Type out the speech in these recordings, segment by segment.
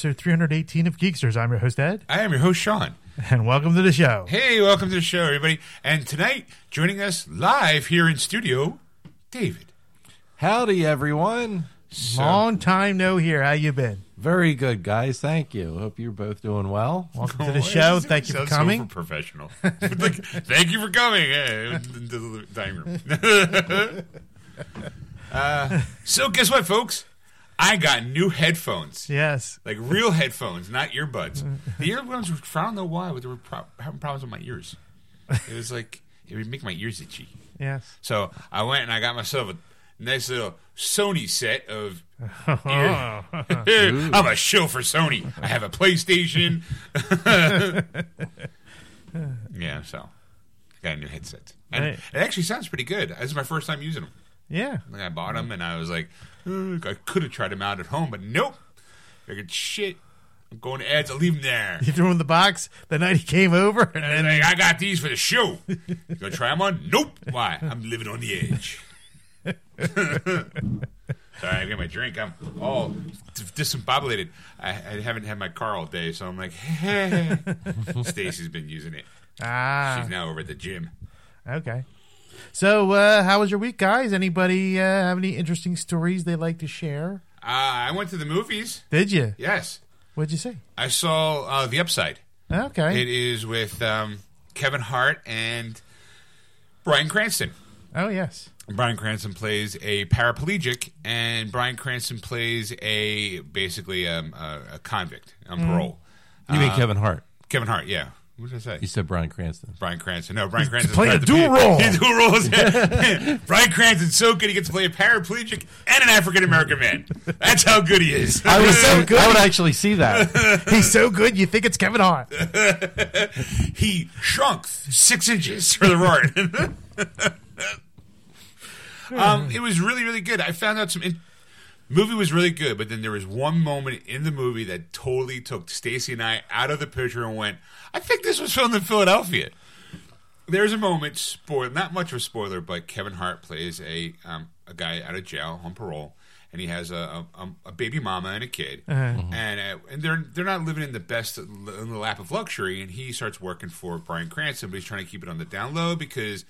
episode 318 of Geeksters. I'm your host, Ed, I am your host, Sean. and welcome to the show. Hey, welcome to the show, everybody. And tonight, joining us live here in studio, David. Howdy, everyone. So, Long time no here. How you been? Very good, guys. Thank you. Hope you're both doing well. Welcome to the show. Thank you for sound so coming. professional. like, thank you for coming. into the dining room. uh, so, guess what, folks? I got new headphones. Yes. Like real headphones, not earbuds. The earbuds, were, I don't know why, but they were pro- having problems with my ears. It was like, it would make my ears itchy. Yes. So I went and I got myself a nice little Sony set of. Oh. I'm a show for Sony. I have a PlayStation. yeah, so I got a new headset, and Right. it actually sounds pretty good. This is my first time using them. Yeah. Like I bought them, and I was like, "Ugh, I could have tried them out at home, but nope. I Figured shit. I'm going to ads. I'll leave them there. You threw him in the box the night he came over, and And then like, I got these for the show. You gonna try them on? Nope. Why? I'm living on the edge. Sorry, I get my drink. I'm all d- discombobulated. I, I haven't had my car all day, so I'm like, hey. Stacy's been using it. ah, She's now over at the gym. okay. So, uh, how was your week, guys? Anybody uh, have any interesting stories they like to share? Uh, I went to the movies. Did you? Yes, What'd you see? I saw uh, The Upside. Okay. It is with um, Kevin Hart and Bryan Cranston. oh, yes. Bryan Cranston plays a paraplegic, and Bryan Cranston plays a basically um, a, a convict on parole. You mean Kevin Hart? Kevin Hart, yeah. What did I say? You said Bryan Cranston. Bryan Cranston. No, Bryan Cranston playing a dual role. He dual roles. Bryan Cranston's so good he gets to play a paraplegic and an African American man. That's how good he is. I would, so good. I would actually see that. He's so good, you think it's Kevin Hart. he shrunk six inches for the part. um, it was really, really good. I found out some. In- movie was really good, but then there was one moment in the movie that totally took Stacy and I out of the picture and went, "I think this was filmed in Philadelphia." There's a moment, spoil not much of a spoiler, but Kevin Hart plays a um, a guy out of jail on parole, and he has a a, a baby mama and a kid, and uh, and they're they're not living in the best in the lap of luxury, and he starts working for Bryan Cranston, but he's trying to keep it on the down low because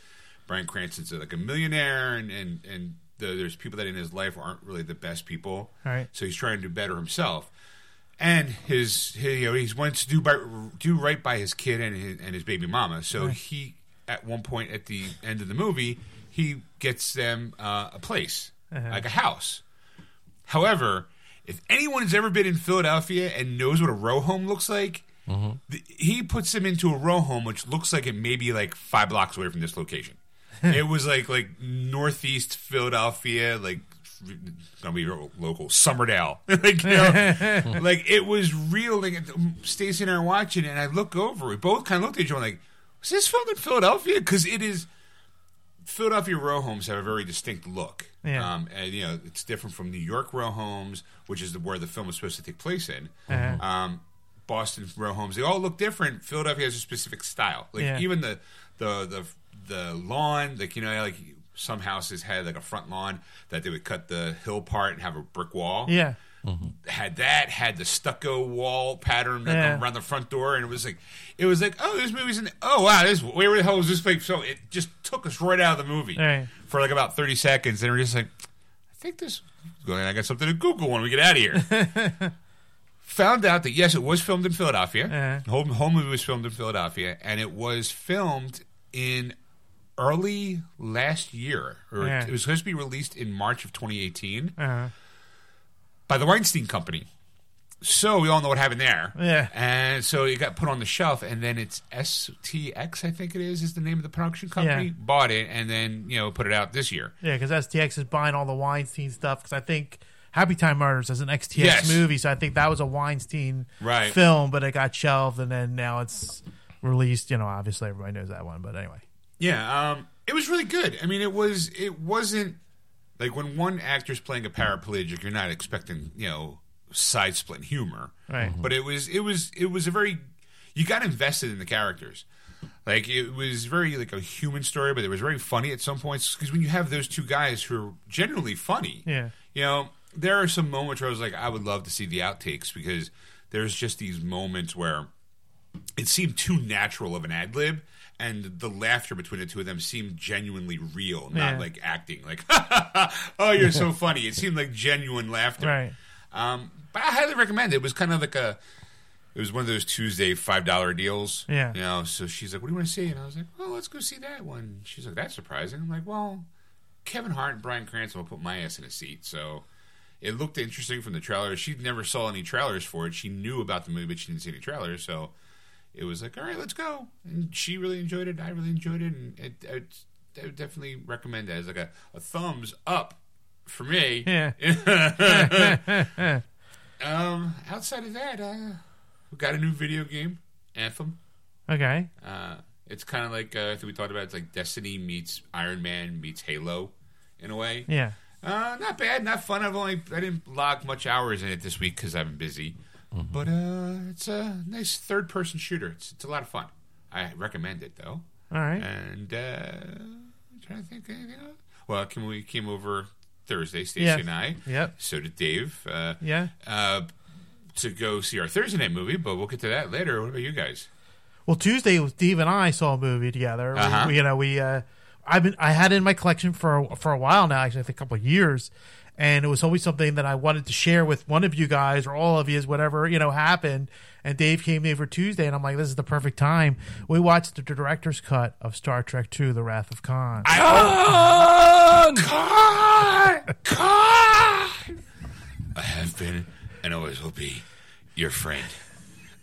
Bryan Cranston's like a millionaire, and and and the, there's people that in his life aren't really the best people, Right. So he's trying to do better himself and his, his you know he wants to do by, do right by his kid and his, and his baby mama. So he at one point at the end of the movie he gets them uh, a place like a house. However, if anyone has ever been in Philadelphia and knows what a row home looks like. th- He puts them into a row home, which looks like it may be like five blocks away from this location. it was like like northeast Philadelphia, like gonna be real local Summerdale, like you know, like it was real. Like Stacy and I are watching, and I look over. We both kind of looked at each other like, "Was this filmed in Philadelphia?" Because it is. Philadelphia row homes have a very distinct look. Yeah. Um, and you know, it's different from New York row homes, which is the, where the film is supposed to take place in. Uh-huh. Um, Boston row homes, they all look different. Philadelphia has a specific style. Like Yeah. even the the the the lawn, like you know, like some houses had like a front lawn that they would cut the hill part and have a brick wall Yeah. had that, had the stucco wall pattern Yeah. around the front door, and it was like, it was like, oh, this movie's in. Oh wow, this where the hell is this place? So it just took us right out of the movie Right. for like about thirty seconds, and we're just like, I think this. Going, I got something to Google when we get out of here. Found out that yes, it was filmed in Philadelphia. Uh-huh. The whole movie was filmed in Philadelphia, and it was filmed in early last year, or Yeah. it was supposed to be released in March of 2018 Uh-huh. by the Weinstein Company. So we all know what happened there. Yeah. And so it got put on the shelf, and then it's STX, I think it is, is the name of the production company. Yeah. Bought it, and then you know put it out this year. Yeah, because STX is buying all the Weinstein stuff. Because I think Happy Time Murders is an XTX Yes. movie, so I think that was a Weinstein Right. film, but it got shelved, and then now it's released. You know, obviously everybody knows that one, but anyway. Yeah, um, it was really good. I mean, it was it wasn't like when one actor's playing a paraplegic, you're not expecting you know side split humor, Right. But it was it was it was a very you got invested in the characters. Like it was very like a human story, but it was very funny at some points because when you have those two guys who are generally funny, Yeah. you know, there are some moments where I was like, I would love to see the outtakes because there's just these moments where it seemed too natural of an ad lib, and the laughter between the two of them seemed genuinely real, not Yeah. like acting. Like, oh, you're so funny. It seemed like genuine laughter. Right. Um, but I highly recommend it. It was kind of like a, it was one of those Tuesday five dollar deals. Yeah. You know, so she's like, "What do you want to see?" And I was like, "Well, let's go see that one." She's like, "That's surprising." I'm like, "Well, Kevin Hart and Bryan Cranston will put my ass in a seat." So it looked interesting from the trailer. She never saw any trailers for it. She knew about the movie, but she didn't see any trailers. So it was like, "All right, let's go." And she really enjoyed it. I really enjoyed it, and it, it, I would definitely recommend it as like a, a thumbs up for me. Yeah. Um, outside of that, uh, we got a new video game, Anthem. Okay. Uh, it's kind of like uh, I think we talked about. It's like Destiny meets Iron Man meets Halo, in a way. Yeah. Uh, not bad, not fun. I've only I didn't log much hours in it this week because I've been busy. But uh, it's a nice third person shooter. It's it's a lot of fun. I recommend it though. All right. And uh, I'm trying to think anything else. Well, Kim, we came over Thursday, Stacy and I. Yep. So did Dave. Uh, Yeah. uh, to go see our Thursday night movie, but we'll get to that later. What about you guys? Well, Tuesday, Steve and I saw a movie together. Uh-huh. We, you know, we uh, I've been I had it in my collection for a, for a while now. Actually, I think a couple of years, and it was always something that I wanted to share with one of you guys or all of you, is whatever you know happened. And Dave came in for Tuesday, and I'm like, this is the perfect time. We watched the director's cut of Star Trek II: The Wrath of Khan. I, oh, Khan! Khan! I have been and always will be your friend.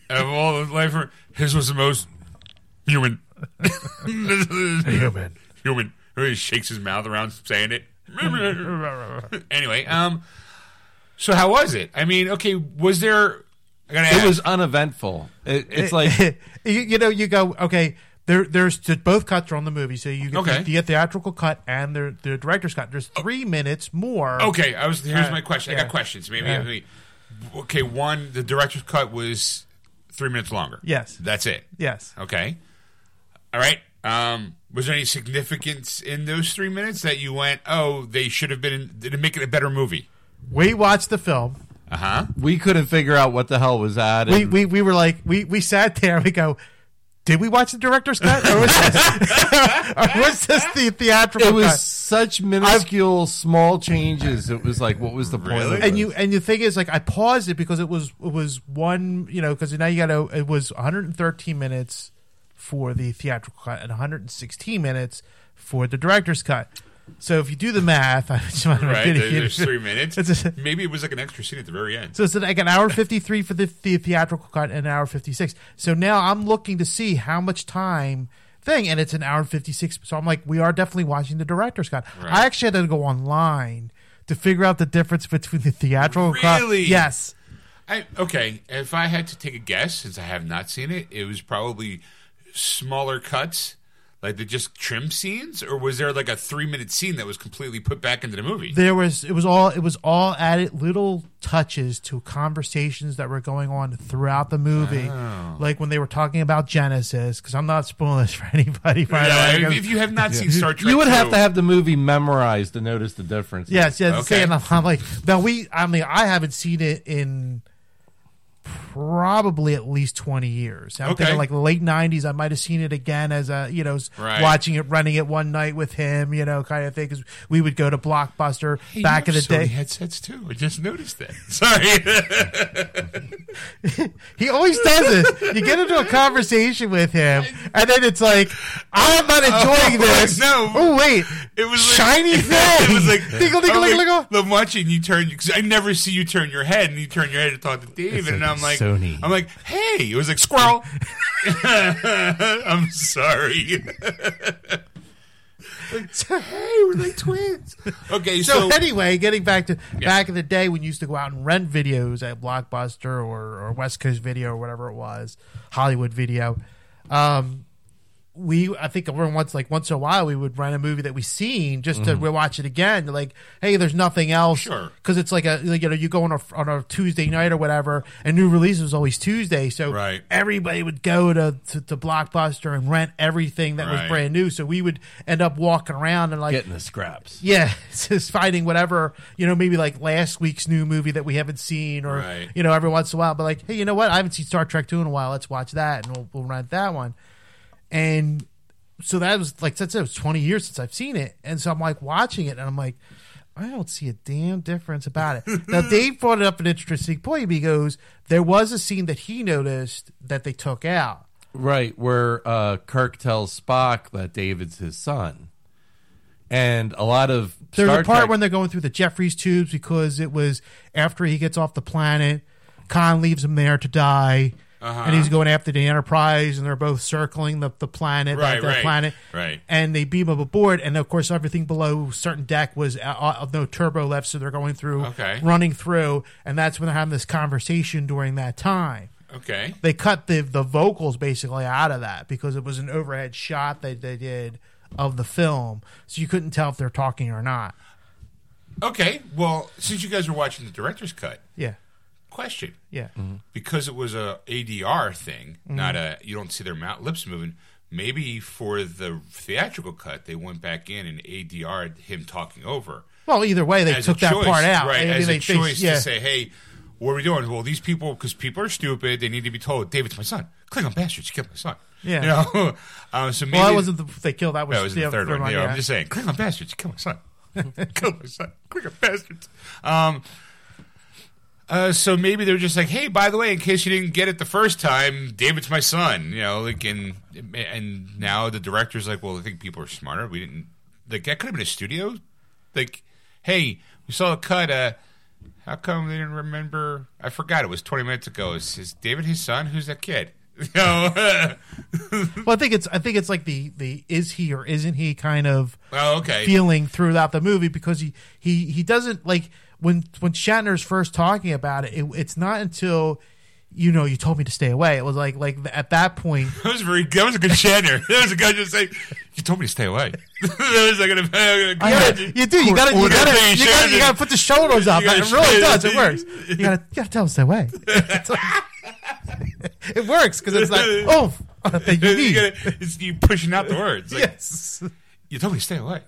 Out of all of life, his was the most human. Human. Human. He shakes his mouth around saying it. anyway, um, so how was it? I mean, okay, was there? I gotta It was uneventful. It, it's like you, you know, you go okay. There, there's both cuts are on the movie, so you get Okay. the, the theatrical cut and the the director's cut. There's three minutes more. Okay, I was. Here's Uh, my question. I got questions. Maybe. Yeah. maybe- Okay, one. The director's cut was three minutes longer. Yes. That's it. Yes. Okay. All right. Um, was there any significance in those three minutes that you went, "Oh, they should have been"? In, did it make it a better movie? We watched the film. Uh huh. we couldn't figure out what the hell was that. We, and- we we were like we we sat there. and We go. Did we watch the director's cut, or was this, or was this the theatrical it was cut? such minuscule, small changes. It was like, what was the point? Really? And you and the thing is, like, I paused it because it was it was one, you know, because now you got to. It was 113 minutes for the theatrical cut and 116 minutes for the director's cut. So if you do the math, I just want to Right. it. There's three minutes. A- Maybe it was like an extra scene at the very end. So it's like an hour 53 for the, the theatrical cut and an hour 56. So now I'm looking to see how much time thing, and it's an hour 56. So I'm like, we are definitely watching the director's cut. Right. I actually had to go online to figure out the difference between the theatrical cut. Really? Yes. I, okay, if I had to take a guess, since I have not seen it, it was probably smaller cuts, like the just trim scenes, or was there like a three minute scene that was completely put back into the movie? There was it was all it was all added little touches to conversations that were going on throughout the movie, Oh. like when they were talking about Genesis. Because I'm not spoiling this for anybody. By Yeah, way, if you have not seen Star Trek, you would have to have the movie memorized to notice the difference. Yes, yes. Okay. Saying I'm like, now we. I mean, I haven't seen it in probably at least twenty years. I'm Okay. thinking like late '90s. I might have seen it again as a you know Right. watching it, running it one night with him, you know, kind of thing. Because we would go to Blockbuster Hey, back in the Sony day. headsets too. I just noticed that. Sorry. He always does this. You get into a conversation with him, and then it's like, I'm not oh, enjoying Oh, this. no. Oh wait, It was like, shiny It was like dingle, dingle, dingle, dingle. I'm watching you turn because I never see you turn your head, and you turn your head to talk to David, and I'm like, Sony. I'm like, hey, it was like squirrel. I'm sorry. hey, we're like twins. Okay, So, so, anyway, getting back to back in the day when you used to go out and rent videos at Blockbuster or, or West Coast Video or whatever it was, Hollywood Video. Um, we I think every once like once in a while we would rent a movie that we seen just Mm-hmm. to rewatch it again. Like, hey, there's nothing else. Sure. Because it's like a like, you know you go on a on a Tuesday night or whatever, and new release was always Tuesday, so Right. everybody would go to, to to Blockbuster and rent everything that was brand new. So we would end up walking around and like Getting the scraps. yeah, just finding whatever you know, maybe like last week's new movie that we haven't seen, or Right. you know, every once in a while. But like, hey, you know what? I haven't seen Star Trek two in a while. Let's watch that, and we'll, we'll rent that one. And so that was like since it was twenty years since I've seen it, and so I'm like watching it, and I'm like, I don't see a damn difference about it. now Dave brought it up an interesting point. He goes, there was a scene that he noticed that they took out. Right, where uh, Kirk tells Spock that David's his son. And a lot of There's Star a part Trek- when they're going through the Jefferies tubes because it was after he gets off the planet. Khan leaves him there to die, Uh-huh. and he's going after the Enterprise, and they're both circling the, the planet, Right, the right, planet, right. And they beam him aboard, and of course everything below certain deck was uh, of no turbo left, so they're going through, Okay. running through, and that's when they're having this conversation during that time. Okay. They cut the the vocals basically out of that because it was an overhead shot that they did of the film, so you couldn't tell if they're talking or not. Okay. Well, since you guys were watching the director's cut, Yeah. Question. Yeah. because it was a ADR thing, not a you don't see their mouth lips moving. Maybe for the theatrical cut, they went back in and ADR'd him talking over Well, either way, they took that choice, part out. right? I mean, as they, a they- choice yeah. to say, "Hey, what are we doing?" Well, these people, because people are stupid, they need to be told, "David's my son." Klingon bastards, you killed my son. Yeah. you know. um, so maybe well, that wasn't the they killed. That was, that was the third one. Yeah, yeah. I'm just saying, Klingon bastards, you killed my son. killed my son. Klingon bastards. Um, uh, so maybe they're just like, hey, by the way, in case you didn't get it the first time, David's my son. You know, like, and and now the director's like, well, I think people are smarter. We didn't like that could have been a studio. Like, hey, we saw the cut. Uh, how come they didn't remember? I forgot it was 20 minutes ago. Is, is David his son? Who's that kid? You know? Well, I think it's I think it's like the the is he or isn't he kind of oh, okay. feeling throughout the movie because he he he doesn't like when when Shatner's first talking about it, it. It's not until you know you told me to stay away. It was like like at that point. That was very. That was a good Shatner. That was a guy just saying, "You told me to stay away." that was like an. Yeah, you do. You gotta, you gotta, you gotta, you gotta put the shoulders up. You It really does. it. Works. You gotta, you gotta tell them to stay away. it works because it's like, oh, that you You need. gotta- it's you pushing out the words. Like, Yes. You told me to stay away.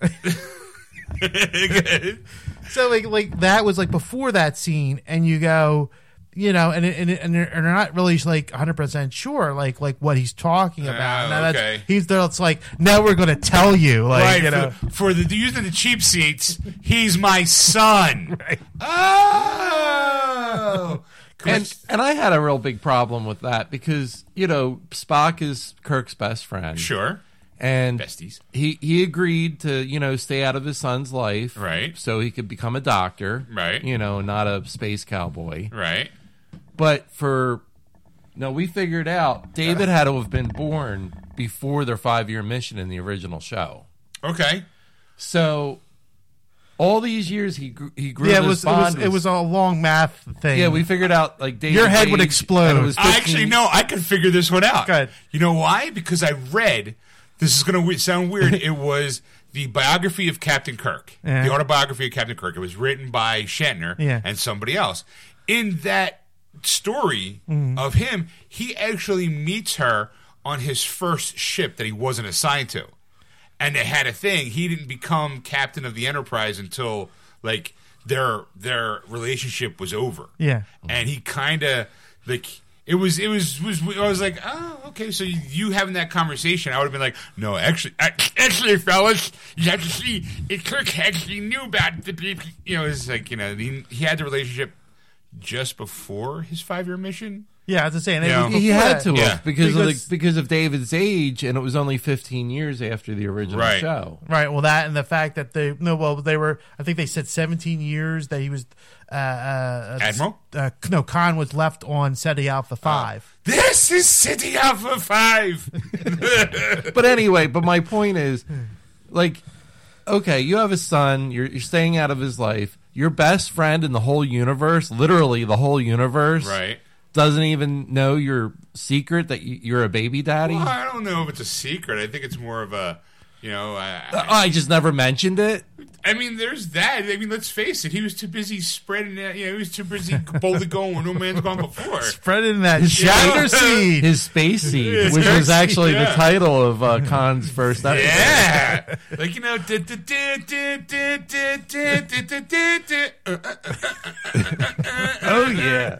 So like, like that was like before that scene, and you go, you know, and and and they're, and they're not really like 100 percent sure, like like what he's talking oh, about. Oh, now that's, okay. he's there. It's like now we're gonna tell you, like right you know, for, for the using the cheap seats. He's my son. Right. Oh. And and I had a real big problem with that because you know Spock is Kirk's best friend, sure. And Besties. he he agreed to you know stay out of his son's life, Right. So he could become a doctor, Right. You know, not a space cowboy. Right. But for no, we figured out David had to have been born before their five year mission in the original show. Okay. So all these years he grew, he grew. yeah, it this was, it was bond it was a long math thing. yeah. We figured out like David's Your head would explode. it was I actually know I could figure this one out. Go. You know why? Because I read. This is going to sound weird. it was the biography of Captain Kirk, Yeah. the autobiography of Captain Kirk. It was written by Shatner Yeah. and somebody else. In that story Mm-hmm. of him, he actually meets her on his first ship that he wasn't assigned to, and they had a thing. He didn't become captain of the Enterprise until like their their relationship was over Yeah. and he kind of like it was it was was I was like oh okay so you, you having that conversation I would have been like no actually actually fellas you have to see it Kirk actually knew about the baby you know it's like you know he, he had the relationship just before his five year mission yeah. As I was saying, Yeah. it was He had that. to Yeah. have because, of Because- the, because of David's age, and it was only 15 years after the original Right. show. Right. Well, that and the fact that they no, well, they were. I think they said 17 years that he was. Uh, uh, Admiral? Uh, no, Khan was left on Ceti Alpha Five. this is Ceti Alpha Five But anyway, but my point is, like, okay, you have a son, you're, you're staying out of his life. Your best friend in the whole universe, literally the whole universe, right doesn't even know your secret that you- you're a baby daddy? Well, I don't know if it's a secret. I think it's more of a, you know, I, I, I just never mentioned it. I mean, there's that. I mean, let's face it. He was too busy spreading that. You know, he was too busy boldly going where no man's gone before. Spreading that Shatner seed. His space seed, which was actually yeah. the title of uh, Khan's first episode. Yeah. like, you know. oh, yeah.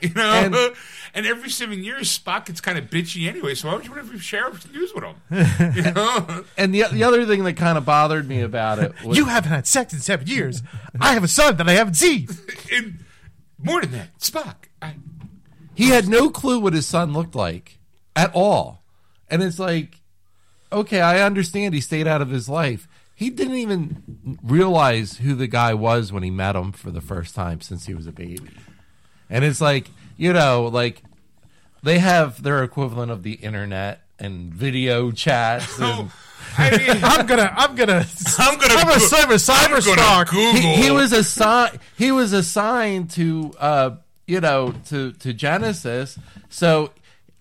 you know. And- and, every seven years, Spock gets kind of bitchy anyway. So why would you want to share news with him? You know? And the the other thing that kind of bothered me about it was You haven't had sex in seven years. I have a son that I haven't seen. And more than that, Spock. I, he had no clue what his son looked like at all. And it's like, okay, I understand he stayed out of his life. He didn't even realize who the guy was when he met him for the first time since he was a baby. And it's like, you know, like they have their equivalent of the internet and video chats and oh, I mean, I'm gonna, I'm gonna, I'm gonna I'm a cyber, cyber I'm gonna stalk. Google. he, he was assigned he was assigned to uh you know to to genesis so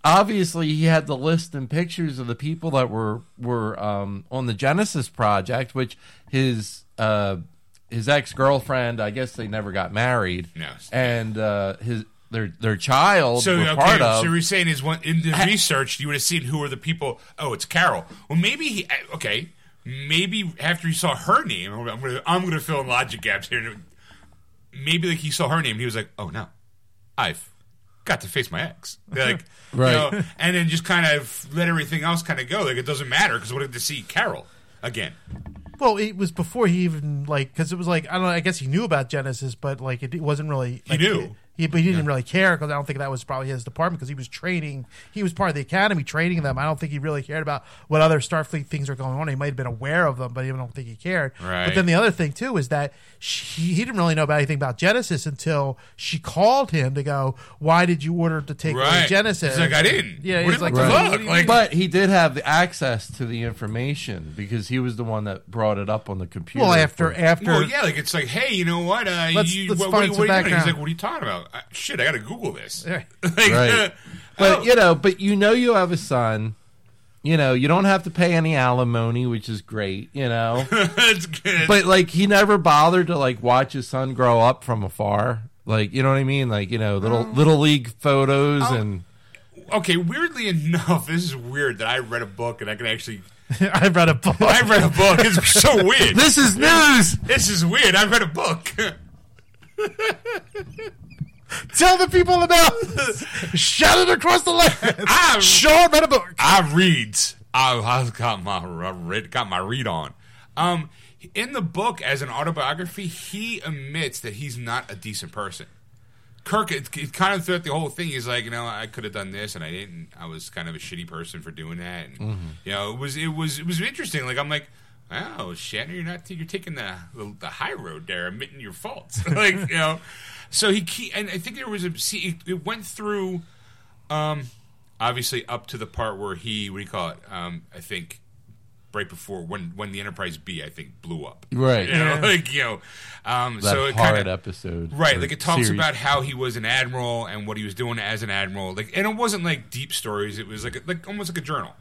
obviously he had the list and pictures of the people that were were um on the genesis project which his uh his ex-girlfriend i guess they never got married No. and uh his their their child So were okay, part of so you're saying is one in the research you would have seen who are the people? Oh, it's Carol. Well, maybe he. uh, Okay, maybe after he saw her name, I'm gonna I'm gonna fill in logic gaps here. Maybe like he saw her name, he was like, oh no, I've got to face my ex. Like, Right. You know, and then just kind of let everything else kind of go. Like it doesn't matter because I wanted to see Carol again. Well, it was before he even like because it was like I don't know. I guess he knew about Genesis, but like it, wasn't really. He like, knew. He, but he didn't really care because I don't think that was probably his department because he was training. He was part of the academy training them. I don't think he really cared about what other Starfleet things are going on. He might have been aware of them, but I don't think he cared. Right. But then the other thing too is that she, he didn't really know about anything about Genesis until she called him to go. Why did you order to take away Right. Genesis? He's like, I didn't. Yeah, What he's like, fuck? what do you Like- but he did have the access to the information because he was the one that brought it up on the computer. Well, after for- after Well, yeah, like it's like, hey, you know what? Uh, Let's- you, let's what, find what, some what are you doing? He's like, what are you talking about? Uh, shit, I got to Google this. Like, Right. But oh. you know, but you know you have a son. You know, you don't have to pay any alimony, which is great, you know. That's good. but like he never bothered to like watch his son grow up from afar. Like, you know what I mean? Like, you know, little little league photos Oh. and okay, weirdly enough, this is weird that I read a book and I can actually. I read a book. I read a book. It's so weird. this is news. This is weird. I read a book. Tell the people about this. shout it across the land. I, Sean read a book. I reads. I, I got my I read, got my read on. Um, in the book, as an autobiography, he admits that he's not a decent person. Kirk, it, it kind of throughout the whole thing, he's like, you know, I could have done this and I didn't. I was kind of a shitty person for doing that. And, You know, it was it was it was interesting. Like I'm like, oh, Shatner, you're not you're taking the the, the high road there, admitting your faults. like you know, so he key, and I think there was a see it, it went through, um, obviously up to the part where he what do you call it? Um, I think right before when when the Enterprise B I think blew up. Right. You know, Yeah. like you know, um, That so it hard kind of episode. Right, like it talks series. about how he was an admiral and what he was doing as an admiral. Like, and it wasn't like deep stories. It was like a, like almost like a journal.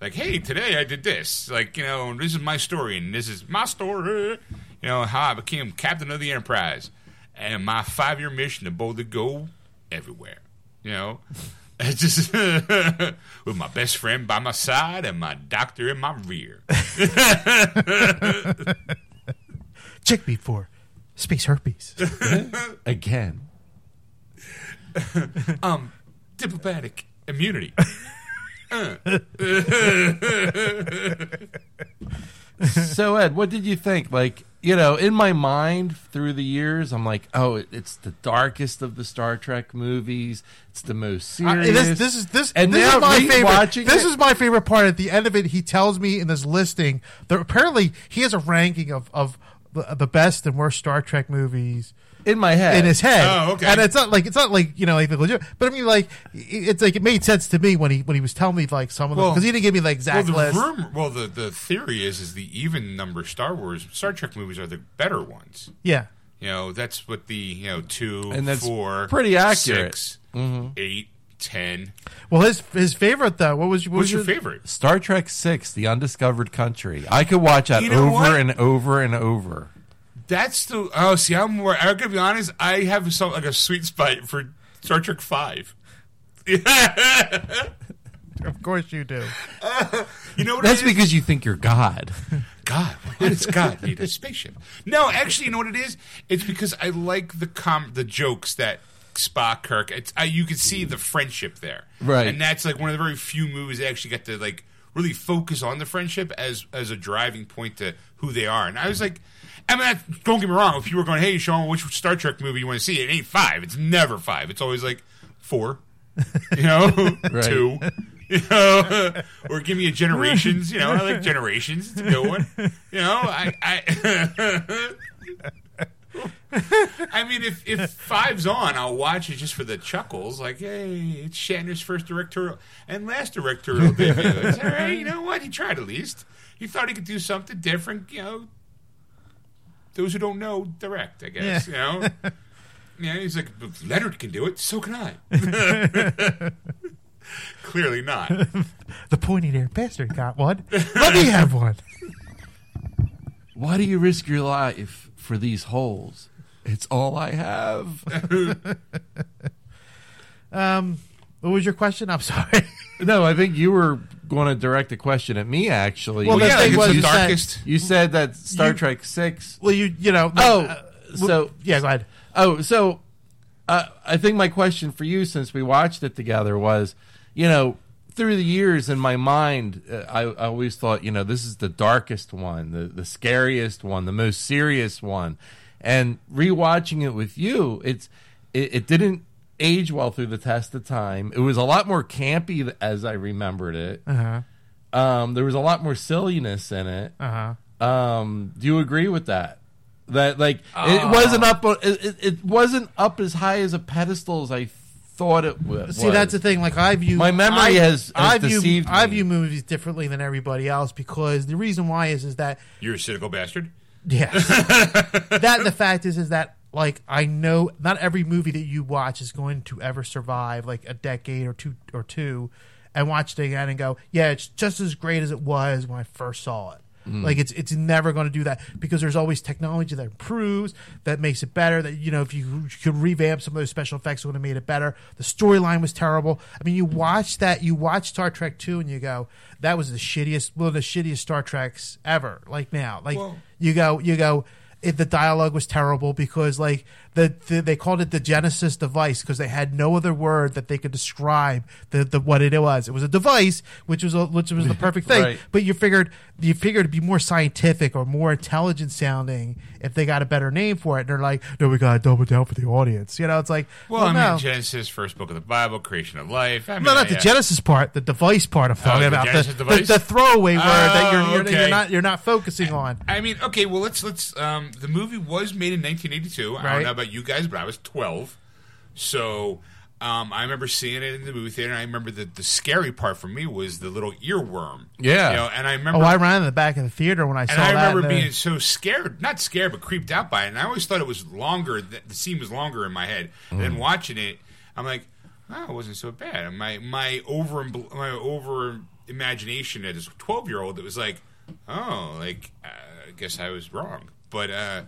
Like, hey, today I did this. Like, you know, this is my story and this is my story. You know how I became captain of the Enterprise and my five year mission to boldly go everywhere. You know. Just with my best friend by my side and my doctor in my rear. Check me for space herpes. again. Um, diplomatic immunity. so Ed, what did you think? Like, you know, in my mind through the years, I'm like, oh, it- it's the darkest of the Star Trek movies. It's the most I- serious. this, this is this. And this now is my favorite. This it- is my favorite part. At the end of it, he tells me in this listing that apparently he has a ranking of of the, the best and worst Star Trek movies in my head. in his head. Oh, okay. And it's not like it's not like you know like the legit, but I mean like it's like it made sense to me when he when he was telling me like some of them Well- because he didn't give me the Well, the list. rumor, well, the, the theory is is the even number Star Wars Star Trek movies are the better ones. Yeah. You know, that's what the you know two And that's four, pretty accurate. Mm-hmm. six, eight, ten. Well, his his favorite though. What was what What's was your favorite? Star Trek Six: The Undiscovered Country. I could watch that You know over what? and over and over. That's the oh. See, I'm more. I'm gonna be honest. I have some like a sweet spot for Star Trek Five. Of course you do. you know what? That's it is? because you think you're God. God, why does God need a spaceship? No, actually, you know what it is? It's because I like the com the jokes that Spock, Kirk. It's I, you can see the friendship there, Right. And that's like one of the very few movies that actually get to like really focus on the friendship as as a driving point to who they are. And I was like, I mean, that- don't get me wrong. If you were going, hey, Sean, which Star Trek movie you want to see? It ain't five. It's never five. It's always like four. You know, two. You know, or give me a generations. You know, I like generations. It's a good one. You know, I, I, I mean, if if five's on, I'll watch it just for the chuckles. Like, hey, it's Shatner's first directorial and last directorial debut. It's all right. You know what? He tried at least. He thought he could do something different. You know, those who don't know, direct. I guess. You know. Yeah, he's like "If Leonard can do it, so can I. Clearly not. The pointy eared bastard got one. Let me have one. Why do you risk your life for these holes? It's all I have. Um, what was your question? I'm sorry. no, I think you were going to direct a question at me. Actually, Well, Well, the yeah, thing like, was it's the you said- darkest. you said that Star You- Trek Six. well, you you know. Oh, uh, so yeah, go ahead. Oh, so uh, I think my question for you, since we watched it together, was, you know, through the years in my mind, uh, I, I always thought, you know, this is the darkest one, the the scariest one, the most serious one, and rewatching it with you, it's it, it didn't age well through the test of time. It was a lot more campy as I remembered it. Uh huh. Um, there was a lot more silliness in it. Uh huh. Um, do you agree with that? That like it wasn't up. It, it, it wasn't up as high as a pedestal as I thought it was. See, that's the thing. Like I view My memory I, has- has I view deceived I view movies differently than everybody else because the reason why is is that You're a cynical bastard. Yeah, that the fact is is that like I know not every movie that you watch is going to ever survive like a decade or two or two and watch it again and go, yeah, it's just as great as it was when I first saw it. Mm-hmm. Like it's it's never going to do that because there's always technology that improves, that makes it better. That you know if you, you could revamp some of those special effects, it would have made it better. The storyline was terrible. I mean, you watch that, you watch Star Trek two, and you go, that was the shittiest, one of the shittiest Star Treks ever. Like now, like Well- you go you go it, the dialogue was terrible because like the, the they called it the genesis device because they had no other word that they could describe the, the what it was it was a device which was a, which was the perfect thing Right. but you figured you figured it'd be more scientific or more intelligent sounding if they got a better name for it and they're like no we gotta double down for the audience you know it's like Well, I no. mean, Genesis, first book of the Bible, creation of life. I mean, no, not the yeah. Genesis part, the device part I'm talking the about. The, the, device? the throwaway word that you're, Oh, you're, you're not you're not focusing on. I mean, okay, well, let's let's. Um, the movie was made in 1982. I don't know about you guys, but I was 12, so um, I remember seeing it in the movie theater. And I remember that the scary part for me was the little earworm. Yeah. you know, and I remember. Oh, I ran in the back of the theater when I saw and I remember being so scared, not scared, but creeped out by it. And I always thought it was longer. That the scene was longer in my head. And then watching it, I'm like, oh, it wasn't so bad. My my over my over imagination as a 12 year old, it was like, oh, like uh, I guess I was wrong. But uh,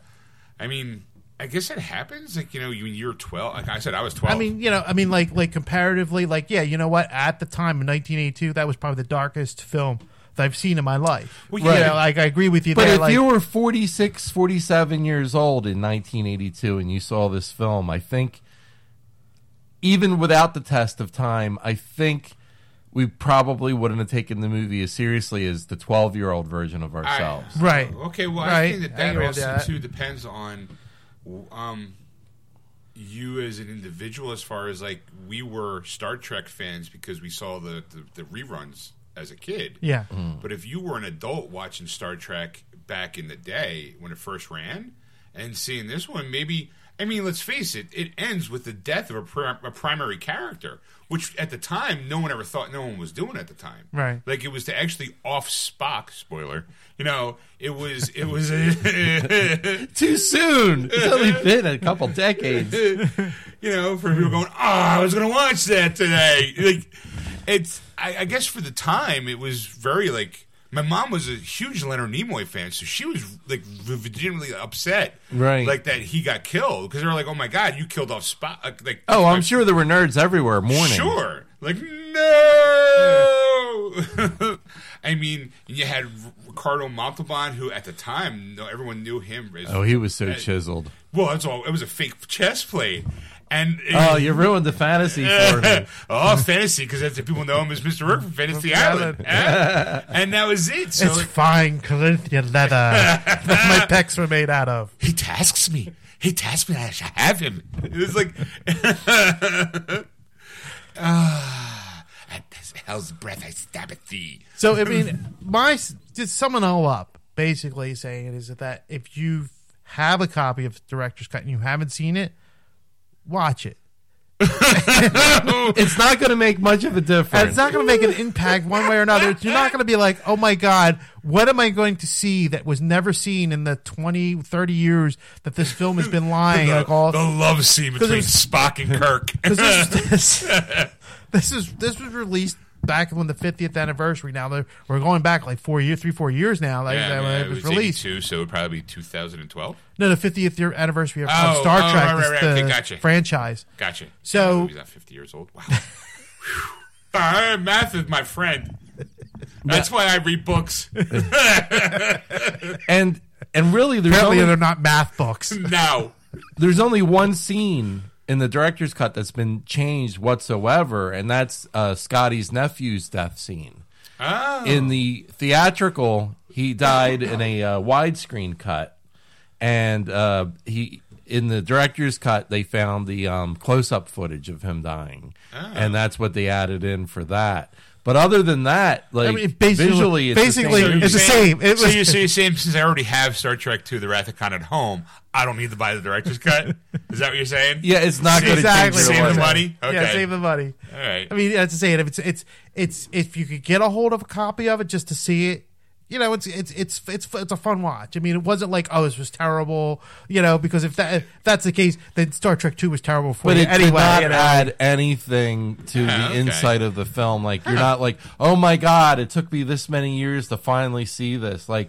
I mean, I guess it happens. Like you know, you when you're 12. Like I said, I was 12. I mean, you know, I mean, like, like comparatively, like, yeah, you know what? At the time in 1982, that was probably the darkest film that I've seen in my life. Well, You yeah. know, like I agree with you But there. if like, you were 46, 47 years old in 1982 and you saw this film, I think, even without the test of time, I think we probably wouldn't have taken the movie as seriously as the 12 year old version of I- ourselves. Right. Okay. Well, I think that that agree also that. too depends on um you as an individual. As far as like we were Star Trek fans because we saw the the, the reruns as a kid. yeah, But if you were an adult watching Star Trek back in the day when it first ran and seeing this one, maybe I mean, let's face it, it ends with the death of a, pri- a primary character, which at the time no one ever thought no one was doing at the time. Right. Like it was to actually off Spock. Spoiler. You know, it was it was Too soon. It's only been a couple decades. you know, for people going, oh, I was going to watch that today. Like, it's, I, I guess for the time, it was very like, my mom was a huge Leonard Nimoy fan, so she was like legitimately upset, Right. Like that he got killed because they were like, "Oh my god, you killed off Spock!" Like, Oh, I'm sure there were nerds everywhere mourning. Sure. Like, no! I mean, you had Ricardo Montalban, who at the time, no, everyone knew him as. Oh, he was so chiseled. well, that's all. It was a fake chest plate. And Oh, you ruined the fantasy for me. oh, fantasy, because that's people know him as Mr. Roarke from Fantasy Island. And that was it. So it's like, fine Corinthian leather that my pecs were made out of. he tasks me. He tasks me. I should have him. It was like, ah, at this hell's breath I stab at thee. So I mean, my to sum it all up, basically saying it is that if you have a copy of director's cut and you haven't seen it, watch it. It's not going to make much of a And difference. it's not going to make an impact one way or another. You're not going to be like, oh my God, what am I going to see that was never seen in the 20, 30 years that this film has been lying? The, like all, the love scene between Spock and Kirk. This, this, this is this was released back when the 50th anniversary. Now they're- we're going back like four years, three, four years now. Like Yeah, when yeah, it was, released. 82, so it would probably be 2012. No, the 50th year anniversary of, of Oh, Star oh, Trek, right, this- right, the. Okay, gotcha. franchise. Gotcha. So- he's not 50 years old. Wow. Whew. Uh, math is my friend. That's why I read books. and and really, there's Apparently, only, they're not math books. no, there's only one scene in the director's cut that's been changed whatsoever, and that's uh, Scotty's nephew's death scene. Oh. In the theatrical, he died in a uh, widescreen cut, and uh, he in the director's cut they found the um, close-up footage of him dying, and that's what they added in for that. But other than that, like I mean, basically- visually, it's the basically, same it's the same. It so, was- you, so you're saying since I already have Star Trek II, The Wrath of Khan at home, I don't need to buy the director's cut? Is that what you're saying? yeah, it's not going to exactly. change Save the life. money? Okay. Yeah, save the money. All right. I mean, that's to say it. If it's it's it's if you could get a hold of a copy of it just to see it, you know, it's it's it's it's it's a fun watch. I mean, it wasn't like oh, this was terrible, you know, because if that if that's the case, then Star Trek Two was terrible for But you it anyway. did not you know? add anything to Ah, the okay. insight of the film. Like you're not like, oh my god, it took me this many years to finally see this. Like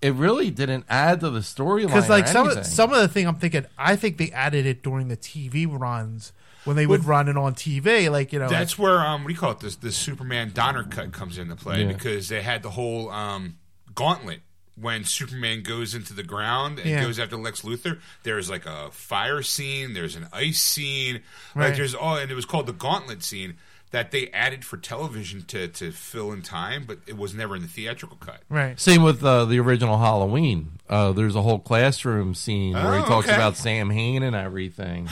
it really didn't add to the storyline. because like or some of, some of the thing I'm thinking, I think they added it during the TV runs when they would run it on TV, like you know, That's where um, what do you call it? This the Superman Donner cut comes into play Yeah. because they had the whole um, gauntlet when Superman goes into the ground and Yeah. goes after Lex Luthor. There's like a fire scene. There's an ice scene. Right. Like there's all, and it was called the gauntlet scene that they added for television to to fill in time, but it was never in the theatrical cut. right. Same with uh, the original Halloween. Uh, there's a whole classroom scene where he Oh, talks okay. about Samhain and everything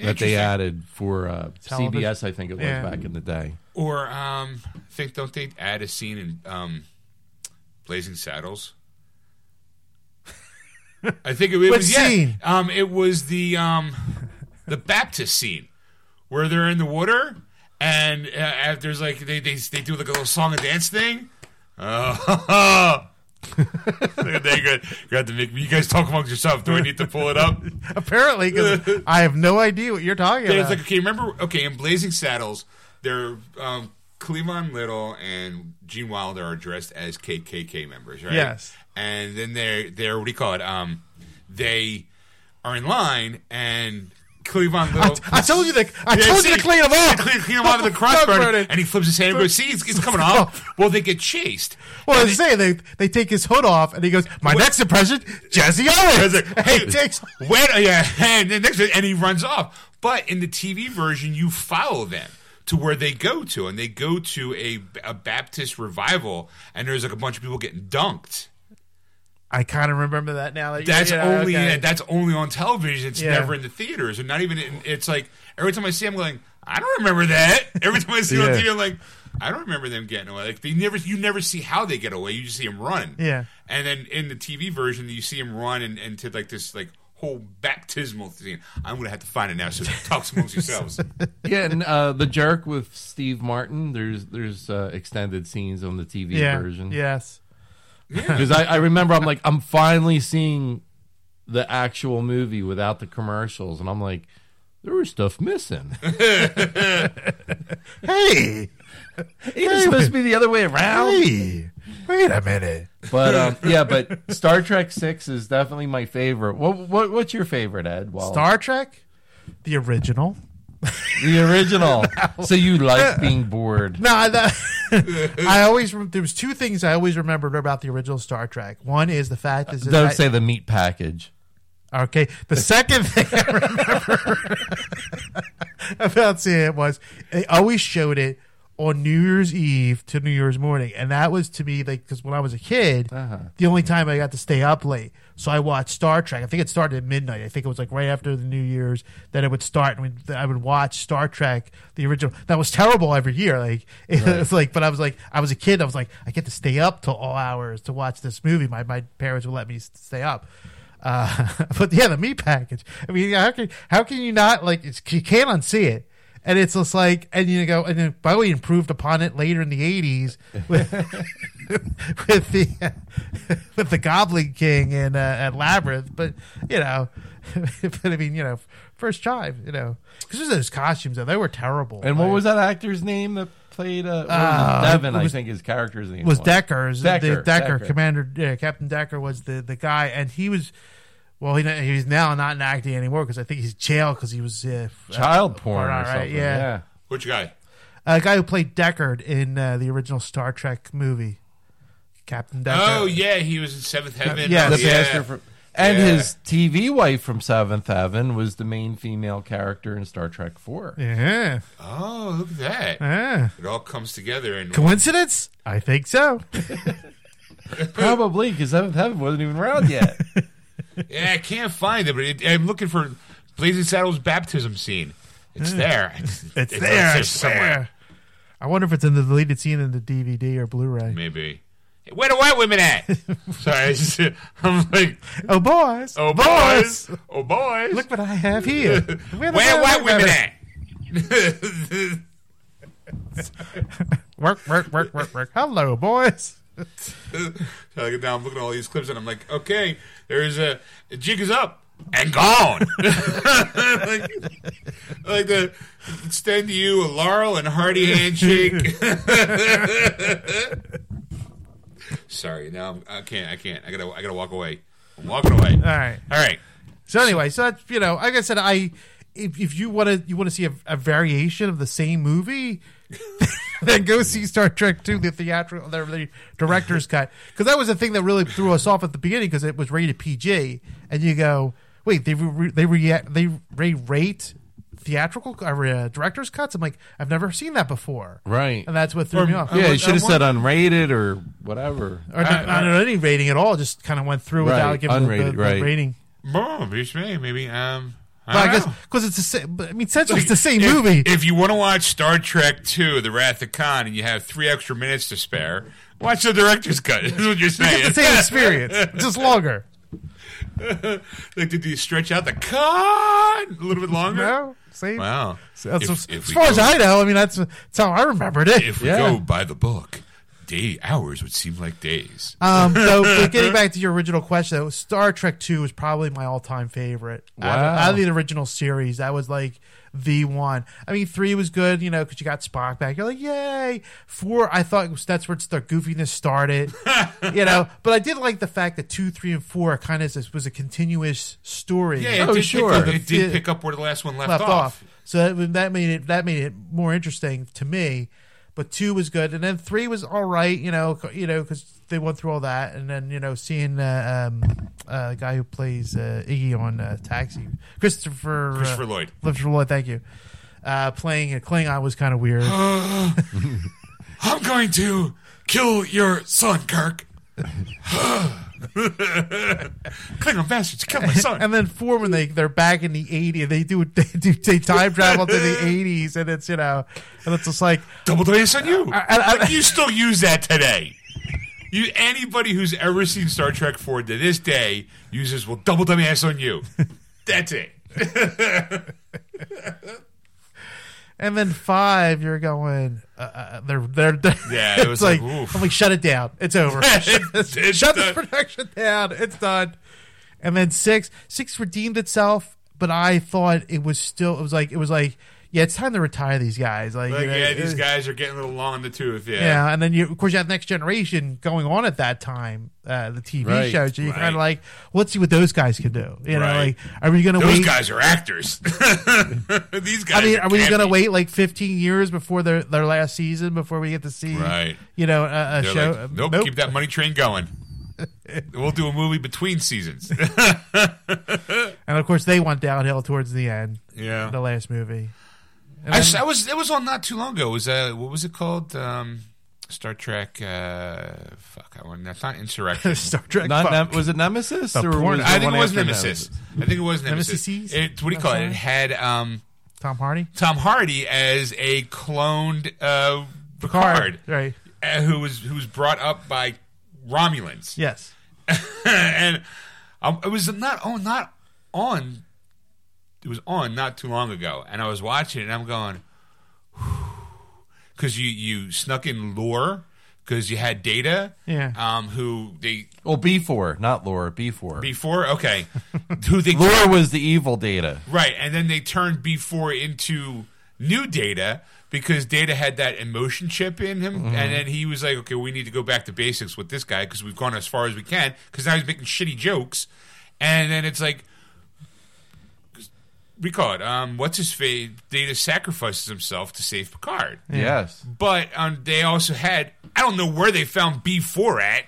that they added for uh, Television. CBS. I think it was Yeah. back in the day. Or um, I think don't they add a scene in um, Blazing Saddles? I think it, it What was yeah. Um, it was the um, the Baptist scene where they're in the water and uh, uh, there's like they, they they do like a little song and dance thing. Oh, they. You have to make you guys talk amongst yourself. Do I need to pull it up? Apparently, because I have no idea what you're talking There's about. like okay, remember okay, in Blazing Saddles, they're um Cleavon Little and Gene Wilder are dressed as KKK members, right? Yes. And then they're they're what do you call it? Um, they are in line and Cleavon Little. I told you to- I Yeah, told you to clean 'em up. Clean, clean 'em out of the it. and he flips his hand and goes, "See, it's, it's coming off." Well, they get chased. well, they say they they take his hood off, and he goes, "My next impression, Jesse Owens." Like, Hey, hey, takes when, yeah, and next, and he runs off. But in the TV version, you follow them to where they go to, and they go to a, a Baptist revival, and there's like a bunch of people getting dunked. I kind of remember that now. That you- That's yeah, only okay. that's only on television. It's Yeah. never in the theaters, and not even. In, it's like every time I see, them, I'm going, I don't remember that. Every time I see it on TV, I'm like, I don't remember them getting away. Like they never, you never see how they get away. You just see them run. Yeah. And then in the TV version, you see him run and into like this like whole baptismal thing. I'm going to have to find it now. So talk amongst yourselves. Yeah, and uh, the jerk with Steve Martin. There's there's uh, extended scenes on the TV Yeah. version. Yes. Because I, I remember I'm like I'm finally seeing the actual movie without the commercials, and I'm like, there was stuff missing. Hey. it was supposed to be the other way around. Hey. Wait a minute. But um, yeah, but Star Trek Six is definitely my favorite. What, what what's your favorite, Ed? Well, Star Trek, the original. the original. so you like being bored? No, I, that, I always there was two things I always remembered about the original Star Trek. One is the fact is that Don't I- say the meat package. Okay. The second thing I remember about seeing it was they always showed it on New Year's Eve to New Year's morning, and that was to me like because when I was a kid, the only time I got to stay up late. So I watched Star Trek. I think it started at midnight. I think it was like right after the New Year's that it would start, and we'd- I would watch Star Trek, the original. That was terrible every year. Like it was like, but I was like, I was a kid. I was like, I get to stay up till all hours to watch this movie. My my parents would let me stay up. Uh, but yeah, the meat package. I mean, how can how can you not like? It's, you can't unsee it, and it's just like, and you go, and then by the way, improved upon it later in the eighties with with the with the Goblin King and uh, at Labyrinth. But you know, but I mean, you know, first time, you know, because those costumes, though, they were terrible. And what Like, was that actor's name that played? Uh, what was? Uh, Devin, was- I think his character's name was Decker's Decker, the Decker, Decker. Commander yeah, Captain Decker was the the guy, and he was. Well, he, he's now not in acting anymore because I think he's jailed because he was uh, child uh, porn or right, something. Yeah, yeah. Which guy? a guy who played Decker in uh, the original Star Trek movie, Captain Decker. Oh yeah, he was in Seventh Heaven. yeah, Oh, the pastor from, and Yeah. his TV wife from Seventh Heaven was the main female character in Star Trek Four. yeah, Oh, look at that! yeah. It all comes together and Coincidence? I think so. Probably because Seventh Heaven wasn't even around yet. yeah, I can't find it, but it, I'm looking for Blazing Saddles baptism scene. It's there. It's, there, there I swear. I wonder if it's in the deleted scene in the DVD or Blu-ray. Maybe. Hey, where the white women at? Sorry, just, I'm like, Oh, boys! oh boys, oh boys. Look what I have here. Where where white women at? Work, work, work, work, work. Hello, boys. So I get down, I'm looking at all these clips, and I'm like, okay, there's a, a jig is up and gone. like, like the extend to you a Laurel and Hardy handshake. Sorry, now I'm, I can't. I can't. I gotta. I gotta walk away. I'm walking away. All right. All right. So anyway, so that's you know, like I said, I if, if you want to you want to see a, a variation of the same movie, then go see Star Trek Two, the theatrical, the, the director's cut, because that was the thing that really threw us off at the beginning because it was rated PG, and you go, wait, they re, they re, they re rate theatrical or uh, director's cuts. I'm like, I've never seen that before, Right. And that's what threw Or- me off. Yeah, want- you should have said unrated or whatever. or not, not any rating at all. Just kind of went through without giving the- unrated, the, the right. rating. Boom, maybe, maybe. Um, I Well, I guess because it's the same. I mean, essentially, it's the same If- movie. If you want to watch Star Trek II, The Wrath of Khan, and you have three extra minutes to spare, watch the director's cut. Is what you're saying. It's the same experience, just longer. like, did you stretch out the Khan a little bit longer? No, same. Wow. So If- as if we far as I know, I mean that's, that's how I remembered it. If we Yeah. go by the book, day hours would seem like days. Um, so but getting back to your original question, though, Star Trek Two is probably my all-time favorite. Out, of, out of the original series, that was like the one. I mean, three was good, you know, because you got Spock back. You're like, yay! Four, I thought was, that's where the goofiness started, you know. But I did like the fact that two, three, and four kind of was a continuous story. yeah, it, Oh, did sure. pick, The it did pick up where the last one left, left off. off. So that, that made it that made it more interesting to me. But two was good, and then three was all right. You know, you know, because they went through all that, and then you know, seeing uh, um, uh, the guy who plays uh, Iggy on uh, Taxi, Christopher uh, Christopher Lloyd. Christopher Lloyd, thank you. Uh, playing a Klingon was kind of weird. I'm going to kill your son, Kirk. Klingon bastards, kill my son. and then four when they they're back in the 80s they do they do they time travel to the 80s and it's you know and it's just like Double dice on you. I- I- Like, you still use that today. You anybody who's ever seen Star Trek Four to this day uses will double dumb ass on you. That's it. And then five, you're going. Uh, uh, they're they're, they're Yeah, it was like, like. I'm like, shut it down. It's over. It's- it's shut this production down. It's done. And then six, six redeemed itself, but I thought it was still. It was like it was like yeah, it's time to retire these guys. Like, Like, you know, yeah, these guys are getting a little long in the tooth. Yeah. Yeah, and then you, of course, you have Next Generation going on at that time, uh, the TV Right, show. So you kind right. of like, well, let's see what those guys can do. You know, Right. like, are we going to Those wait? guys are actors. these guys. I mean, are we going to wait like 15 years before their their last season before we get to see, Right. You know, a, a They're show? like, nope, keep that money train going. we'll do a movie between seasons. And of course, they went downhill towards the end. yeah. The last movie. And I, then- s- I was it was on not too long ago. It was uh what was it called? Um, Star Trek. Uh, fuck, I want that's not Insurrection. Star Trek. Not fuck. Nem- was it Nemesis The or porn- was I think it was after Nemesis. I think it was Nemesis. Nemesis? It, what do you call it? It had um, Tom Hardy. Tom Hardy as a cloned uh, Picard, Right. uh, who was who was brought up by Romulans. Yes. and um, it was not oh not on. It was on not too long ago, and I was watching it, and I'm going, because you you snuck in Lore because you had Data, Yeah. um, who they Well, B four, not Lore, B four. before okay, who they Lore was the evil Data. right, and then they turned B4 into new Data because Data had that emotion chip in him, and then he was like, okay, we need to go back to basics with this guy because we've gone as far as we can because now he's making shitty jokes, and then it's like. We call it. Um, what's his face? Data sacrifices himself to save Picard. Yes, But um, they also had. I don't know where they found B four at.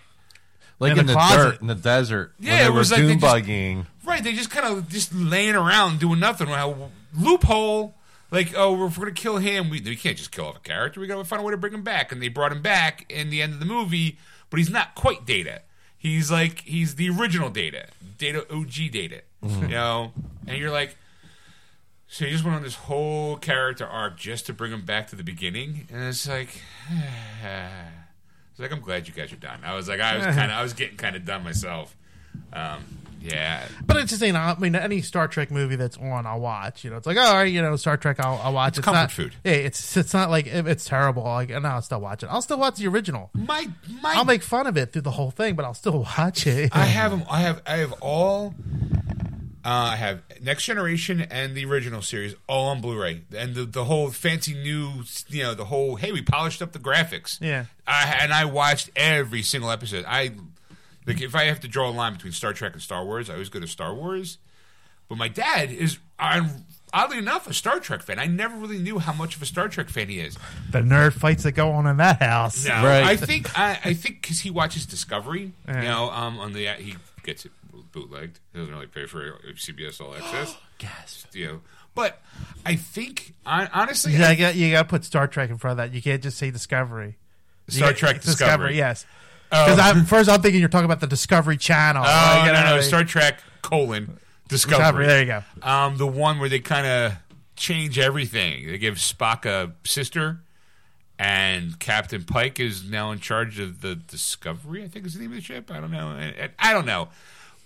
like In in, the the, closet. dirt, in the desert. Yeah, when they it was were like they doom bugging. Right, they just kind of just laying around doing nothing. Well, loophole. Like, oh, if we're gonna kill him, we, we can't just kill off a character. We gotta find a way to bring him back. And they brought him back in the end of the movie, but he's not quite Data. He's like he's the original Data, Data OG Data. You know, and you're like, so you just went on this whole character arc just to bring him back to the beginning, and it's like. It's like I'm glad you guys are done. I was like I was kind of I was getting kind of done myself. Um, yeah, But it's just, you know, I mean, any Star Trek movie that's on, I'll watch. You know, it's like, oh, all right, you know, Star Trek, I'll, I'll watch. It's, comfort not, food. Yeah, it's it's not like it's terrible. Like, no, I'll still watch it. I'll still watch the original. my my I'll make fun of it through the whole thing, but I'll still watch it. I have them. I have. I have all. Uh, I have Next Generation and the original series all on Blu-ray, and the the whole fancy new, you know, the whole hey, we polished up the graphics. Yeah. I, and I watched every single episode. I like if I have to draw a line between Star Trek and Star Wars, I always go to Star Wars. But my dad is, I'm oddly enough, a Star Trek fan. I never really knew how much of a Star Trek fan he is. the nerd fights that go on in that house. No, Right. I think I, I think because he watches Discovery, Yeah. you know, um, on the he gets it bootlegged. He doesn't really pay for CBS All Access, Gasp. you know. But I think, I, honestly, Yeah, I- you got you got to put Star Trek in front of that. You can't just say Discovery. Star Trek Discovery. yes. Because I'm first, I'm thinking you're talking about the Discovery Channel. Oh you no, know, no, like- Star Trek colon Discovery. Discovery. There you go. Um, the one where they kind of change everything. They give Spock a sister, and Captain Pike is now in charge of the Discovery. I think is the name of the ship. I don't know. I, I don't know.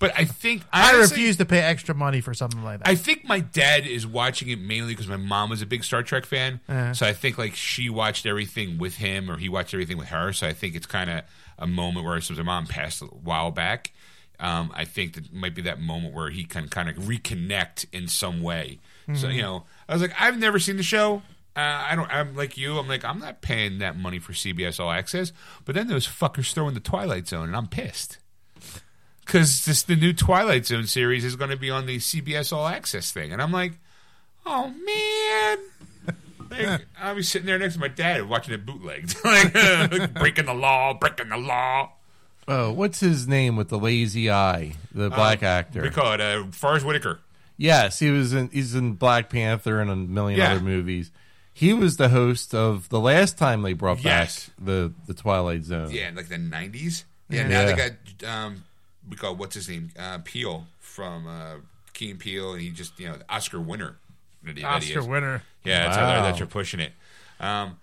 But I think I honestly- refuse to pay extra money for something like that. I think my dad is watching it mainly because my mom was a big Star Trek fan. Uh-huh. So I think like she watched everything with him or he watched everything with her. So I think it's kind of a moment where since my mom passed a while back, um, I think that might be that moment where he can kind of reconnect in some way. So Mm-hmm. you know, I was like, I've never seen the show. Uh, I don't. I'm like you. I'm like, I'm not paying that money for CBS All Access. But then those fuckers throw in the Twilight Zone, and I'm pissed because this the new Twilight Zone series is going to be on the CBS All Access thing, and I'm like, oh man. Like, I'll be sitting there next to my dad watching it bootlegged, like breaking the law, breaking the law. Oh, what's his name with the lazy eye? The black actor. We call it uh, Forest Whitaker. Yes, he was in. He's in Black Panther and a million Yeah. other movies. He was the host of the last time they brought Yes. back the the Twilight Zone. Yeah, in like the '90s. Yeah, Yeah. now they got um, we got what's his name uh, Peele from uh, Key and Peele, and he just you know Oscar winner. That he, that he Oscar winner. Yeah, that's how that you're pushing it. Um,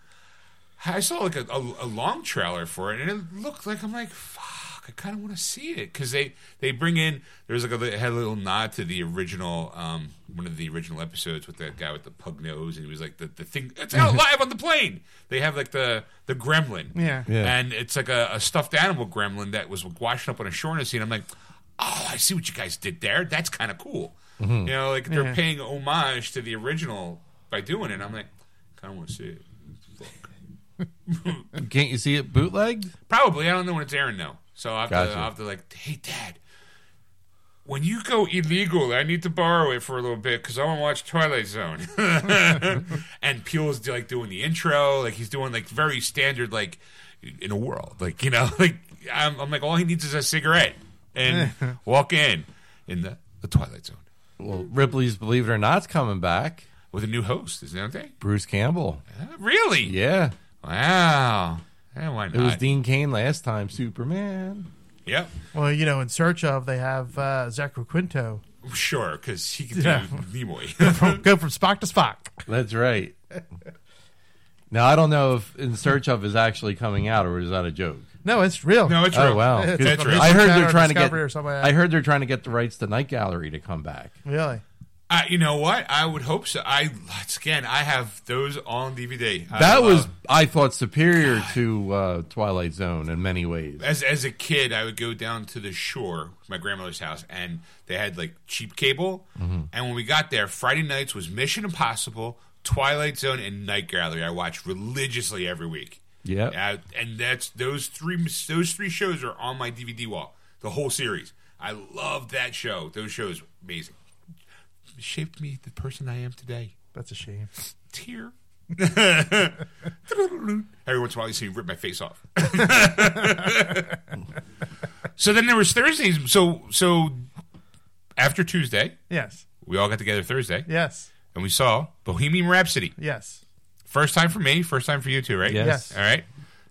I saw like a, a, a long trailer for it, and it looked like I'm like, fuck, I kind of want to see it because they they bring in there's like a they had a little nod to the original um one of the original episodes with that guy with the pug nose, and he was like the the thing it's out live on the plane. They have like the the gremlin, Yeah. Yeah. and it's like a, a stuffed animal gremlin that was washing up on a shore in a scene. I'm like, oh, I see what you guys did there. That's kind of cool. You know, like they're Yeah. paying homage to the original by doing it. I'm like, kind of want to see it. Can't you see it bootlegged? Probably. I don't know when it's airing though. So I have, Gotcha. to, I have to like, hey, Dad, when you go illegal, I need to borrow it for a little bit because I want to watch Twilight Zone. and Peele's like doing the intro, like he's doing like very standard, like in a world, like you know, like I'm, I'm like all he needs is a cigarette and walk in in the, the Twilight Zone Well, Ripley's Believe It or Not's coming back. with a new host, isn't they? Bruce Campbell. Uh, really? Yeah. Wow. Yeah, why not? It was Dean Cain last time, Superman. Yep. Well, you know, in search of, they have uh, Zachary Quinto. Sure, because he could do Yeah. Nimoy. Go from Spock to Spock. That's right. now, I don't know if In Search of is actually coming out or is that a joke? No, it's real. no, it's Oh real. wow! It's 'Cause That's on real. I heard they're or trying to get. Discovery or something like. I heard they're trying to get the rights to Night Gallery to come back. Really? Uh, you know what? I would hope so. I again, I have those on DVD. I That was, I thought, superior to uh, Twilight Zone in many ways. as as a kid. I would go down to the shore, my grandmother's house, and they had like cheap cable. Mm-hmm. And when we got there, Friday nights was Mission Impossible, Twilight Zone, and Night Gallery. I watched religiously every week. Yep. Uh, and that's those three. Those three shows are on my DVD wall. The whole series. I love that show. Those shows, amazing. Shaped me the person I am today. That's a shame. Tear. Every once in a while, you see me rip my face off. so then there was Thursdays. So so after Tuesday, Yes. we all got together Thursday, Yes. and we saw Bohemian Rhapsody. Yes. First time for me, first time for you too, right? Yes. Yes. All right.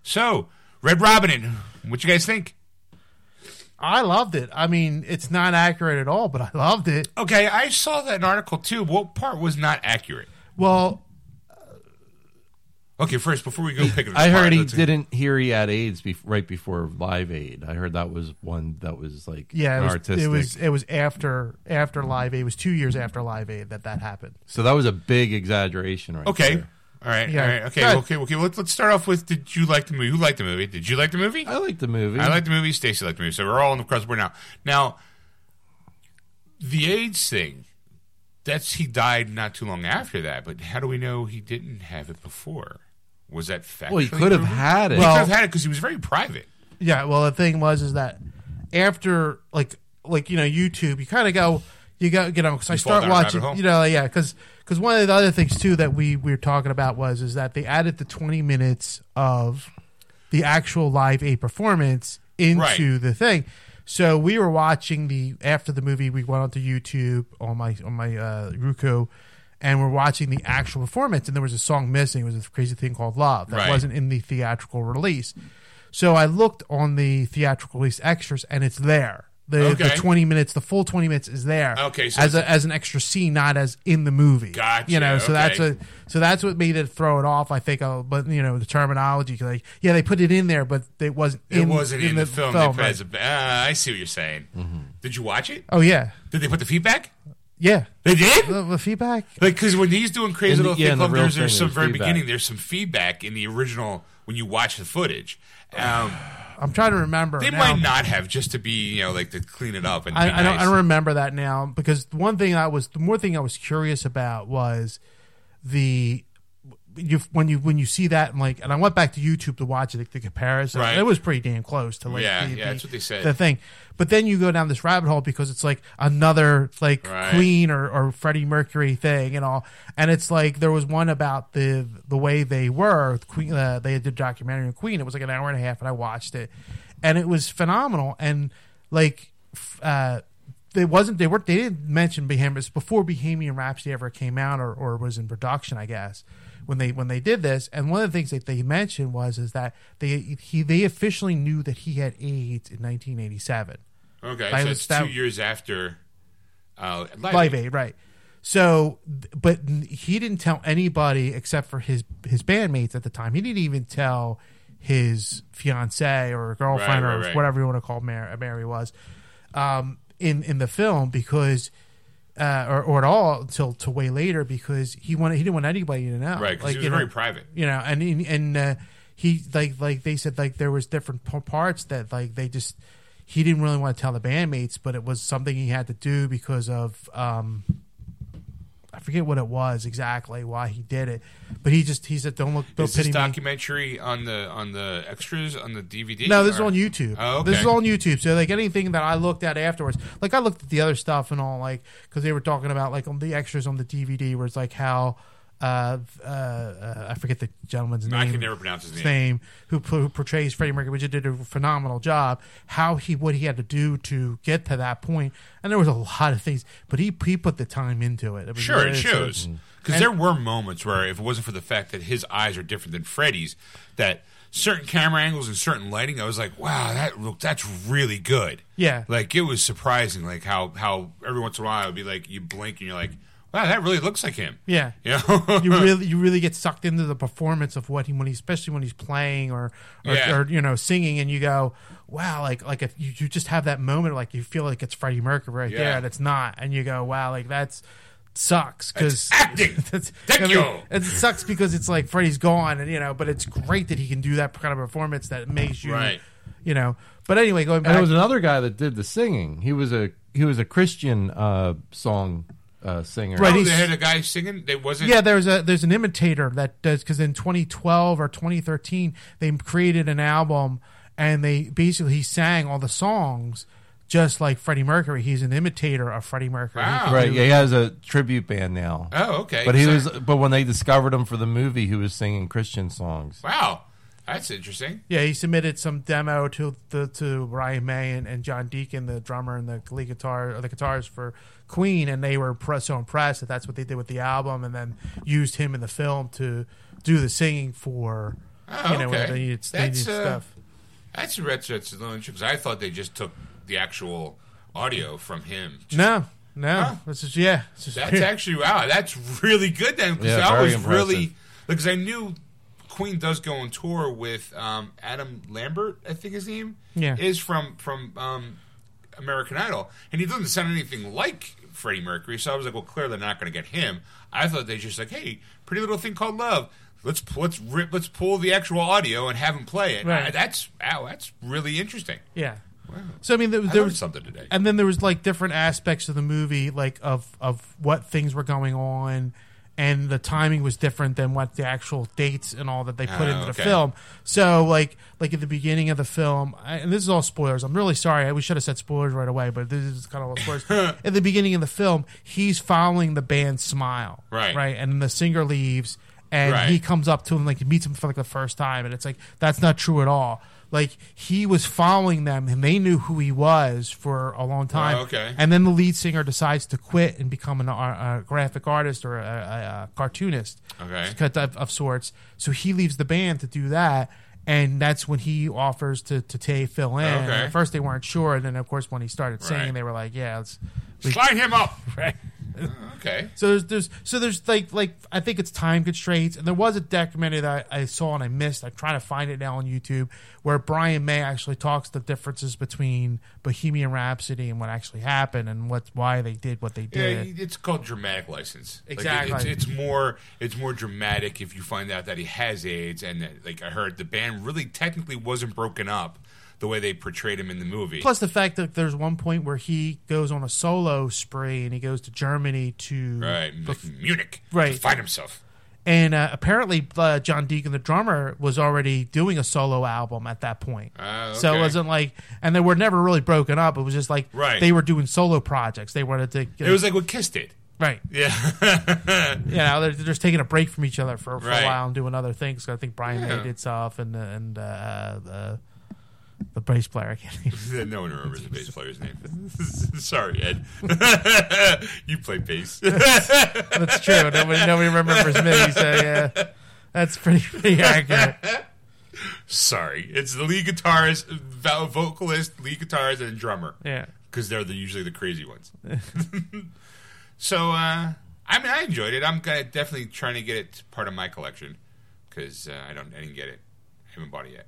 So Red Robin, what you guys think? I loved it. I mean, it's not accurate at all, but I loved it. Okay, I saw that article too. What part was not accurate? Well, uh, Okay, first before we go pick it I heard he didn't hear he had AIDS bef- right before Live Aid. I heard that was one that was like yeah, it was, artistic. it was it was after after Live Aid. It was two years after Live Aid that that happened. so that was a big exaggeration, right? Okay. there. All right. Yeah. All right. Okay. Good. Okay. Okay. Let's let's start off with. Did you like the movie? Who liked the movie? Did you like the movie? I like the movie. I like the movie. Stacy liked the movie. So we're all on the cross board now. Now, the AIDS thing. That's he died not too long after that. But how do we know he didn't have it before? Was that fact? well, he could have had it. He Well- could have had it because he was very private. Yeah, well, the thing was is that after like like you know YouTube, you kind of go you go you know because I start down a rabbit watching you know yeah because because one of the other things too that we we were talking about was is that they added the twenty minutes of the actual Live Aid performance into Right. the thing. So we were watching the after the movie. We went onto YouTube on my on my uh, Roku, and we're watching the actual performance. And there was a song missing. It was a crazy thing called "Love" that Right. wasn't in the theatrical release. So I looked on the theatrical release extras, and it's there. The, the twenty minutes, the full twenty minutes is there. Okay, so as a, as an extra scene, not as in the movie. Gotcha, You know, so that's a so that's what made it throw it off. I think, uh, but you know, the terminology, 'cause, like, yeah, they put it in there, but it wasn't. It in, wasn't in, the, film. they film, right. a- uh, I see what you're saying. Did you watch it? Oh yeah, Did they put the feedback? yeah. They did. The, the feedback. Like, because when he's doing Crazy the- Little yeah, Thing the Club, real there's, there's some there's very feedback. beginning. There's some feedback in the original when you watch the footage. Um, I'm trying to remember. they now. might not have just to be, you know, like to clean it up and. I, I don't. I don't remember that now because the one thing I was the more thing I was curious about was the you when you when you see that and like and I went back to YouTube to watch it the comparison. Right. It was pretty damn close to like Yeah, the, yeah, that's what they said. The thing, but then you go down this rabbit hole because it's like another like Right. Queen or, or Freddie Mercury thing and all, and it's like there was one about the the way they were Queen. Uh, they did a documentary on Queen. It was like an hour and a half, and I watched it, and it was phenomenal. And like, uh, they wasn't they weren't they didn't mention Bohemian it's before Bohemian Rhapsody ever came out or, or was in production, I guess. When they when they did this, and one of the things that they mentioned was is that they he they officially knew that he had AIDS in 1987. Okay, I so it's that- two years after uh, Live, Live Aid. Aid, right? So, but he didn't tell anybody except for his his bandmates at the time. He didn't even tell his fiance or girlfriend Right, or right, right. whatever you want to call Mary, Mary was um, in in the film because. Uh, or, or at all until to way later because he wanted he didn't want anybody to know Right, 'cause he was you know, very private. you know and and, and uh, he like like they said like there was different parts that like they just he didn't really want to tell the bandmates but it was something he had to do because of um forget what it was exactly why he did it but he just he said don't look don't Is this pity me documentary on the on the extras on the DVD? no, this is on YouTube. Oh, This is on YouTube. So like anything that I looked at afterwards, like I looked at the other stuff and all, like because they were talking about like on the extras on the DVD, where it's like how uh, uh, uh, I forget the gentleman's name. I can never pronounce his name. name who who portrays Freddie Mercury, which did a phenomenal job. How he what he had to do to get to that point, and there was a lot of things, but he he put the time into it. it was Sure, it shows. Because there were moments where, if it wasn't for the fact that his eyes are different than Freddie's, that certain camera angles and certain lighting, I was like, "Wow, that look, that's really good." Yeah. like it was surprising, like how how every once in a while it would be like you blink and you're like, "Wow, that really looks like him." Yeah. you you really you really get sucked into the performance of what he when he especially when he's playing or or, Yeah. or you know singing and you go wow like like if you, you just have that moment like you feel like it's Freddie Mercury right there Yeah. and it's not and you go wow like that's sucks because That's acting. Thank you. it sucks because it's like Freddie's gone and you know but it's great that he can do that kind of performance that makes you Right. you know but anyway going And there was another guy that did the singing. He was a he was a Christian uh, song uh, singer. Right, oh, they had a guy singing. They wasn't. Yeah, there's a there's an imitator that does because in 2012 or 2013 they created an album and they basically he sang all the songs just like Freddie Mercury. He's an imitator of Freddie Mercury. Wow. Right. Yeah, he has a tribute band now. Oh, okay. But he So- was. But when they discovered him for the movie, he was singing Christian songs. Wow, that's interesting. Yeah, he submitted some demo to the to Brian May and, and John Deacon, the drummer and the lead guitar or the guitars for Queen, and they were pre- so impressed that that's what they did with the album, and then used him in the film to do the singing for Oh, you know when okay. they needed, they That's, needed uh, stuff. That's a red that's because I thought they just took the actual audio from him. No, no, Huh? this is yeah. This is, That's actually wow. That's really good then because Yeah, I was impressive. really because I knew Queen does go on tour with um, Adam Lambert. I think his name Yeah. is from from um, American Idol, and he doesn't sound anything like Freddie Mercury. So I was like, well, clearly they're not going to get him. I thought they just like, hey, pretty little thing called love. Let's let's rip, let's pull the actual audio and have him play it. Right. Uh, that's wow, that's really interesting. yeah. Wow. So I mean, there, there learned was something today. and then there was like different aspects of the movie, like of of what things were going on, and the timing was different than what the actual dates and all that they put Oh, into the okay. film. So like like at the beginning of the film, I, and this is all spoilers. I'm really sorry. We should have said spoilers right away, but this is kind of all spoilers. at the beginning of the film, he's following the band Smile, Right. right, and then the singer leaves. And Right. he comes up to him like he meets him for like the first time, and it's like that's not true at all. Like he was following them, and they knew who he was for a long oh, time. Oh, okay. And then the lead singer decides to quit and become an, a graphic artist or a, a, cartoonist, Okay. of, of sorts. So he leaves the band to do that, and that's when he offers to to Tay fill in. Okay. at first they weren't sure, and then of course when he started singing, Right. they were like, "Yeah, let's Slide him up. right." Okay. So there's, there's so there's like like I think it's time constraints, and there was a documentary that I, I saw and I missed. I'm trying to find it now on YouTube, where Brian May actually talks the differences between Bohemian Rhapsody and what actually happened, and what why they did what they did. Yeah, it's called dramatic license. Like, it- Exactly. it's, it's more it's more dramatic if you find out that he has AIDS, and that, like I heard, the band really technically wasn't broken up the way they portrayed him in the movie. Plus the fact that there's one point where he goes on a solo spree and he goes to Germany to right, like Munich, Right. to find himself. and uh, apparently uh, John Deacon, the drummer, was already doing a solo album at that point. Ah, So it wasn't like, and they were never really broken up. It was just like Right. they were doing solo projects. They wanted to, It was like what Kiss did. right. Yeah, You know, they're, they're just taking a break from each other for, for Right. a while and doing other things. I think Brian Yeah. May did stuff, and uh, and uh, the the bass player. I can't. Even, no one remembers the bass player's name. Sorry, Ed. you play bass. that's true. Nobody nobody remembers me. So yeah, that's pretty pretty accurate. Sorry, it's the lead guitarist, vo- vocalist, lead guitarist, and drummer. Yeah. because they're the, usually the crazy ones. so, uh, I mean, I enjoyed it. I'm gonna definitely trying to get it part of my collection because uh, I don't, I didn't get it. I haven't bought it yet.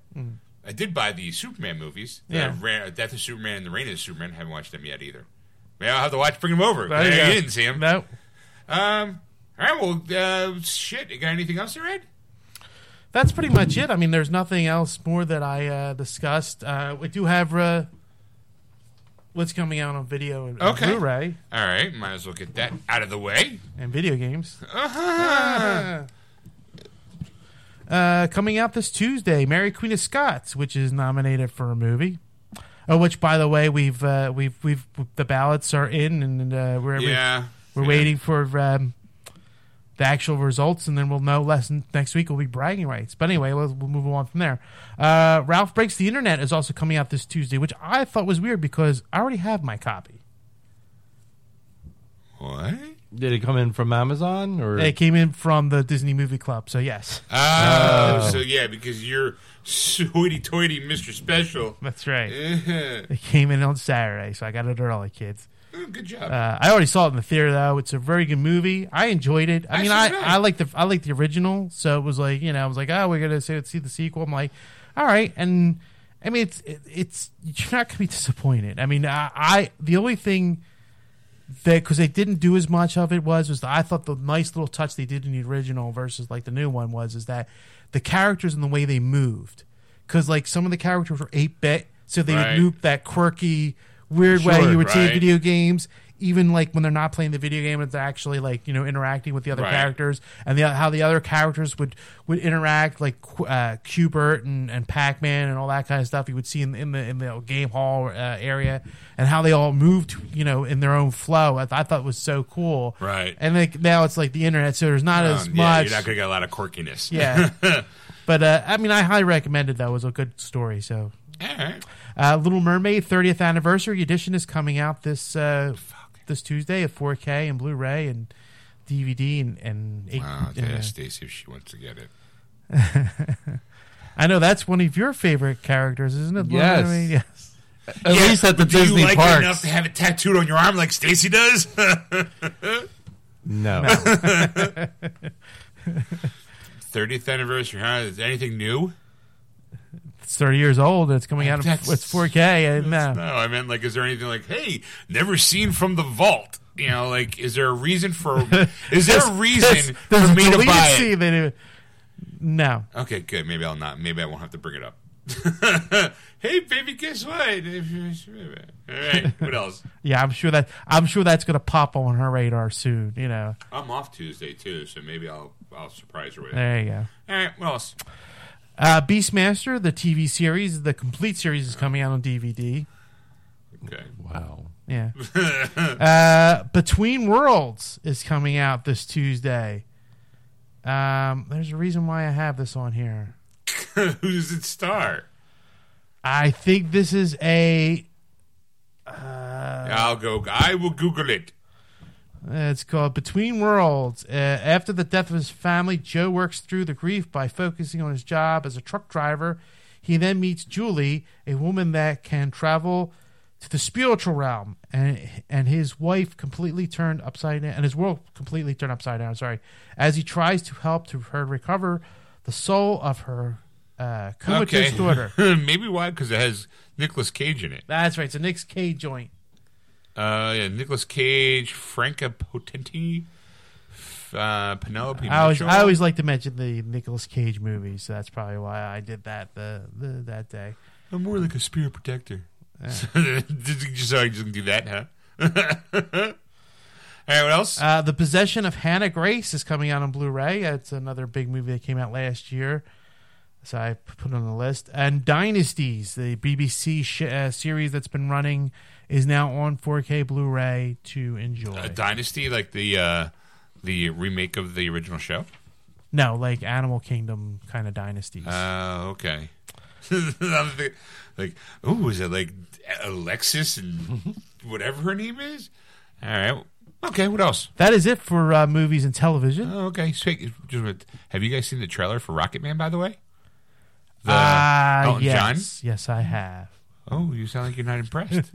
I did buy the Superman movies. The Yeah. Ra- Death of Superman and the Reign of Superman. haven't watched them yet either. Maybe I'll have to watch. Bring them over. There you you, didn't see them. No. Um. All right. Well, uh, shit. You got anything else there, Ed? That's pretty much it. I mean, there's nothing else more that I uh, discussed. Uh, we do have uh, what's coming out on video and, and Okay. Blu-ray All right. Might as well get that out of the way. and video games. Uh-huh. Uh, coming out this Tuesday, Mary Queen of Scots, which is nominated for a movie. Oh, which by the way, we've uh, we've we've the ballots are in, and uh, we're Yeah. we're Yeah. waiting for um, the actual results, and then we'll know less. Next week will be bragging rights. But anyway, we'll, we'll move on from there. Uh, Ralph Breaks the Internet is also coming out this Tuesday, which I thought was weird because I already have my copy. What? Did it come in from Amazon or? It came in from the Disney Movie Club, so yes, Oh, so yeah, because you're hoity-toity Mr. Special. that's right. Eh, It came in on Saturday, so I got it early, kids. Good job. Uh, I already saw it in the theater though. It's a very good movie. I enjoyed it. I mean, I I, so. I like the I like the original, so it was like you know I was like, oh, we're gonna see, see the sequel. I'm like, all right, and I mean it's it, it's you're not gonna be disappointed. I mean, I, I the only thing that because they didn't do as much of it was was that I thought the nice little touch they did in the original versus like the new one was is that the characters and the way they moved because like some of the characters were eight bit, so they Right. would move that quirky weird way you would see in video games. Even like when they're not playing the video game, it's actually like you know interacting with the other Right. characters and the, how the other characters would would interact, like uh, Qbert and, and Pac Man and all that kind of stuff. You would see in, in the in the game hall uh, area and how they all moved, you know, in their own flow. I, th- I thought was so cool. Right. And like now it's like the internet, so there's not as Um, yeah, much. you're not gonna get a lot of quirkiness. yeah. but uh, I mean, I highly recommend it. Though it was a good story. So All right. uh, Little Mermaid 30th anniversary edition is coming out this uh, this Tuesday at 4K and Blu-ray and DVD and and eight, Wow. uh, Ask Stacy if she wants to get it. I know that's one of your favorite characters, isn't it? Little Yes. Mermaid? Yes. At least at the Do Disney you like parks. it enough to have it tattooed on your arm like Stacy does? no. 30th anniversary, huh? Is anything new? It's 30 years old. and It's coming out. Of, That's- it's 4K. And, uh, No, I meant like, is there anything like, hey, never seen from the vault? You know, like, is there a reason for? Is there a reason there's for a me to buy it? that no. Okay, good. Maybe I'll not. Maybe I won't have to bring it up. hey, baby, guess what? All right. What else? Yeah, I'm sure that I'm sure that's going to pop on her radar soon. You know. I'm off Tuesday too, so maybe I'll I'll surprise her with it. There you go. All right. What else? Uh, Beastmaster, the TV series, the complete series is coming out on DVD. Okay. Wow. Yeah. uh, Between Worlds is coming out this Tuesday. Um, there's a reason why I have this on here. Who does it star? I think this is a. I'll go. I will Google it. It's called Between Worlds. Uh, after the death of his family, Joe works through the grief by focusing on his job as a truck driver. He then meets Julie, a woman that can travel to the spiritual realm, and and his wife completely turned upside down, and his world completely turned upside down. Sorry, as he tries to help to her recover the soul of her uh, comatose Okay. daughter. maybe why? Because it has Nicolas Cage in it. That's right. It's a Nick Cage joint. Uh, yeah, Nicolas Cage, Franka Potente, uh, Penelope I always, I always like to mention the Nicolas Cage movies, so that's probably why I did that the, the that day. I'm more like a spirit protector. just so I just do that, huh? All right, what else? Uh, the Possession of Hannah Grace is coming out on Blu-ray. It's another big movie that came out last year, so I put it on the list. And Dynasties, the BBC sh- uh, series that's been running, is now on 4K Blu-ray to enjoy. a Dynasty, like the uh, the remake of the original show. no, like Animal Kingdom kind of dynasties. Oh, okay. Like, oh, is it like Alexis and whatever her name is? All right. Okay. What else? that is it for uh, movies and television. Oh, okay. Speak, just a minute. have you guys seen the trailer for Rocket Man? By the way, the Elton yes, yes, I have. Oh, you sound like you're not impressed.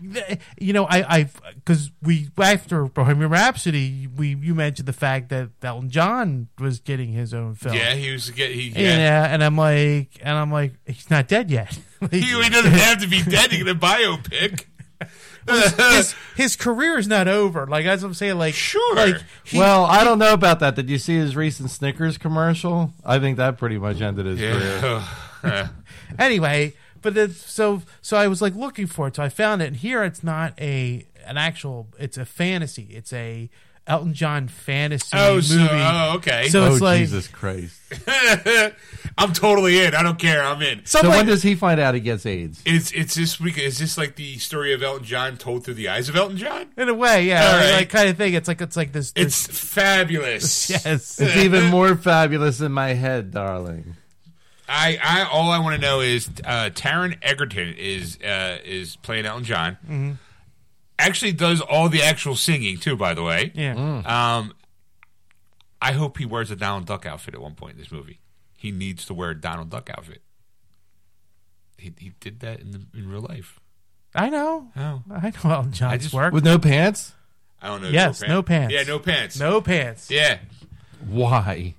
you know, I, I, because we after Bohemian Rhapsody, we you mentioned the fact that Elton John was getting his own film. yeah, he was get he Yeah. yeah. Uh, and I'm like, and I'm like, he's not dead yet. Like, He, he doesn't have to be dead to get a biopic. his his career is not over. Like as I'm saying, like Sure. like he, well, I don't know about that. Did you see his recent Snickers commercial? I think that pretty much ended his career. anyway, but it's so so I was like looking for it, so I found it, and here it's not a an actual, it's a fantasy. It's a Elton John fantasy oh, movie. so, oh, okay. So oh it's like Jesus Christ! I'm totally in. I don't care. I'm in. so So like, when does he find out he gets AIDS? It's it's this week. Is this like the story of Elton John told through the eyes of Elton John? in a way, yeah, All like, right. like kind of thing. It's like it's like this. It's fabulous. yes. It's even more fabulous in my head, darling. I, I all I want to know is uh, Taron Egerton is uh, is playing Elton John. Mm-hmm. Actually, does all the actual singing too. By the way, Yeah. Um, I hope he wears a Donald Duck outfit at one point in this movie. He needs to wear a Donald Duck outfit. He, he did that in the, in real life. I know. Oh, I know Elton John's just- work. With no pants? I don't know. Yes, no pants. Yeah, no pants. no pants. Yeah, Why?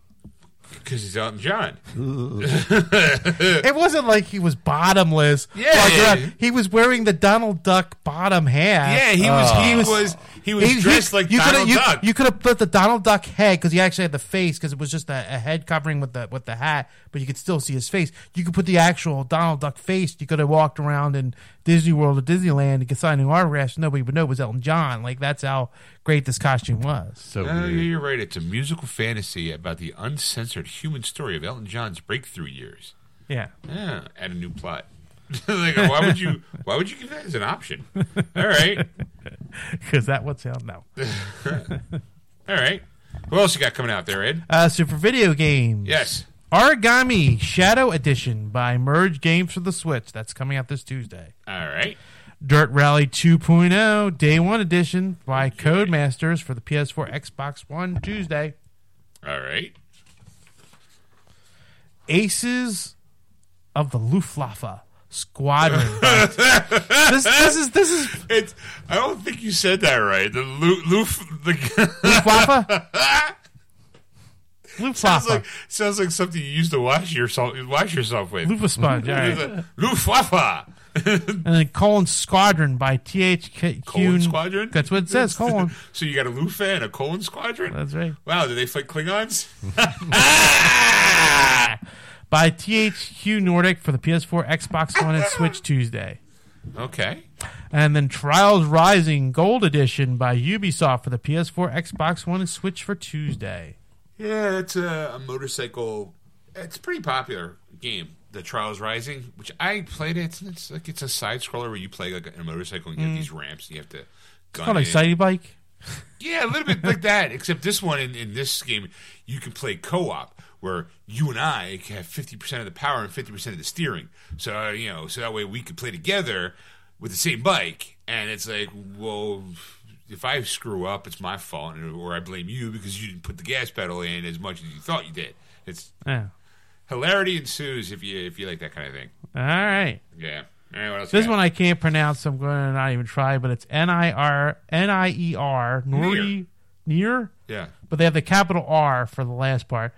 Because he's Elton John. It wasn't like he was bottomless. Yeah. walking around. He was wearing the Donald Duck bottom hat. Yeah, he was. he was. He was He- he- dressed like you Donald you, Duck. You could have put the Donald Duck head because he actually had the face because it was just a, a head covering with the with the hat, but you could still see his face. You could put the actual Donald Duck face. You could have walked around in Disney World or Disneyland and get signing autographs. Nobody would know it was Elton John. Like that's how great this costume was. So Oh, you're right. It's a musical fantasy about the uncensored human story of Elton John's breakthrough years. Yeah. Yeah, add a new plot. like, why would you? Why would you give that as an option? All right, Because that would sound no. all right. Who else you got coming out there, Ed? Uh, so for video games, Yes. Origami Shadow Edition by Merge Games for the Switch. That's coming out this Tuesday. All right. Dirt Rally 2.0 Day 1 Edition by Codemasters for the PS4, Xbox One Tuesday. All right. Aces of the Luftwaffe Squadron. this, this is this is It's. I don't think you said that right. The loof. The Luftwaffe. sounds like sounds like something you used to wash yourself wash yourself with. Luftwaffe sponge. All right. Luftwaffe. And then Colon Squadron by THQ. Colon Squadron? That's what it says. Colon. So you got a Lufa and a colon squadron? That's right. Wow, did they fight Klingons? By THQ Nordic for the PS4, Xbox One, and Switch Tuesday. okay. And then Trials Rising Gold Edition by Ubisoft for the PS4, Xbox One, and Switch for Tuesday. Yeah, it's a, a motorcycle. It's a pretty popular game, The Trials Rising, which I played. It. It's, it's like it's a side scroller where you play like a motorcycle and you have these ramps. And you have to. Gun Called it. Excite Bike. Yeah, a little bit like that. Except this one in, in this game, you can play co-op where you and I can have fifty percent of the power and fifty percent of the steering. So uh, you know, so that way we could play together with the same bike. And it's like, well, if I screw up, it's my fault, or I blame you because you didn't put the gas pedal in as much as you thought you did. It's Yeah. hilarity ensues if you if you like that kind of thing. All right. Yeah. All right, what else This one I can't pronounce, so I'm going to not even try, but it's N I R N I E R Nori near, yeah. but they have the capital R for the last part.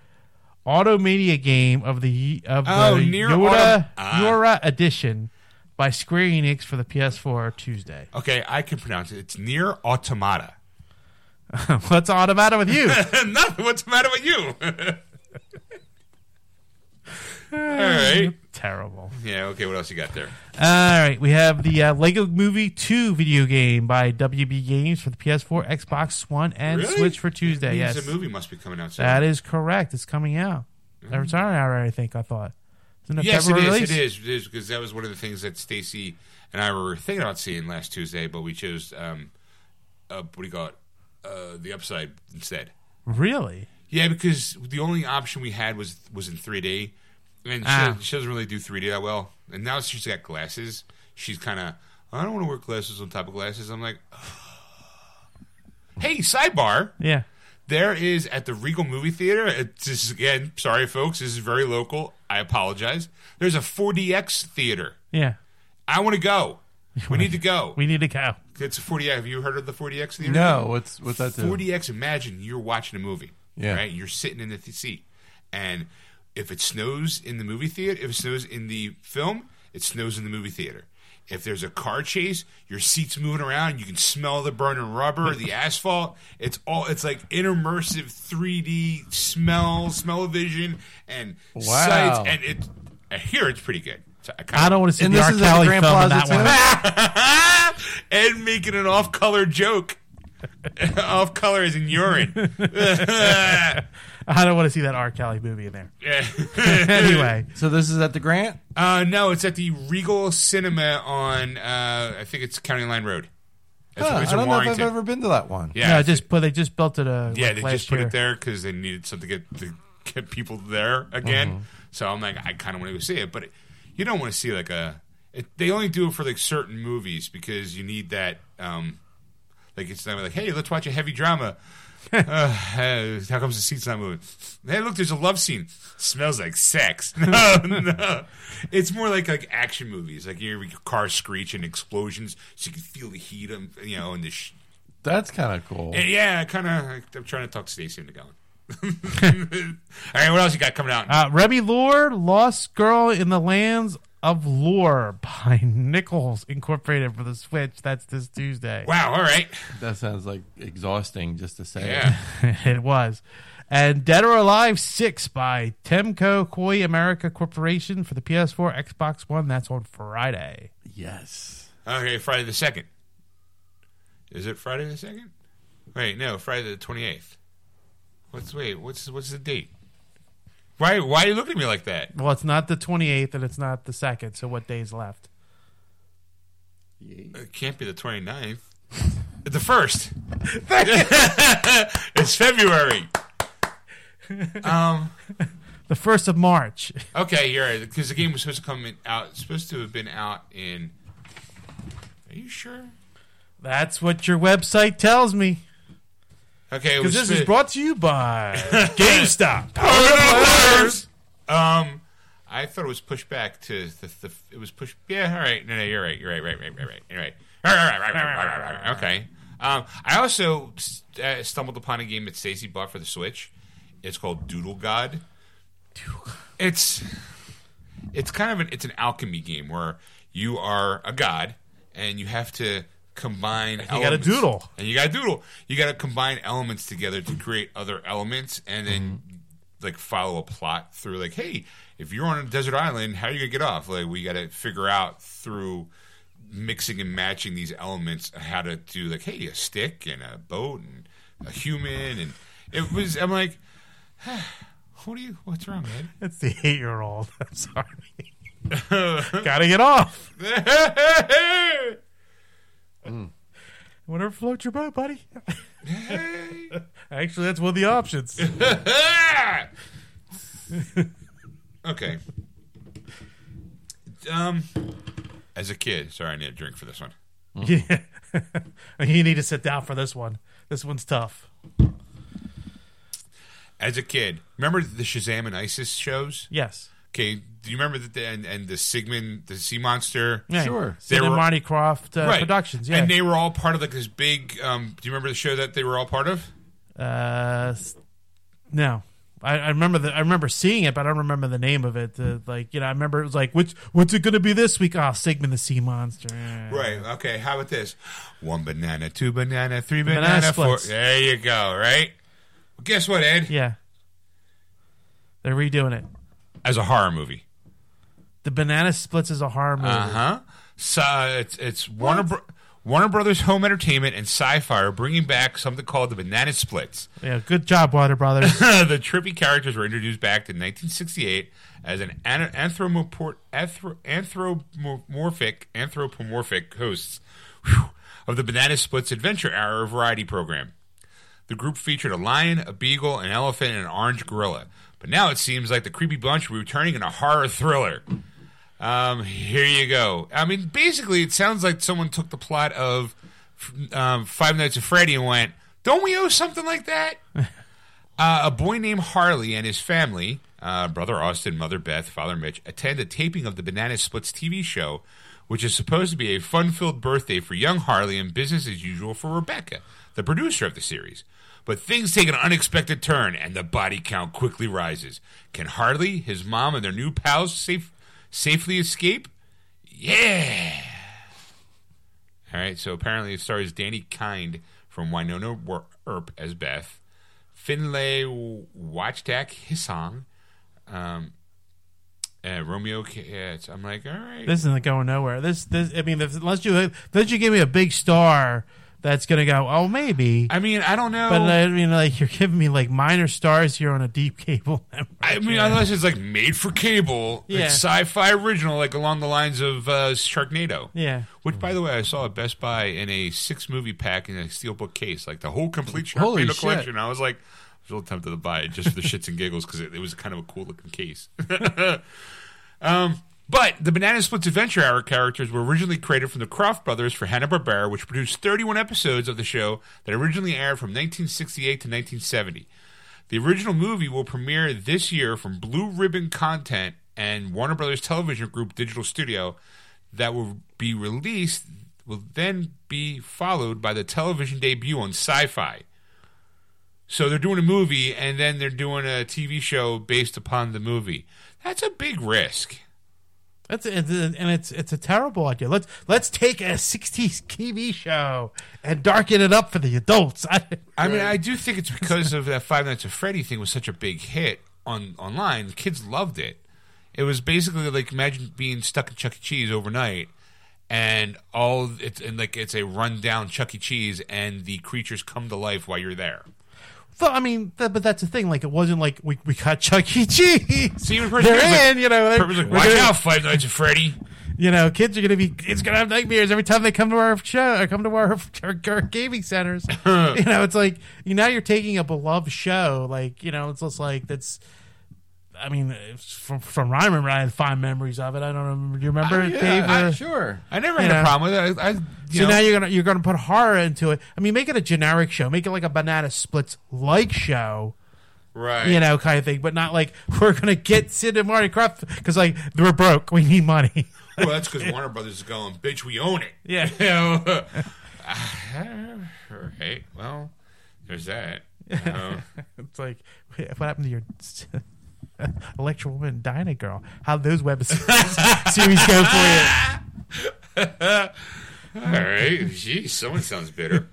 Automania game of the of Oh, the Yoda Autom- ah. YoRHa edition by Square Enix for the PS4 Tuesday. Okay, I can pronounce it. It's near automata. What's all the matter with you? Nothing. What's the matter with you? All right. Terrible. Yeah. Okay. What else you got there? All right, we have the uh, Lego Movie 2 video game by WB Games for the PS4, Xbox One, and Really? Switch for Tuesday. Yes, the movie must be coming out soon. that is correct. It's coming out. It's already out, I think. I thought. Yes, it is. It is. It is because that was one of the things that Stacy and I were thinking about seeing last Tuesday, but we chose um, uh, what do you call it? Uh, the upside instead. Really? Yeah, because the only option we had was was in 3D, and she, Ah. she doesn't really do 3D that well. And now she's got glasses. She's kind of I don't want to wear glasses on top of glasses. I'm like, hey, sidebar. Yeah. There is at the Regal Movie Theater. Uh, it's just, again, sorry folks, this is very local. I apologize. There's a 4DX theater, Yeah. I want to go. We need to go. We need to go. It's a 4DX. Have you heard of the 4DX theater? No, what's what's that? do? 4DX, imagine you're watching a movie. Yeah. Right? You're sitting in the th- seat. And if it snows in the movie theater, if it snows in the film, it snows in the movie theater. If there's a car chase, your seat's moving around, you can smell the burning rubber, the asphalt. It's all it's like immersive 3D smell, smell vision and Wow. sights and it I hear it's pretty good. So I, kinda- I don't want to see And the this R. is at the Kelly Grand film in that one. and making an off-color joke. off-color is in urine. I don't want to see that R. Kelly movie in there. anyway, So this is at the Grant. Uh, no, it's at the Regal Cinema on, uh, I think it's County Line Road. It's, Huh, it's I in don't know if I've Warrington. ever been to that one. Yeah, yeah, just put they just built it. Uh, yeah, like they last just put year. it there because they needed something to get to get people there again. Mm-hmm. So I'm like, I kind of want to go see it, but it, you don't want to see like a. It, they only do it for like certain movies because you need that. Um, like it's not like, hey, let's watch a heavy drama. uh, how comes the seat's not moving? Hey, look, there's a love scene. Smells like sex. No, no. It's more like like action movies. Like you hear your car screech and explosions, so you can feel the heat. And you know, and the sh- That's kind of cool. and yeah, kind of. I'm trying to talk to Stacy into going. All right, what else you got coming out? Uh, RemiLore, Lost Girl in the Lands of Lore by Nicalis Incorporated for the Switch. That's this Tuesday. wow, all right. That sounds like exhausting just to say. Yeah. it was. And Dead or Alive 6 by Tecmo Koei America Corporation for the PS4, Xbox One. That's on Friday. Yes. Okay, Friday the second. Is it Friday the second? Wait, no, Friday the twenty eighth. What's wait? What's what's the date? Why why are you looking at me like that? Well, it's not the 28th and it's not the 2nd, so what day's left? It can't be the 29th. The first. it's February. Um. The 1st of March. Okay, you're right. Because the game was supposed to come in, out. Supposed to have been out in. Are you sure? That's what your website tells me. Okay, Because this is brought to you by GameStop. Players. Um, I thought it was pushed back to the. the it was pushed. Yeah, all right. No, no, you're right. You're right. Right. Right. Right. Right. Right. All right. Right. Right. Right. Right. Right. right. Okay. Um, I also uh, stumbled upon a game that Stacy bought for the Switch. It's called Doodle God. It's it's kind of an it's an alchemy game where you are a god and you have to combine. you gotta elements. doodle. and you got to doodle. You got to combine elements together to create other elements, and then mm-hmm. like follow a plot through. Like, hey, if you're on a desert island, how are you gonna get off? Like, we got to figure out through mixing and matching these elements how to do like, hey, a stick and a boat and a human, and it was. I'm like, what do you? What's wrong, man? It's the eight year old. I'm sorry. Gotta get off. Whatever floats your boat, buddy. Actually, that's one of the options. okay. Um, as a kid, sorry, I need a drink for this one. yeah. you need to sit down for this one. This one's tough. As a kid, remember the Shazam and ISIS shows? Yes. Okay, do you remember that? The, and, and the Sigmund, the sea monster. Yeah. Sure. They were- Marty Krofft uh, Right. Productions. Yeah. and they were all part of like this big. Um, do you remember the show that they were all part of? uh, s- no. I, I remember the I remember seeing it, but I don't remember the name of it. Uh, like you know, I remember it was like, which what's it going to be this week? Oh, Sigmund the Sea Monster. Right. Okay. How about this? One banana, two banana, three Banana banana, four. There you go. Right. Well, guess what, Ed? Yeah. They're redoing it. As a horror movie. The Banana Splits is a horror movie. Uh huh. So it's it's Warner Bro- Warner Brothers Home Entertainment and Sci-Fi are bringing back something called the Banana Splits. Yeah, good job, Water Brothers. the trippy characters were introduced back in 1968 as an an- anthropomorphic anthropomorphic hosts whew, of the Banana Splits Adventure Hour variety program. The group featured a lion, a beagle, an elephant, and an orange gorilla. But now it seems like the creepy bunch were returning in a horror thriller. Um, here you go. I mean, basically, it sounds like someone took the plot of um, Five Nights at Freddy and went, "Don't we owe something like that?" Uh, a boy named Harley and his family, uh, brother Austin, mother Beth, father Mitch, attend a taping of the Banana Splits TV show which is supposed to be a fun filled birthday for young Harley and business as usual for Rebecca, the producer of the series. But things take an unexpected turn, and the body count quickly rises. Can Harley, his mom, and their new pals safe, safely escape? Yeah! All right, so apparently it stars Dani Kind from Wynonna Earp as Beth, Finlay Wachtak Hisong, um, uh, Romeo. Katz. I'm like, all right. This isn't going nowhere. This, this. I mean, unless you unless you give me a big star that's gonna go. Oh, maybe. I mean, I don't know. But I mean, like you're giving me like minor stars here on a deep cable. network. I mean, unless it's like made for cable, Yeah. it's sci-fi original, like along the lines of uh, Sharknado. yeah. Which, by the way, I saw at Best Buy in a six movie pack in a steelbook case, like the whole complete Holy Sharknado shit. collection. I was like, I was a little tempted to buy it just for the shits and giggles because it, it was kind of a cool looking case. um, but the Banana Splits Adventure Hour characters were originally created from the Krofft brothers for Hanna Barbera, which produced 31 episodes of the show that originally aired from 1968 to 1970. The original movie will premiere this year from Blue Ribbon Content and Warner Brothers Television Group Digital Studio. That will be released, will then be followed by the television debut on Sci Fi. So they're doing a movie and then they're doing a TV show based upon the movie. That's a big risk. That's it's, and it's it's a terrible idea. Let's let's take a '60s TV show and darken it up for the adults. I, I mean, I do think it's because of that Five Nights at Freddy thing was such a big hit on online. Kids loved it. It was basically like imagine being stuck in Chuck E. Cheese overnight, and all it's and like it's a rundown Chuck E. Cheese, and the creatures come to life while you're there. So, I mean, but that's the thing. Like, it wasn't like we, we got Chuck E. Cheese. Even person They're like- in, you know. Purpose like, we're watch gonna- out, Five Nights at Freddy. You know, kids are gonna be kids gonna have nightmares every time they come to our show or come to our, our, our gaming centers. you know, it's like you now you're taking a beloved show, like you know, it's just like that's. I mean, from from I remember, I had fond memories of it. I don't remember. Do you remember it, Yeah, Dave? I- Uh, sure. I never had know. a problem with it. I, I, So know, now you're gonna you're gonna put horror into it. I mean, make it a generic show. Make it like a banana splits like show. right? you know, kind of thing, but not like we're gonna get Sid and Marty Krofft because like we're broke, we need money. well, that's because Warner Brothers is going, bitch, we own it. Yeah. You know? all right. Well, there's that. Uh, it's like what happened to your Electra Woman Dyna Girl? How'd those web series go for you? all right. Jeez, someone sounds bitter.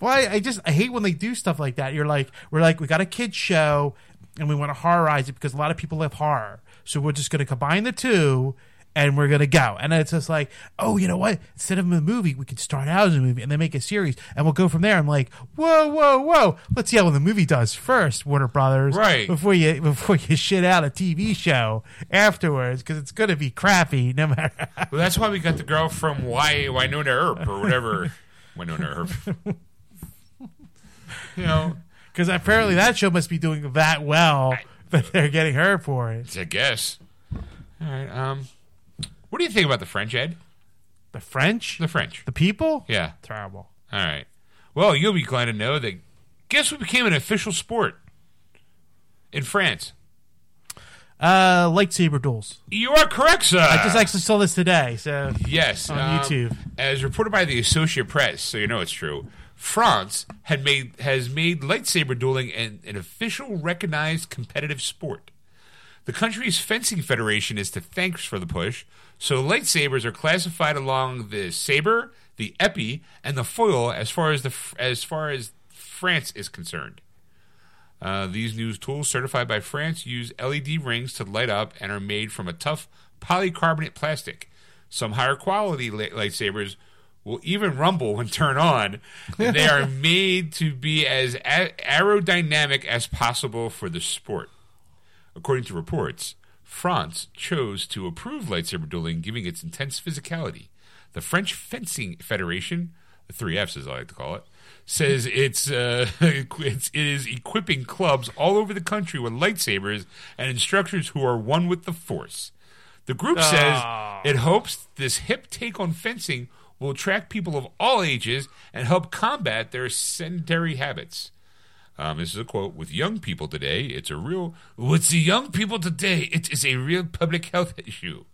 Well, I, I just I hate when they do stuff like that. You're like, we're like, we got a kids show and we want to horrorize it because a lot of people love horror, so we're just gonna combine the two. And we're gonna go, and it's just like, oh, you know what? Instead of a movie, we could start out as a movie, and then make a series, and we'll go from there. I'm like, whoa, whoa, whoa! Let's see how the movie does first, Warner Brothers, Right. Before you before you shit out a TV show afterwards, because it's gonna be crappy, no matter. Well, that's why we got the girl from Why Wynonna Earp or whatever. Wynonna Earp. you know, Because apparently that show must be doing that well that they're getting her for it. I guess. All right. Um, what do you think about the French, Ed? The French, The French. the people, Yeah. terrible. All right. Well, you'll be glad to know that guess what became an official sport in France? Uh, lightsaber duels. You are correct, sir. I just actually saw this today. So Yes, on um, YouTube. as reported by the Associated Press, so you know it's true. France had made has made lightsaber dueling an, an official recognized competitive sport. The country's fencing federation is to thank for the push, so lightsabers are classified along the saber, the épée, and the foil as far as the as far as France is concerned. Uh, these new tools, certified by France, use LED rings to light up and are made from a tough polycarbonate plastic. Some higher quality li- lightsabers will even rumble when turned on. They are made to be as a- aerodynamic as possible for the sport. According to reports, France chose to approve lightsaber dueling, giving its intense physicality. The French Fencing Federation, the three Fs as I like to call it, says it's, uh, it's it is equipping clubs all over the country with lightsabers and instructors who are one with the Force. The group says it hopes this hip take on fencing will attract people of all ages and help combat their sedentary habits. Um, this is a quote. With young people today, it's a real. With the young people today, it is a real public health issue.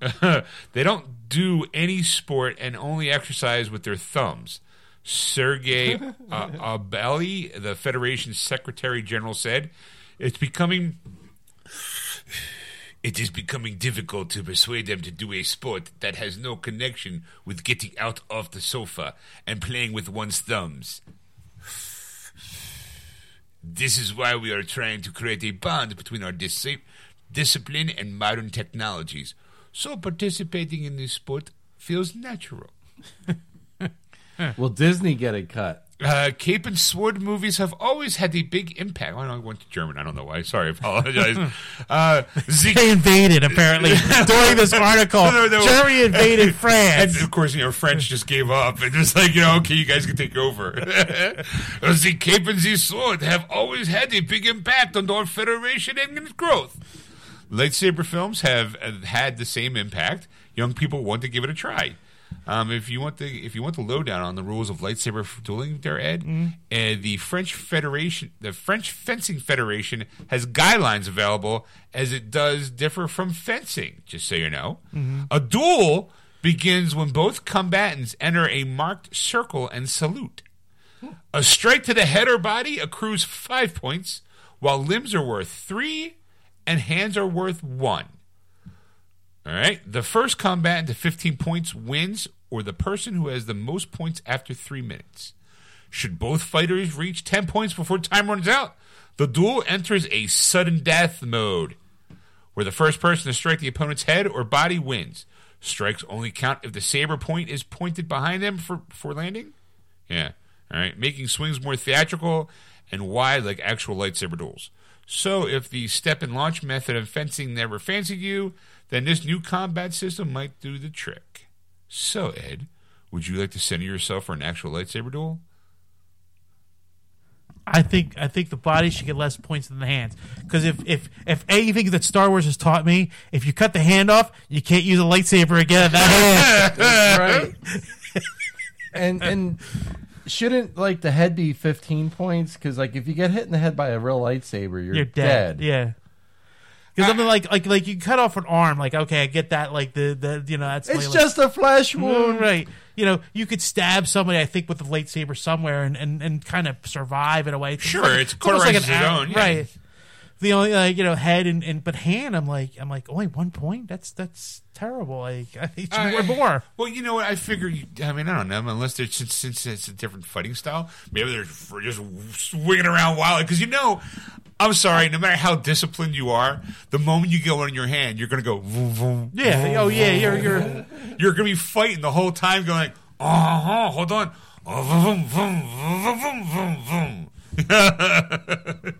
they don't do any sport and only exercise with their thumbs. Sergey uh, Aubailly, the Federation's Secretary General, said, "It's becoming." It is becoming difficult to persuade them to do a sport that has no connection with getting out of the sofa and playing with one's thumbs. This is why we are trying to create a bond between our dis- discipline and modern technologies. So participating in this sport feels natural. Will Disney get a cut? Uh, Cape and Sword movies have always had a big impact. I, I went to German. I don't know why. Sorry, I apologize. uh, the- They invaded apparently during this article. No, no. Germany invaded France. and of course, you know, French just gave up and just like, you know, okay, you guys can take over. the Cape and the Sword have always had a big impact on our federation and its growth. Lightsaber films have uh, had the same impact. Young people want to give it a try. Um, if you want the if you want the lowdown on the rules of lightsaber dueling, there, Ed, uh, the French Federation, the French Fencing Federation, has guidelines available as it does differ from fencing. Just so you know, a duel begins when both combatants enter a marked circle and salute. A strike to the head or body accrues five points, while limbs are worth three and hands are worth one. All right. The first combatant to 15 points wins, or the person who has the most points after three minutes. Should both fighters reach 10 points before time runs out, the duel enters a sudden death mode, where the first person to strike the opponent's head or body wins. Strikes only count if the saber point is pointed behind them for, for landing. Yeah. All right. Making swings more theatrical and wide like actual lightsaber duels. So, if the step and launch method of fencing never fancied you, then this new combat system might do the trick. So, Ed, would you like to center yourself for an actual lightsaber duel? I think I think the body should get less points than the hands because if if if anything that Star Wars has taught me, if you cut the hand off, you can't use a lightsaber again. That hand. right. and and shouldn't like the head be 15 points? Because like if you get hit in the head by a real lightsaber, you're, You're dead. dead. Yeah. Because I mean, like, like, like you cut off an arm. Like, okay, I get that. Like the, the, you know, that's It's like, just a flesh Mm, wound. right. You know, you could stab somebody, I think, with a lightsaber somewhere and, and, and kind of survive in a way. It's Sure, like- it's almost like an own, yeah. right? The only like you know head and, and but hand, I'm like I'm like only one point. That's that's terrible. Like I think it should be Uh, more. Well, you know what? I figure. You, I mean, I don't know. Unless they're since, since it's a different fighting style, maybe they're just swinging around wildly. Because you know, I'm sorry. No matter how disciplined you are, the moment you get one in your hand, you're gonna go. Vroom, vroom, Yeah. vroom, Oh yeah. You're you're. You're gonna be fighting the whole time, going, "Oh, uh-huh, hold on." Oh, vroom, vroom, vroom, vroom, vroom, vroom.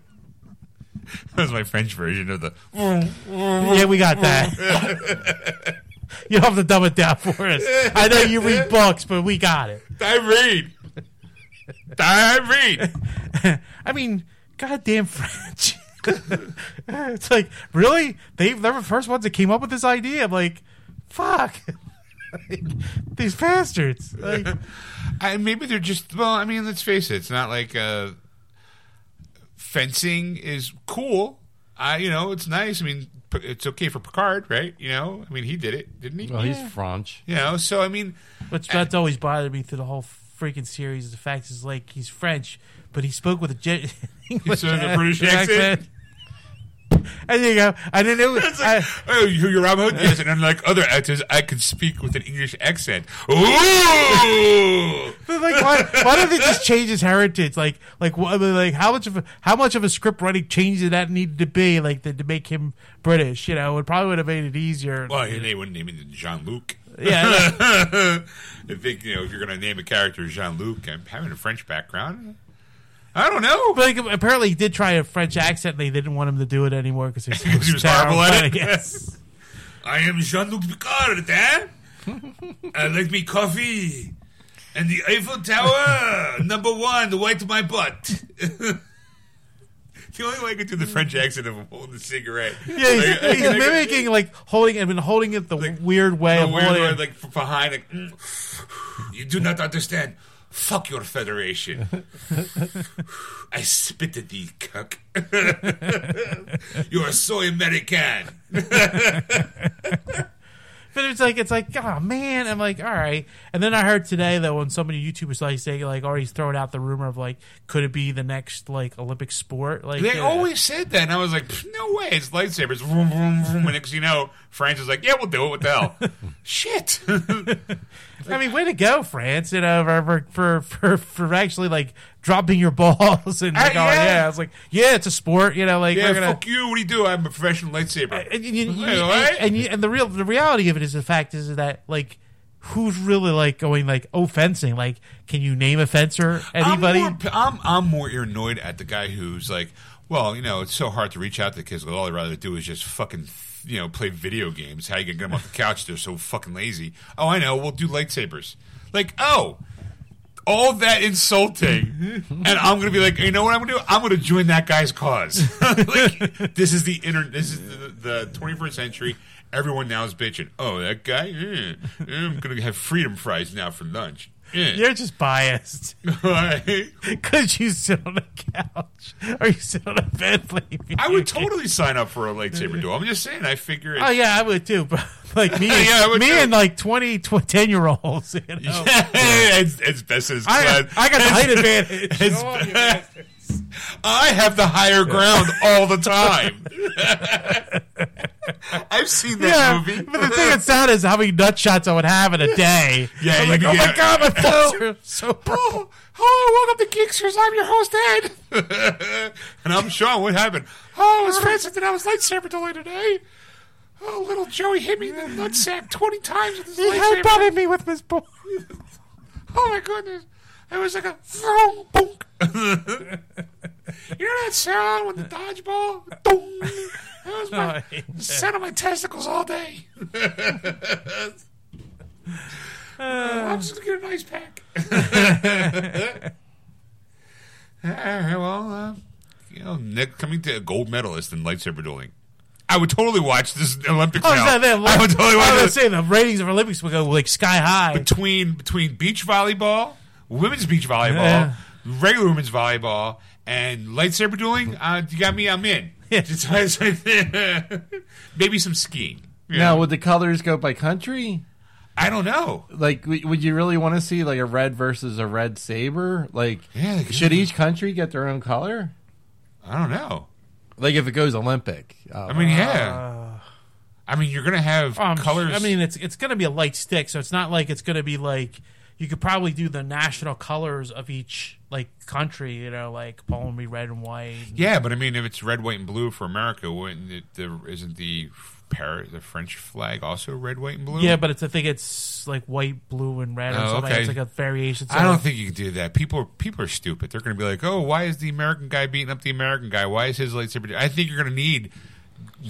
that was my French version of the. Yeah, we got that. you don't have to dumb it down for us. I know you read books, but we got it. I read. I read. I mean, goddamn French. it's like, really? They they're the first ones that came up with this idea. I'm like, fuck. Like, these bastards. Like, I, maybe they're just well. I mean, let's face it. It's not like uh, fencing is cool. I, you know, it's nice. I mean, it's okay for Picard, right? You know, I mean, he did it, didn't he? Well, he's French. You know, so I mean, which that's always bothered me through the whole freaking series. Is the fact is like he's French, but he spoke with a jet English So the British accent? And you go. And then it was. it's like, oh, you- you're Robin Hood, yes. And unlike other actors, I can speak with an English accent. Ooh, But like, why, why don't they just change his heritage? Like, like, what, like, how much of a, how much of a script writing change did that need to be, like, to, to make him British? You know, it probably would have made it easier. well, they wouldn't name him Jean Luc. Yeah, I think you know if you're going to name a character Jean Luc, I'm having a French background. I don't know. but like, apparently he did try a French accent. and They didn't want him to do it anymore because he was horrible at it? Yes. I am Jean Luc Picard, eh? I like me coffee. And the Eiffel Tower, number one, the white of my butt. the only way I could do the French accent of him holding a cigarette. Yeah, he's, Like, he's I- mimiking like holding. I mean, holding it the weird way the of weird holding. it. like from behind, like, mm, you do not understand. Fuck your federation. I spit at thee, cuck. you are so American. But it's like it's like oh man I'm like all right and then I heard today that when somebody YouTube was like saying like already throwing out the rumor of like could it be the next like Olympic sport like They uh, always said that, and I was like, "No way! It's lightsabers." Vroom, vroom, vroom. And next, you know, France is like, "Yeah, we'll do it. What the hell?" Shit. I mean way to go France you know for for for, for actually like dropping your balls and like, Uh, oh yeah. yeah I was like yeah it's a sport you know like yeah, we're gonna fuck you. What do you do? I'm a professional lightsaber. and, you, you- what? and, you- and the real the reality of it is the fact is that like who's really like going like oh fencing like can you name a fencer anybody I'm more, I'm, I'm more annoyed at the guy who's like, well, you know, it's so hard to reach out to kids. 'cause All I'd rather do is just fucking, you know, play video games. How you gonna get them off the couch? They're so fucking lazy. Oh, I know. We'll do lightsabers. Like, oh, all that insulting, and I'm gonna be like, you know what I'm gonna do? I'm gonna join that guy's cause. like, this is the inter. This is the, the 21st century. Everyone now is bitching. Oh, that guy. I'm gonna have freedom fries now for lunch. Eh. you're just biased Right. because you sit on a couch or you sit on a bed playing video I would games. totally sign up for a lightsaber duel. I'm just saying. I figure. It's, Oh yeah, I would too. But like me, and, Yeah, I would me too. and like 20, 10 year olds. You know? it's, it's best as I. I got the height advantage. it's- you. I have the higher ground all the time. I've seen that yeah, movie. but the thing that's sad is how many nut shots I would have in a day. Yeah, I'm like, oh my god, my balls are so pro. Oh, oh, welcome to Geeksters. I'm your host, Ed. and I'm Sean. What happened? Oh, it was fancy that I was lightsaber delay today. Oh, little Joey hit me in the nutsack 20 times with his He lightsaber. headbutted me with his ball. Oh my goodness. It was like a thong, bonk. you know that sound with the dodgeball? Dong. That was Oh, my I hate sound of my testicles all day. I'm just gonna get an ice pack. all right, well, uh, you know, Nick coming to a gold medalist in lightsaber dueling. I would totally watch this Olympics Oh, now. that, I would totally I watch was saying the ratings of Olympics would go like sky high. between between beach volleyball, women's beach volleyball, Yeah. regular women's volleyball, and lightsaber dueling. Uh, you got me. I'm in. Yeah. Just- Maybe some skiing. Yeah. Now, would the colors go by country? I don't know. Like, would you really want to see like a red versus a red saber? Like, Yeah, should each country get their own color? I don't know. Like, if it goes Olympic, uh, I mean, yeah. I mean, you're gonna have Um, colors. I mean, it's it's going to be a light stick, so it's not like it's going to be like you could probably do the national colors of each like country. You know, like Poland be red and white. yeah, but I mean, if it's red, white, and blue for America, wouldn't it, the, isn't the Paris, the French flag also red, white, and blue? Yeah, but it's I think it's like white, blue, and red or Oh, something. okay. It's like a variation. So I don't think you can do that. People are people are stupid. They're going to be like, "Oh, why is the American guy beating up the American guy? Why is his lightsaber?" I think you're going to need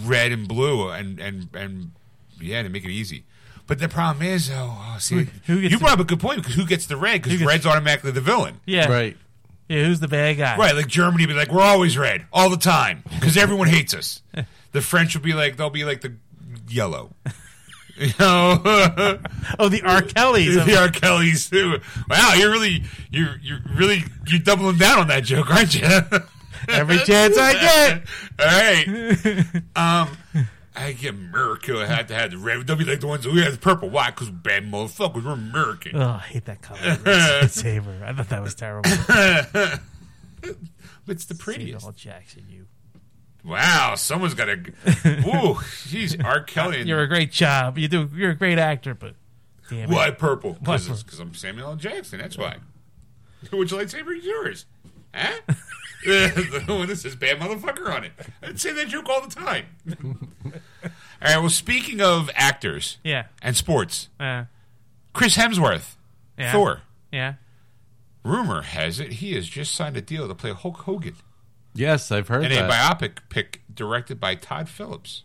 red and blue and and and yeah to make it easy. But the problem is, oh, oh, see, who gets you the- brought up a good point because who gets the red? Because Who gets- red's automatically the villain, Yeah, right? Yeah, who's the bad guy? right? Like Germany would be like, "We're always red all the time because everyone hates us." The French will be like, they'll be like the yellow. You know, Oh, the R. Kellys. the R. Kellys too. Wow, you're really, you're, you're really, you're doubling down on that joke, aren't you? Every chance I get. All right. Um, I get America. I had to have the red. They'll be like the ones who the purple. Why? Because bad motherfuckers. We're American. Oh, I hate that color. Red saber. I thought that was terrible. it's the prettiest. Samuel Jackson, you. Wow, someone's got a. Ooh, jeez, R. Kelly. You're a great job. You do. You're a great actor, but damn it. why purple? Because I'm Samuel L. Jackson. That's why. Would Which lightsaber is yours? Huh? The one that says bad motherfucker on it. I'd say that joke all the time. all right, well, speaking of actors Yeah. and sports, Uh, Chris Hemsworth, yeah. Thor. Yeah. Rumor has it he has just signed a deal to play Hulk Hogan Yes, I've heard in a that. biopic pick directed by Todd Phillips.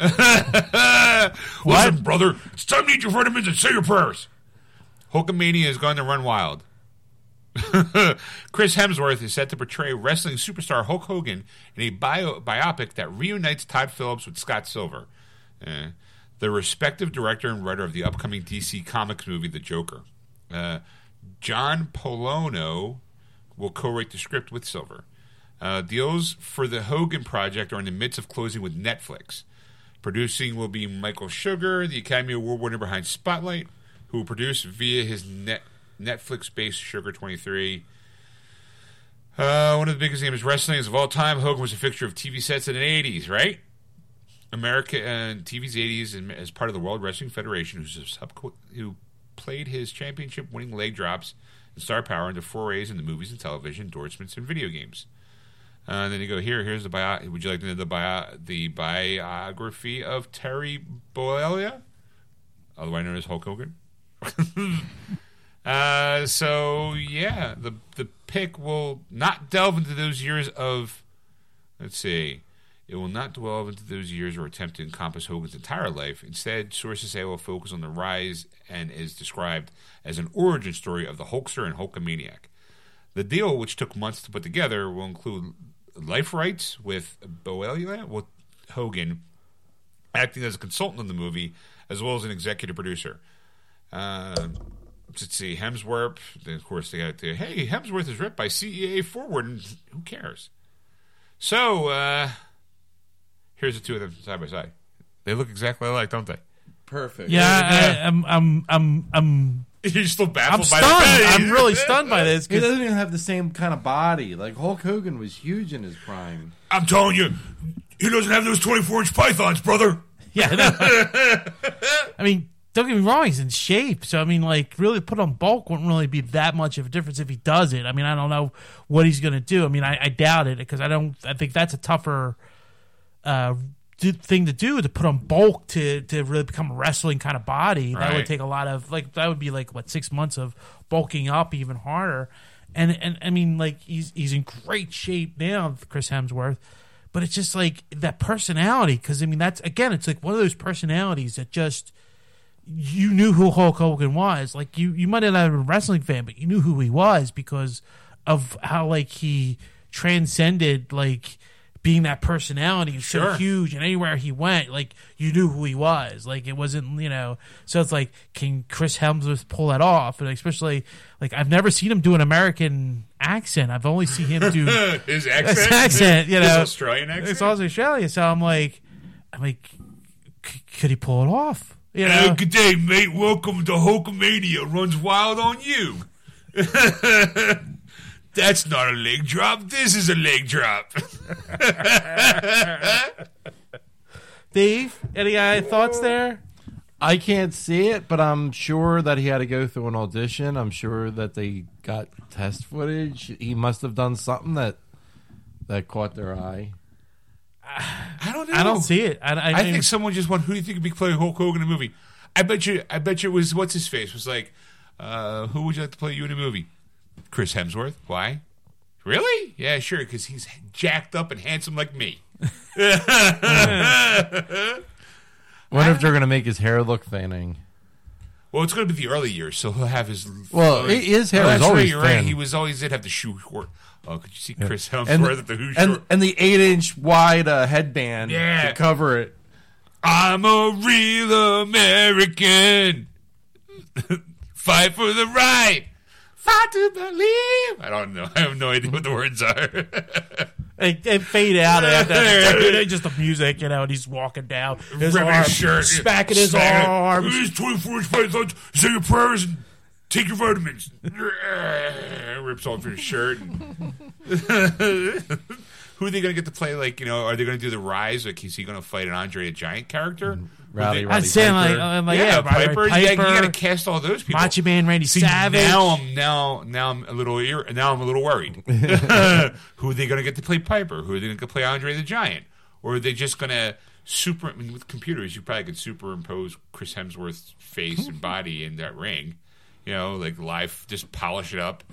Listen, brother, it's time to eat your vitamins and say your prayers. Hulkamania is going to run wild. Chris Hemsworth is set to portray wrestling superstar Hulk Hogan in a bio- biopic that reunites Todd Phillips with Scott Silver, uh, the respective director and writer of the upcoming DC Comics movie The Joker. Uh, John Pollono will co-write the script with Silver. Uh, deals for the Hogan project are in the midst of closing with Netflix. Producing will be Michael Sugar, the Academy Award winner behind Spotlight, who will produce via his net Netflix-based Sugar 23. Uh, one of the biggest names wrestling of all time. Hogan was a fixture of TV sets in the 80s, right? America and TV's 80s and as part of the World Wrestling Federation, who played his championship-winning leg drops and star power into forays in the movies and television, endorsements, and video games. Uh, and then you go here. Here's the bio. Would you like to know the bio, the biography of Terry Bollea, otherwise known as Hulk Hogan? uh, so yeah, the the pick will not delve into those years of. Let's see. It will not delve into those years or attempt to encompass Hogan's entire life. Instead, sources say it will focus on the rise and is described as an origin story of the Hulkster and Hulkamaniac. The deal, which took months to put together, will include life rights with Bollea, with Hogan acting as a consultant in the movie, as well as an executive producer. Uh, let's see, Hemsworth. Then of course they got the hey, Hemsworth is ripped by CEA Forward, and who cares? So uh, here's the two of them side by side. They look exactly alike, don't they? Perfect. Yeah, I, I'm, I'm, I'm, I'm, You're still baffled. I'm baffled by stunned. the I'm really stunned by this. He doesn't even have the same kind of body. Like Hulk Hogan was huge in his prime. I'm telling you, he doesn't have those 24 inch pythons, brother. Yeah. I. I mean, don't get me wrong, he's in shape. So I mean, like, really put on bulk wouldn't really be that much of a difference if he does it. I mean, I don't know what he's going to do. I mean, I, I doubt it because I don't. I think that's a tougher uh, thing to do to put on bulk to to really become a wrestling kind of body. That would take a lot of like that would be like what six months of bulking up even harder. And and I mean, like he's he's in great shape now, Chris Hemsworth. But it's just like that personality, because I mean, that's again, it's like one of those personalities that just you knew who Hulk Hogan was. Like you, you might not have been a wrestling fan, but you knew who he was because of how like he transcended like being that personality. Was so huge, and anywhere he went, like you knew who he was. Like it wasn't, you know. So it's like, can Chris Hemsworth pull that off? And especially, like I've never seen him do an American accent. I've only seen him do his accent, his accent. You know, his Australian accent. It's also Australian. So I'm like, I'm like, c- could he pull it off? You know, Uh, good day, mate. Welcome to Hulkamania. Runs wild on you. That's not a leg drop. This is a leg drop. Dave, any uh, thoughts there? I can't see it, but I'm sure that he had to go through an audition. I'm sure that they got test footage. He must have done something that that caught their eye. I don't know. I don't see it. I, I, I think someone just went. Who do you think would be playing Hulk Hogan in a movie? I bet you. I bet you it was what's his face was like. Uh, who would you like to play you in a movie? Chris Hemsworth. Why? Really? Yeah, sure. Because he's jacked up and handsome like me. Wonder if they're gonna make his hair look thinning. Well, it's going to be the early years, so he'll have his. Well, flowing- his hair Oh, was right, always You're right. He was always did have the shoe short. Oh, could you see Chris Hemsworth And, at the Who and, and the eight inch wide uh, headband Yeah. to cover it. I'm a real American. Fight for the right. Fight to believe. I don't know. I have no idea what the words are. they, they fade out after that. just the music, you know, and he's walking down his Ripping arm, his shirt, smacking his smacking it. arms. Here's 24 inch pythons. Say your prayers and take your vitamins. Rips off his shirt. Who are they going to get to play? Like, you know, are they going to do the rise? Like, is he going to fight an Andre the Giant character? Mm-hmm. Rowdy, Would I'd Roddy say like, Piper. I'm like, yeah, yeah, Piper. Piper, You, got, to cast all those people. Macho Man, Randy See, Savage. Now I'm now now I'm a little ear- now I'm a little worried. Who are they going to get to play Piper? Who are they going to play Andre the Giant? Or are they just going to super? I mean, with computers, you probably could superimpose Chris Hemsworth's face and body in that ring. You know, like live, just polish it up.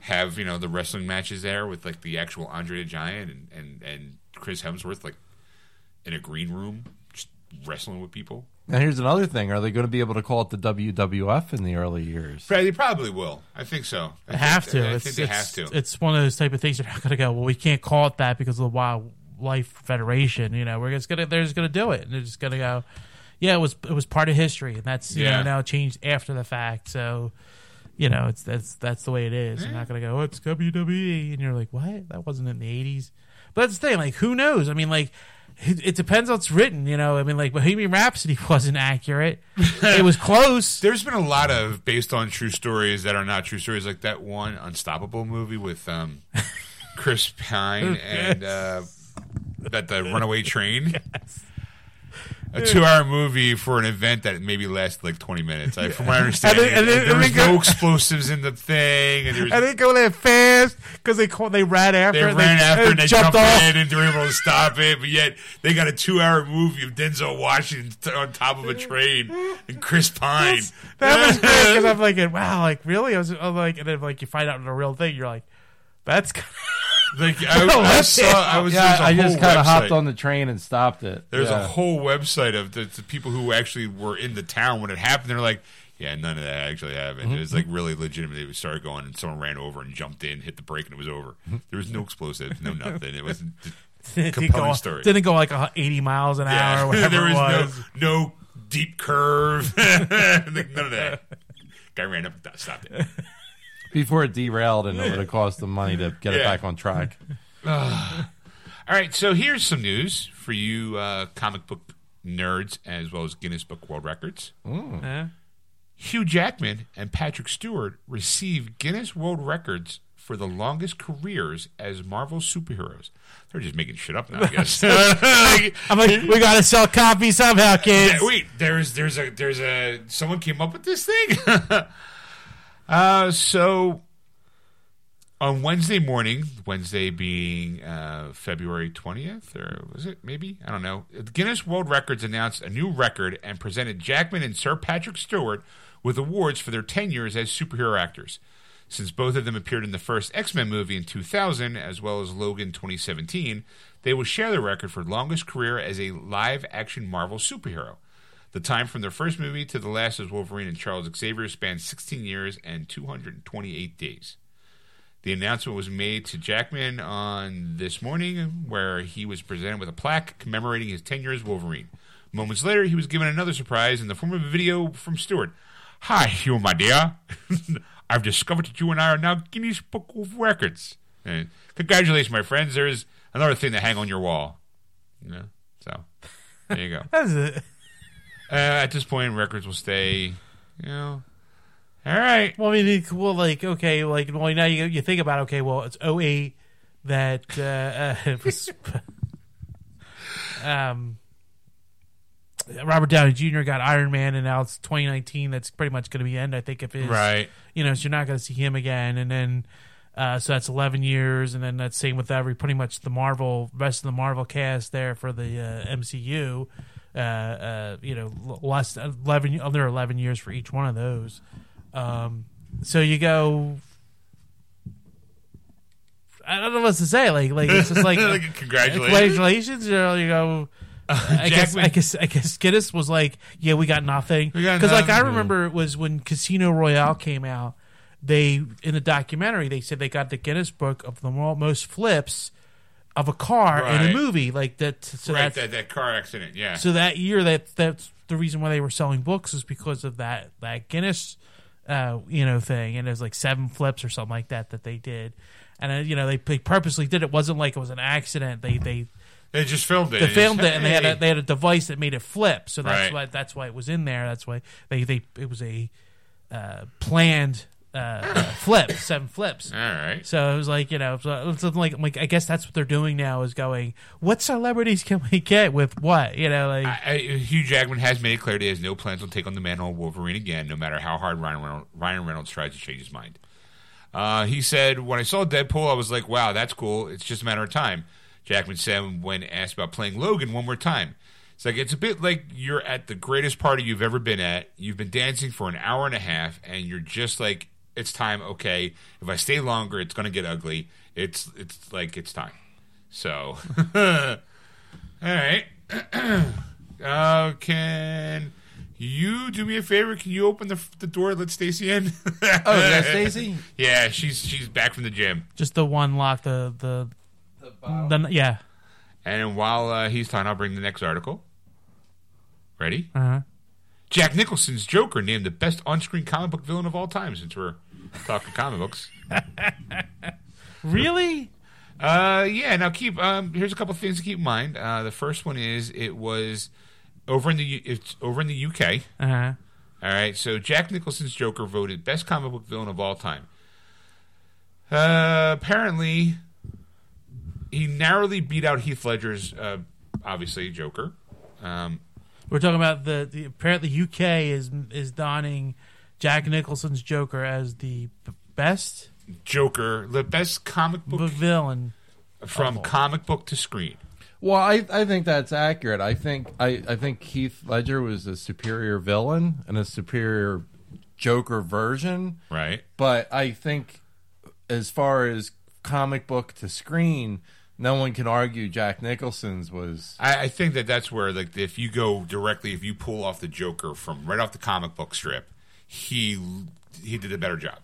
Have you know the wrestling matches there with like the actual Andre the Giant and and and Chris Hemsworth like in a green room just wrestling with people. Now here's another thing: Are they going to be able to call it the WWF in the early years? They probably will. I think so. I They have to. I it's, think they it's, have to. It's one of those type of things. They're not going to go. Well, we can't call it that because of the Wildlife Federation. You know, we're just gonna. They're just going to do it. And they're just going to go. Yeah, it was. It was part of history, and that's you Yeah. know now changed after the fact. So, you know, it's that's that's the way it is. You're not going to go. Oh, it's WWE, and you're like, what? That wasn't in the '80s. But that's the thing. Like, who knows? I mean, like. It, it depends how it's written. You know, I mean, like Bohemian Rhapsody wasn't accurate. it was close. There's been a lot of based on true stories that are not true stories, like that one Unstoppable movie with um, Chris Pine and uh, that the Runaway Train. A two-hour movie for an event that maybe lasted like 20 minutes. I, from my understanding, And then- and then- there was no explosives in the thing, and there was I didn't go that fast because they called, they ran after. they ran after and they jumped, off. in and they were able to stop it, but yet they got a two-hour movie of Denzel Washington on top of a train and Chris Pine. That was great because I'm like, wow, like really? I was I'm like, and then like you find out in a real thing. You're like, that's kind Like I, I saw, I was Yeah, there's a I just kind of hopped on the train and stopped it. There's yeah. a whole website of the, the people who actually were in the town when it happened. They're like, yeah, none of that actually happened. Mm-hmm, it was like mm-hmm. really legitimate. It started going, and someone ran over and jumped in, hit the brake, and it was over. Mm-hmm. There was no explosives, no nothing. It was didn't compelling go, story. Didn't go like 80 miles an hour or whatever there was, it was. no no deep curve, none of that. Guy ran up, and stopped it. Before it derailed and it would have cost them money to get it Yeah. back on track. All right, so here's some news for you uh, comic book nerds as well as Guinness Book World Records. Yeah. Hugh Jackman and Patrick Stewart received Guinness World Records for the longest careers as Marvel superheroes. They're just making shit up now, I guess. Like, I'm like, we got to sell copies somehow, kids. yeah, wait, there's there's a there's a someone came up with this thing. uh, so on Wednesday morning, Wednesday being uh, February 20th, or was it maybe? I don't know. Guinness World Records announced a new record and presented Jackman and Sir Patrick Stewart with awards for their tenures as superhero actors. Since both of them appeared in the first X Men movie in 2000, as well as Logan 2017, they will share the record for longest career as a live action Marvel superhero. The time from their first movie to the last as Wolverine and Charles Xavier spans 16 years and 228 days. The announcement was made to Jackman on this morning, where he was presented with a plaque commemorating his 10 years as Wolverine. Moments later, he was given another surprise in the form of a video from Stewart. Hi, Hugh, my dear. I've discovered that you and I are now Guinness Book of Records. And congratulations, my friends. There is another thing to hang on your wall. You know, so there you go. That's it. Uh, at this point, records will stay. You know, all right. Well, I mean, well, like, okay, like, well, now you you think about, okay, well, it's 08 that uh, uh, was, um, Robert Downey Jr. got Iron Man, and now it's 2019. That's pretty much going to be the end, I think, if his. Right. You know, so you're not going to see him again, and then. Uh, so that's 11 years, and then that's same with every pretty much the Marvel rest of the Marvel cast there for the uh, MCU. Uh, uh, you know, l- less 11 other 11 years for each one of those. Um, so you go. I don't know what to say. Like, like it's just like, Like, congratulations. congratulations. You know, you go. I guess, I guess, I guess Guinness was like, yeah, we got nothing. Because, like, I remember it was when Casino Royale came out. They in the documentary they said they got the Guinness Book of the most flips of a car in Right. a movie. Like that. So right, that's that, that car accident, yeah. so that year, that that's the reason why they were selling books is because of that that Guinness, uh, you know, thing. And it was like seven flips or something like that that they did. And uh, you know, they, they purposely did it. it. wasn't like it was an accident. They they they just filmed it. they filmed it and they had a, they had a device that made it flip. So that's Right. why that's why it was in there. That's why they they it was a uh, planned uh, flip, seven flips. All right. So it was like you know, so something like like I guess that's what they're doing now is going. What celebrities can we get with what? You know, like I, I, Hugh Jackman has made it clear he has no plans on taking on the mantle of Wolverine again, no matter how hard Ryan Reynolds, Ryan Reynolds tries to change his mind. Uh, he said, When I saw Deadpool, I was like, wow, that's cool. It's just a matter of time. Jackman said when asked about playing Logan one more time. It's like, it's a bit like you're at the greatest party you've ever been at. You've been dancing for an hour and a half, and you're just like, it's time. Okay, if I stay longer, it's going to get ugly. It's it's like it's time. So, all right. uh, can you do me a favor? Can you open the the door? Let Stacy in. Oh, is that Stacy? Yeah, she's she's back from the gym. just the one lock. The the the yeah. And while uh, he's talking, I'll bring the next article. Ready? Uh-huh. Jack Nicholson's Joker named the best on-screen comic book villain of all time. Since we're talking comic books, Really? Uh, yeah. Now keep. Um, here's a couple things to keep in mind. Uh, the first one is it was over in the U- it's over in the UK. Uh huh. All right. So Jack Nicholson's Joker voted best comic book villain of all time. Uh, apparently, he narrowly beat out Heath Ledger's, uh, obviously Joker. Um, We're talking about the, the apparently UK is is donning Jack Nicholson's Joker as the b- best Joker, the best comic b- book villain. from comic book to screen. Well, I, I think that's accurate. I think I, I think Heath Ledger was a superior villain and a superior Joker version. Right. But I think as far as comic book to screen, no one can argue Jack Nicholson's was I, I think that that's where, like, if you go directly, if you pull off the Joker from right off the comic book strip, he he did a better job.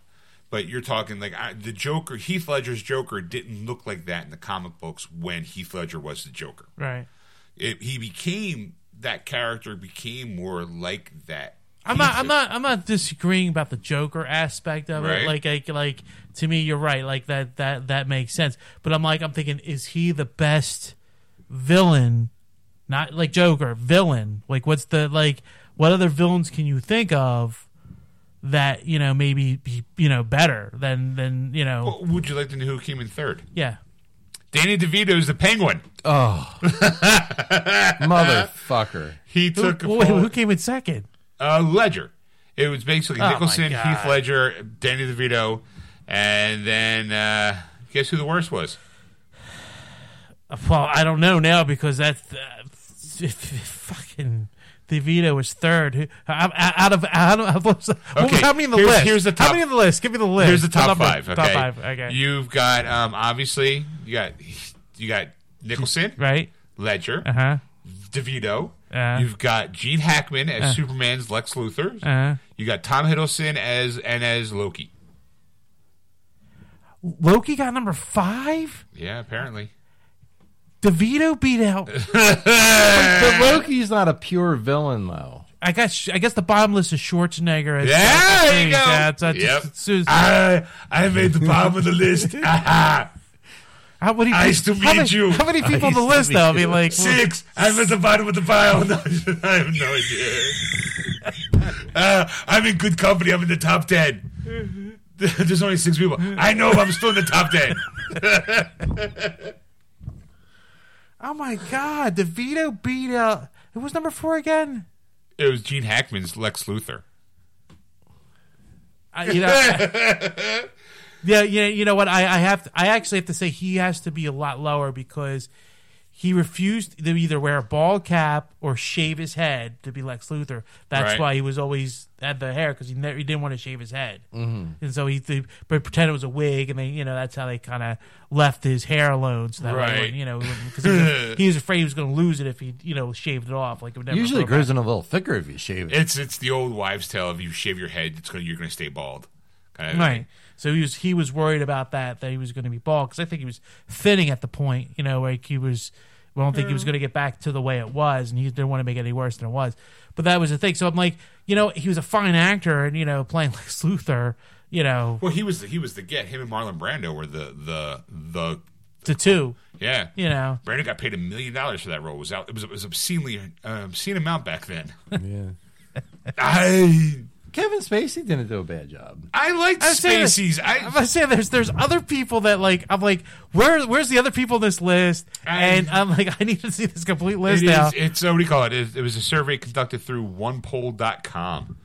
But you're talking like I, the Joker, Heath Ledger's Joker didn't look like that in the comic books when Heath Ledger was the Joker. Right. It, he became that character became more like that. I'm not. I'm not. I'm not disagreeing about the Joker aspect of Right. it. Like, like, like to me, you're right. Like that. That that makes sense. But I'm like, I'm thinking, is he the best villain? Not like Joker villain. Like, what's the like? What other villains can you think of that you know maybe be you know better than than you know? Well, would you like to know who came in third? Yeah. Danny DeVito's the Penguin. oh motherfucker. He Who, took a wait, who came in second? uh, Ledger. It was basically Oh, Nicholson, Heath Ledger, Danny DeVito, and then uh, guess who the worst was? Well, I don't know now because that's uh, fucking DeVito was third. Out out of out of, Okay, how many in the here's- list? here's the top- How many in the list? Give me the list. Here's the top number. five. Okay, Top five. Okay. You've got um, obviously you got you got Nicholson, right. Ledger, Uh huh. DeVito. Uh. You've got Gene Hackman as Superman's Lex Luthor. Uh. You got Tom Hiddleston as and as Loki. Loki got number five. Yeah, apparently. DeVito beat out. But Loki's not a pure villain though. I guess. I guess the bottom list is Schwarzenegger. As Yeah, there you go. Yeah, it's, it's, Yep. it's, it's, I I made the bottom of the list. how many? Nice to how many, you. How many people on the list though? I you. mean, like Six. I'm at the bottom of the pile. No, I have no idea. Uh, I'm in good company. I'm in the top ten. There's only six people. I know I'm still in the top ten. Oh my God! DeVito beat out. Who was number four again? It was Gene Hackman's Lex Luthor. I, you know, yeah, yeah. You know what? I, I have. To, I actually have to say he has to be a lot lower because he refused to either wear a bald cap or shave his head to be Lex Luthor. That's Right. why he was always had the hair because he never he didn't want to shave his head, mm-hmm. and so he they, but pretend it was a wig, and they you know that's how they kind of left his hair alone. So that Right. when, you know, because he, was- he was afraid he was going to lose it if he you know shaved it off. Like it would never Usually it grows in a little thicker if you shave it. It's it's the old wives' tale. If you shave your head, it's gonna you're gonna stay bald. Kind of Right. So he was he was worried about that that he was going to be bald because I think he was thinning at the point, you know, like he was. Well, I don't think he was going to get back to the way it was, and he didn't want to make it any worse than it was. But that was the thing. So I'm like, you know, he was a fine actor, and you know, playing Lex Luthor, you know, Well, he was the, he was the get. Him and Marlon Brando were the the the the two, yeah. you know. Brando got paid a million dollars for that role. It was out. It was it was obscenely uh, obscene amount back then. yeah. I Kevin Spacey didn't do a bad job. I liked I saying Spacey's. I'm I gonna say there's there's other people that like I'm like where where's the other people in this list I- and I'm like I need to see this complete list it now. is, it's uh, what do you call it? it? It was a survey conducted through OnePoll.com.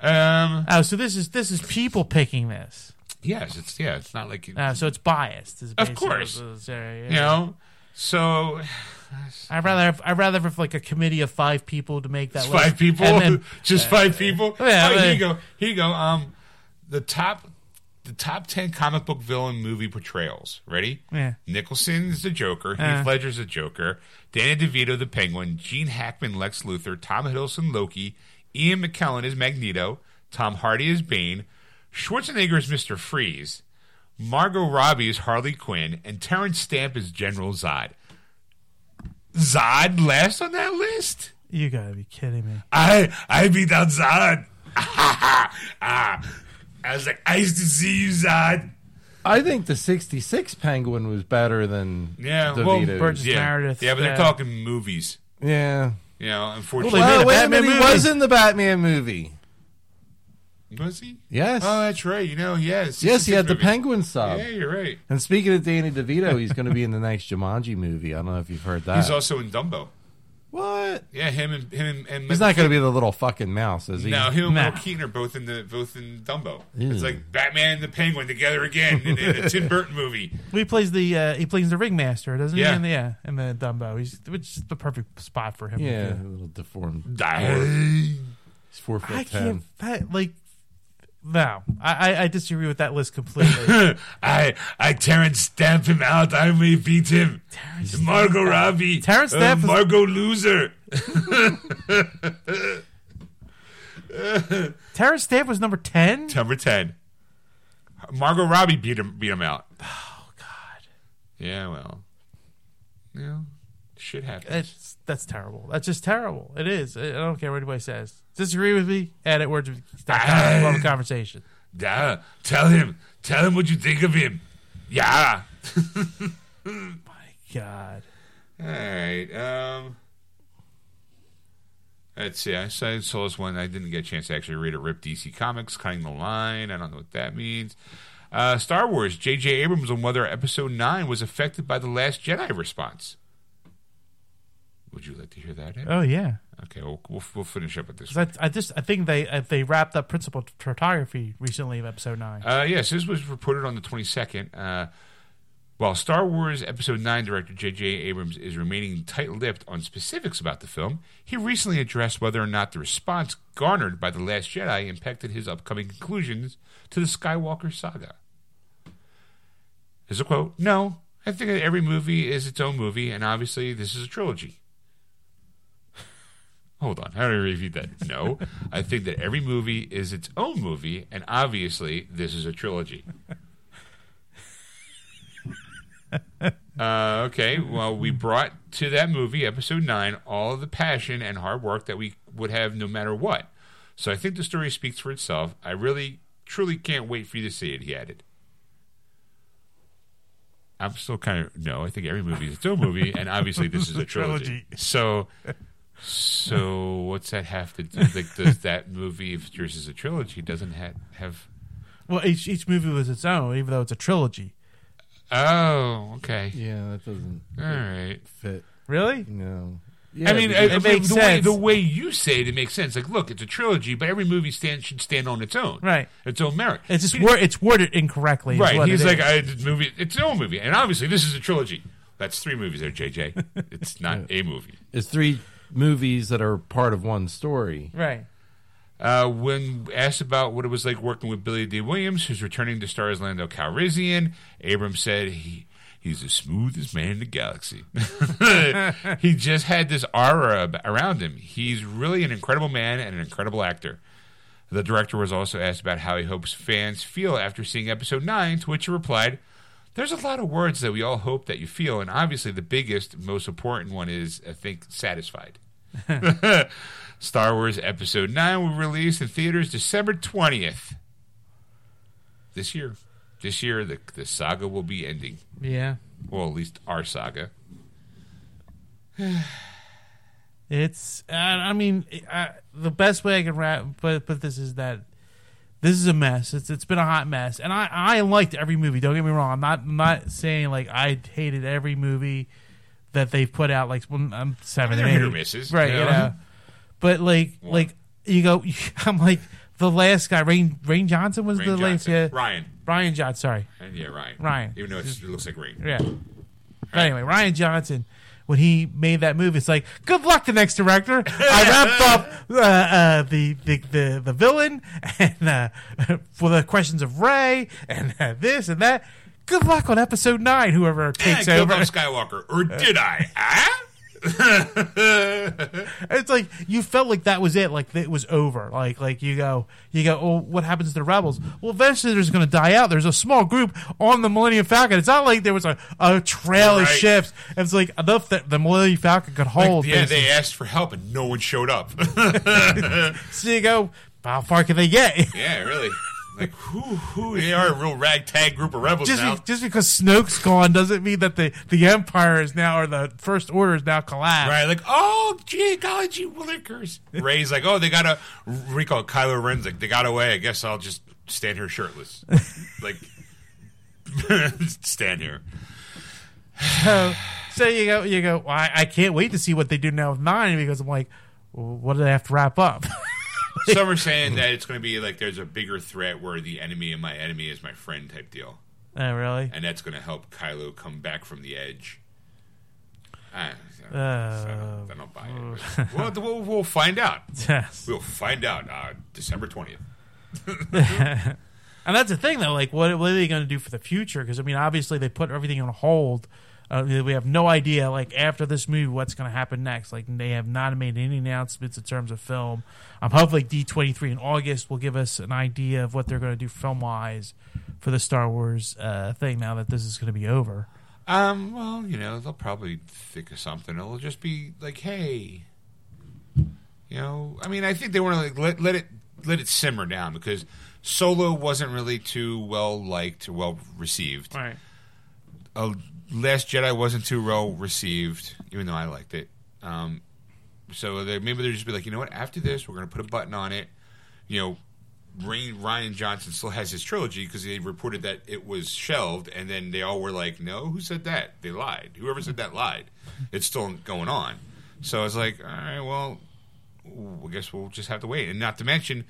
Um. Oh, so this is this is people picking this. Yes, it's yeah. It's not like Uh, so it's biased. Of course. what it is, yeah, yeah. you know. So I'd rather have, I'd rather have like a committee of five people to make that Just list. five people, And then- just five people. yeah, oh, here you go. Here you go. Um, the top, the top ten comic book villain movie portrayals. Ready? Yeah. Nicholson's the Joker. Uh. Heath Ledger's the Joker. Danny DeVito the Penguin. Gene Hackman Lex Luthor. Tom Hiddleston Loki. Ian McKellen is Magneto. Tom Hardy is Bane. Schwarzenegger is Mister Freeze. Margot Robbie is Harley Quinn, and Terence Stamp is General Zod. Zod last on that list. you gotta be kidding me. I I beat out Zod. ah, I was like, I used to see you, Zod. I think the '66 Penguin was better than Yeah, well, DeVito's. Burgess yeah, Meredith, yeah, but they're talking movies. yeah. You know, Well, unfortunately, they made Well, a wait a Batman minute. He was in the Batman movie. Was he? Yes. Oh, that's right. You know, yes, yes, he had the movie. Penguin sub. Yeah, you're right. And speaking of Danny DeVito, he's going to be in the next Jumanji movie. I don't know if you've heard that. He's also in Dumbo. what? Yeah, him and him and, and He's not going to be the little fucking mouse, is he? No, him and Nah. Michael Keaton are both in the both in Dumbo. Ew. It's like Batman and the Penguin together again in, in a Tim Burton movie. He plays the uh, he plays the ringmaster, doesn't Yeah. he? In the, yeah, in the Dumbo, he's which is the perfect spot for him. Yeah, a little deformed. Die. He's four foot I ten. can't that, like. No, I, I I disagree with that list completely. I I Terence stamp him out. I may beat him. Margot Robbie. Terence uh, Stamp Margot loser. Terence Stamp was number ten. Number ten. Margot Robbie beat him beat him out. Oh God. Yeah, well. You know, shit happens. It's that's terrible. That's just terrible. It is. I don't care what anybody says. Disagree with me? Add it. Words. Love a conversation. Yeah, tell him. Tell him what you think of him. Yeah. My God. All right. Um, let's see. I saw, saw this one. I didn't get a chance to actually read it. Rip DC Comics, cutting the line. I don't know what that means. Uh, Star Wars. J.J. Abrams on whether Episode Nine was affected by the Last Jedi response. Would you like to hear that? Ed? Oh yeah. Okay, we'll, we'll we'll finish up with this. I, I just I think they uh, they wrapped up principal photography recently of episode nine. Uh, yes, this was reported on the 22nd. Uh, while Star Wars Episode 9 director J.J. Abrams is remaining tight lipped on specifics about the film, he recently addressed whether or not the response garnered by The Last Jedi impacted his upcoming conclusions to the Skywalker saga. Here's a quote No, I think that every movie is its own movie, and obviously this is a trilogy. Hold on, how do I review that? No, I think that every movie is its own movie, and obviously this is a trilogy. Uh, okay, well, we brought to that movie, episode 9, all of the passion and hard work that we would have no matter what. So I think the story speaks for itself. I really, truly can't wait for you to see it, he added. I'm still kind of, no, I think every movie is its own movie, and obviously this is a. Trilogy. So, so what's that have to do? Like, does that movie, if yours is a trilogy, doesn't have, have Well, each each movie was its own, even though it's a trilogy. oh, okay. Yeah, that doesn't All right. fit. Really? No. I mean, it I- I- makes the Way, sense. the way you say it, it makes sense. Like, look, it's a trilogy, but every movie stand, should stand on its own, Right. Its own merit. It's just He- word, it's worded incorrectly. right. what He's like. I, this movie, it's its own movie, and obviously this is a trilogy. That's three movies there, JJ. It's not a movie. It's three movies that are part of one story. right. Uh, when asked about what it was like working with Billy Dee Williams, who's returning to star as Lando Calrissian, Abrams said he he's the smoothest man in the galaxy. he just had this aura around him. He's really an incredible man and an incredible actor. The director was also asked about how he hopes fans feel after seeing Episode Nine, to which he replied. There's a lot of words that we all hope that you feel, and obviously the biggest, most important one is, I think, satisfied. Star Wars Episode 9 will release in theaters December 20th. This year. This year, the, the saga will be ending. Yeah. Well, at least our saga. It's. Uh, I mean, uh, the best way I can wrap, but but this is that this is a mess. It's it's been a hot mess, and I I liked every movie. Don't get me wrong. I'm not I'm not saying like I hated every movie that they've put out. Like when I'm seven and eight, or misses, right? you You know? but like like you go. I'm like the last guy. Rain Rain Johnson was Rain the last. Yeah, Ryan. Brian Johnson. Sorry. And yeah, Ryan. Ryan. Even though it's, it looks like rain. Yeah. But anyway, Rian Johnson, when he made that movie, it's like, good luck, the next director. I wrapped up uh, uh, the, the the the villain and uh, for the questions of Rey and uh, this and that. Good luck on episode nine. Whoever takes killed over, Skywalker. Or did I? Ah? it's like you felt like that was it. Like it was over. Like like you go you go. Oh, what happens to the rebels? Well, eventually there's going to die out. There's a small group on the Millennium Falcon. It's not like there was a, a trail of Right. ships. It's like enough that the Millennium Falcon could hold. yeah, basically. they asked for help and no one showed up. So you go, how far can they get? yeah, really. Like who who they are a real ragtag group of rebels just now. be, just because Snoke's gone doesn't mean that the the Empire is now or the First Order is now collapsed. Right, like, oh, gee, golly, gee, willikers. Rey's like, oh, they got to, recall Kylo Ren's like, they got away. I guess I'll just stand here shirtless. like, stand here. So, so you go, you go. Well, I, I can't wait to see what they do now with nine because I'm like, well, what do they have to wrap up? Some are saying that it's going to be like there's a bigger threat where the enemy of my enemy is my friend type deal. oh, really? And that's going to help Kylo come back from the edge. I, I, Uh, don't, I don't buy it. Well, we'll, we'll find out. Yes. We'll find out uh, December 20th. And that's the thing, though. Like, what, what are they going to do for the future? Because I mean, obviously, they put everything on hold. Uh, we have no idea, like after this movie, what's going to happen next. Like, they have not made any announcements in terms of film. I'm hoping like D 23 in August will give us an idea of what they're going to do film wise for the Star Wars uh, thing. Now that this is going to be over, Um, well, you know, they'll probably think of something. It'll just be like, hey, you know, I mean, I think they want to like let, let it let it simmer down because Solo wasn't really too well liked or well received. right? Uh, Last Jedi wasn't too well received, even though I liked it. Um, so they, maybe they'll just be like, you know what? After this, we're going to put a button on it. You know, Rain, Rian Johnson still has his trilogy because they reported that it was shelved, and then they all were like, "No, who said that? They lied. Whoever said that lied. It's still going on." So I was like, "All right, well, I guess we'll just have to wait." And not to mention,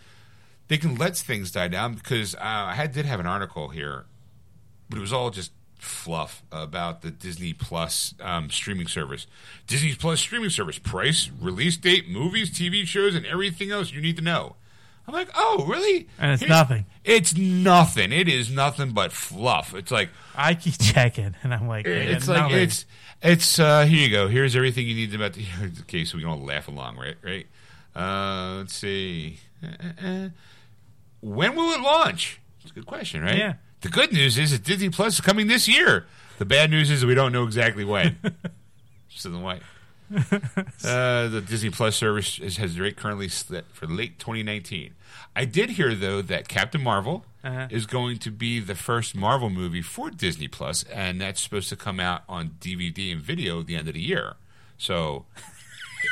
they can let things die down because uh, I had, did have an article here, but it was all just fluff about the Disney Plus um, streaming service. Disney Plus streaming service price, release date, movies, TV shows, and everything else you need to know. I'm like, oh, really? And it's Here's- nothing. It's nothing. It is nothing but fluff. It's like I keep checking, and I'm like, it's like nothing. it's it's uh here you go. Here's everything you need about the okay, so we can all laugh along, right? Right. Uh, let's see. Uh, uh, uh. When will it launch? It's a good question, right? Yeah. The good news is that Disney Plus is coming this year. The bad news is we don't know exactly when. Just isn't white. Uh, the Disney Plus service is, has rate currently set for late 2019. I did hear though that Captain Marvel Uh-huh. is going to be the first Marvel movie for Disney Plus, and that's supposed to come out on DVD and video at the end of the year. So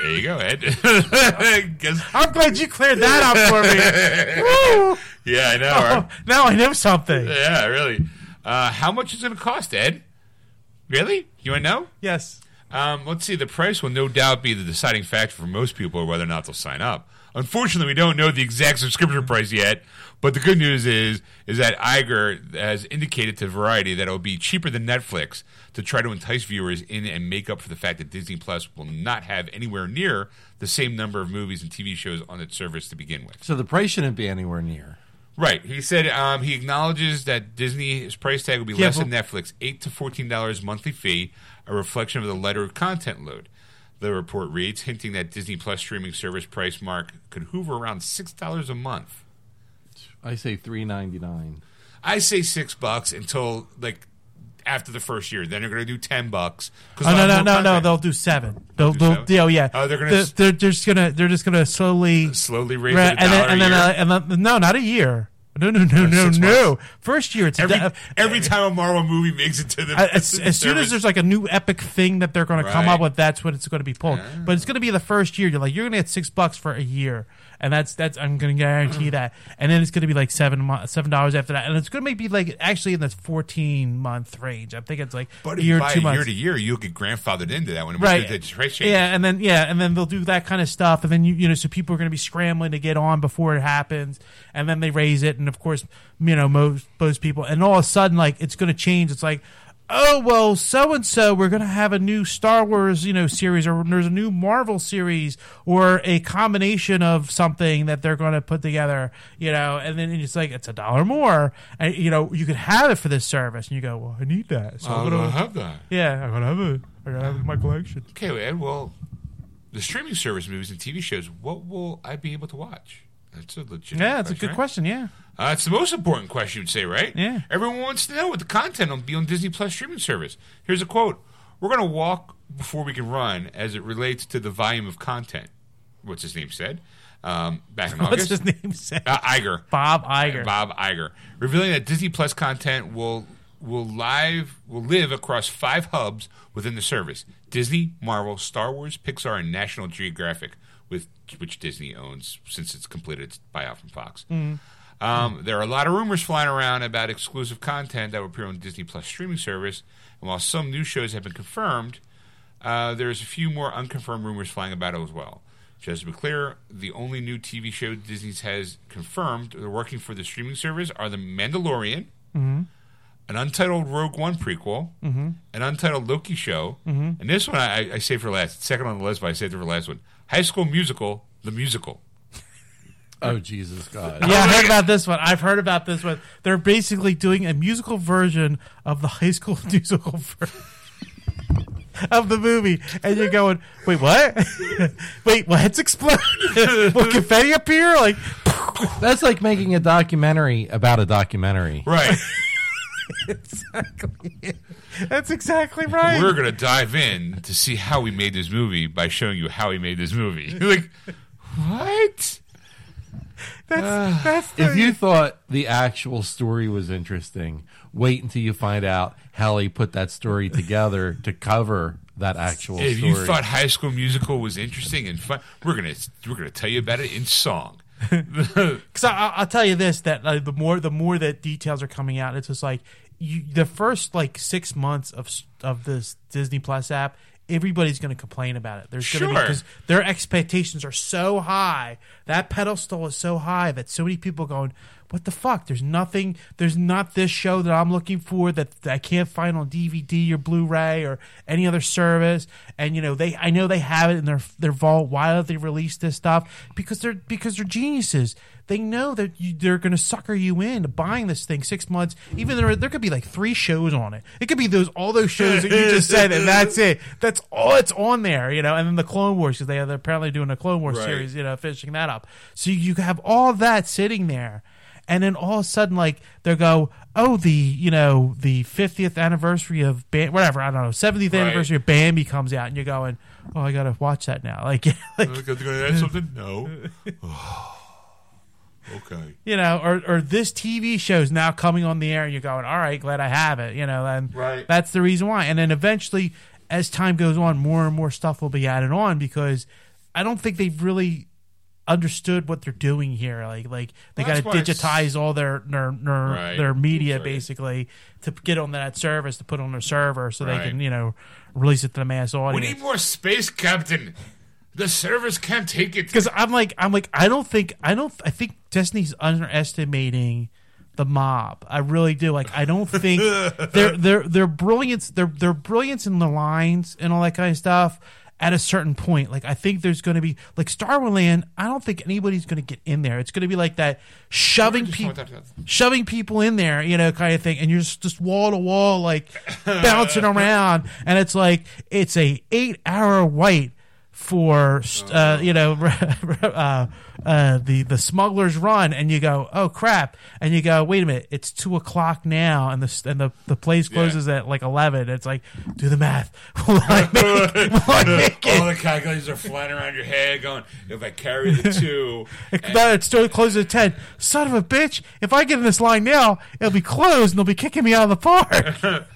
there you go, Ed. I'm glad you cleared that up for me. Woo! yeah, I know. Oh, Right? now I know something. Yeah, really. Uh, how much is it going to cost, Ed? Really? You want to know? Yes. Um, let's see. The price will no doubt be the deciding factor for most people whether or not they'll sign up. Unfortunately, we don't know the exact subscription price yet. But the good news is, is that Iger has indicated to Variety that it will be cheaper than Netflix to try to entice viewers in and make up for the fact that Disney Plus will not have anywhere near the same number of movies and TV shows on its service to begin with. So the price shouldn't be anywhere near. Right. He said um, he acknowledges that Disney's price tag will be Yeah, less than Netflix, eight to fourteen dollars monthly fee, a reflection of the lighter content load. The report reads, hinting that Disney Plus streaming service price mark could hover around six dollars a month. I say three ninety nine. I say six bucks until like after the first year. Then they're going to do ten bucks. Oh no no no no! They'll do seven. They'll do they'll seven? yeah, oh, yeah. Oh, they're gonna They're, s- they're just gonna they're just gonna slowly slowly raise Right, it and then and then uh, and then no, not a year. No no no no no. First year it's every, every time a Marvel movie makes it to the as, as soon as there's like a new epic thing that they're going to come Right. up with, that's when it's going to be pulled. But it's going to be the first year. You're like, you're going to get six bucks for a year, and that's that's I'm going to guarantee that. And then it's going to be like seven mo- seven dollars after that, and it's going to be like actually in this 14 month range. I think it's like but year, you buy two it months. year to year, you'll get grandfathered into that when right the price changes. yeah and then yeah and then they'll do that kind of stuff and then you you know so people are going to be scrambling to get on before it happens and then they raise it and of course you know most most people and all of a sudden like it's going to change it's like oh well so and so we're going to have a new star wars you know series or there's a new marvel series or a combination of something that they're going to put together you know and then it's like it's a dollar more and you know you could have it for this service and you go well i need that so I'm I'm gonna gonna, have that. yeah i'm going to have it i got to have it in my collection Okay, Ed. Well, the streaming service movies and TV shows. What will I be able to watch? That's a legit. Yeah, that's a good right? question. Yeah. Uh, it's the most important question, you'd say, right? Yeah. Everyone wants to know what the content will be on Disney Plus streaming service. Here's a quote: "We're going to walk before we can run, as it relates to the volume of content." what's his name said um, back in August. What's his name? said? Uh, Iger. Bob Iger. Bob Iger, revealing that Disney Plus content will will live will live across five hubs within the service: Disney, Marvel, Star Wars, Pixar, and National Geographic, with which Disney owns since it's completed its buyout from Fox. Um, there are a lot of rumors flying around about exclusive content that will appear on Disney Plus streaming service, and while some new shows have been confirmed, uh, there's a few more unconfirmed rumors flying about as well. Just to be clear, the only new TV show Disney has confirmed they're working for the streaming service are The Mandalorian, an untitled Rogue One prequel, an untitled Loki show, and this one I, I saved for last. Second on the list, but I saved it for last one. High School Musical, the musical. Oh Jesus God! Yeah, I heard about this one. I've heard about this one. They're basically doing a musical version of the high school musical version of the movie, and you're going, "Wait, what? Wait, what's exploding? Will confetti appear?" Like, That's like making a documentary about a documentary. Right. exactly. That's exactly right. We're gonna dive in to see how we made this movie by showing you how he made this movie. like, what? that's that's the, If you thought the actual story was interesting, wait until you find out how he put that story together to cover that actual If story. you thought High School Musical was interesting and fun, we're gonna we're gonna tell you about it in song. Because I, I'll tell you this: that uh, the more the more that details are coming out, it's just like you, the first like six months of of this Disney Plus app. Everybody's going to complain about it. There's going to be Sure. because their expectations are so high. That pedestal is so high that so many people going, "What the fuck?" There's nothing. There's not this show that I'm looking for that, that I can't find on DVD or Blu-ray or any other service. And you know, they I know they have it in their their vault. Why don't they release this stuff? Because they're because they're geniuses. They know that you, they're going to sucker you into buying this thing six months. Even there, there could be like three shows on it. It could be those all those shows that you just said, and that's it. That's all it's on there, you know. And then the Clone Wars because they are apparently doing a Clone Wars Right. series, you know, finishing that up. So you have all that sitting there, and then all of a sudden, like they go, oh, the you know the fiftieth anniversary of Bam, whatever I don't know, seventieth Right. anniversary of Bambi comes out, and you're going, oh, I gotta watch that now, like, like something? No. okay. you know, or or this TV show is now coming on the air, and you're going, all right, glad I have it, you know, and Right. that's the reason why. And then eventually, as time goes on, more and more stuff will be added on because I don't think they've really understood what they're doing here. Like, like they got to digitize all their their their, Right. their media Right. basically to get on that service to put on their server so Right. they can you know release it to the mass audience. We need more space, Captain. The service can't take it. because I'm like I'm like I don't think I don't I think Disney's underestimating the mob. I really do. Like I don't think their their their brilliance their their brilliance in the lines and all that kind of stuff. At a certain point, like I think there's going to be like Star Wars Land. I don't think anybody's going to get in there. It's going to be like that shoving people, shoving people in there, you know, kind of thing, and you're just, just wall to wall, like bouncing around, and it's like it's a eight hour wait for uh, you know uh, uh, the the smugglers run, and you go, oh crap, and you go, wait a minute, it's two o'clock now, and the and the, the place closes at like eleven. It's like, do the math. Will I make, will I make? All the calculators are flying around your head, going, "If I carry the two, No, it still closes at ten. Son of a bitch! If I get in this line now, it'll be closed, and they'll be kicking me out of the park.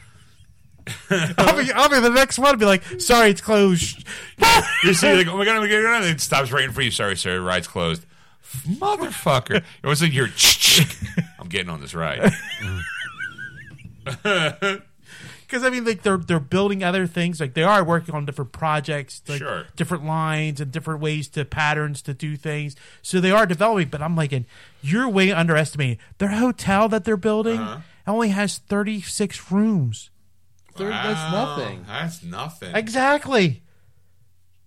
I'll be, I'll be the next one to be like, sorry, it's closed. you see, like, oh my god, oh my god, oh my god," and it stops waiting for you. Sorry, sir, ride's closed. Motherfucker! It was like you're. I'm getting on this ride. Because I mean, like they're they're building other things. Like they are working on different projects, like Sure. different lines and different ways to patterns to do things. So they are developing. But I'm like, and you're way underestimating their hotel that they're building. Uh-huh. Only has 36 rooms. There- that's nothing. That's nothing. Exactly.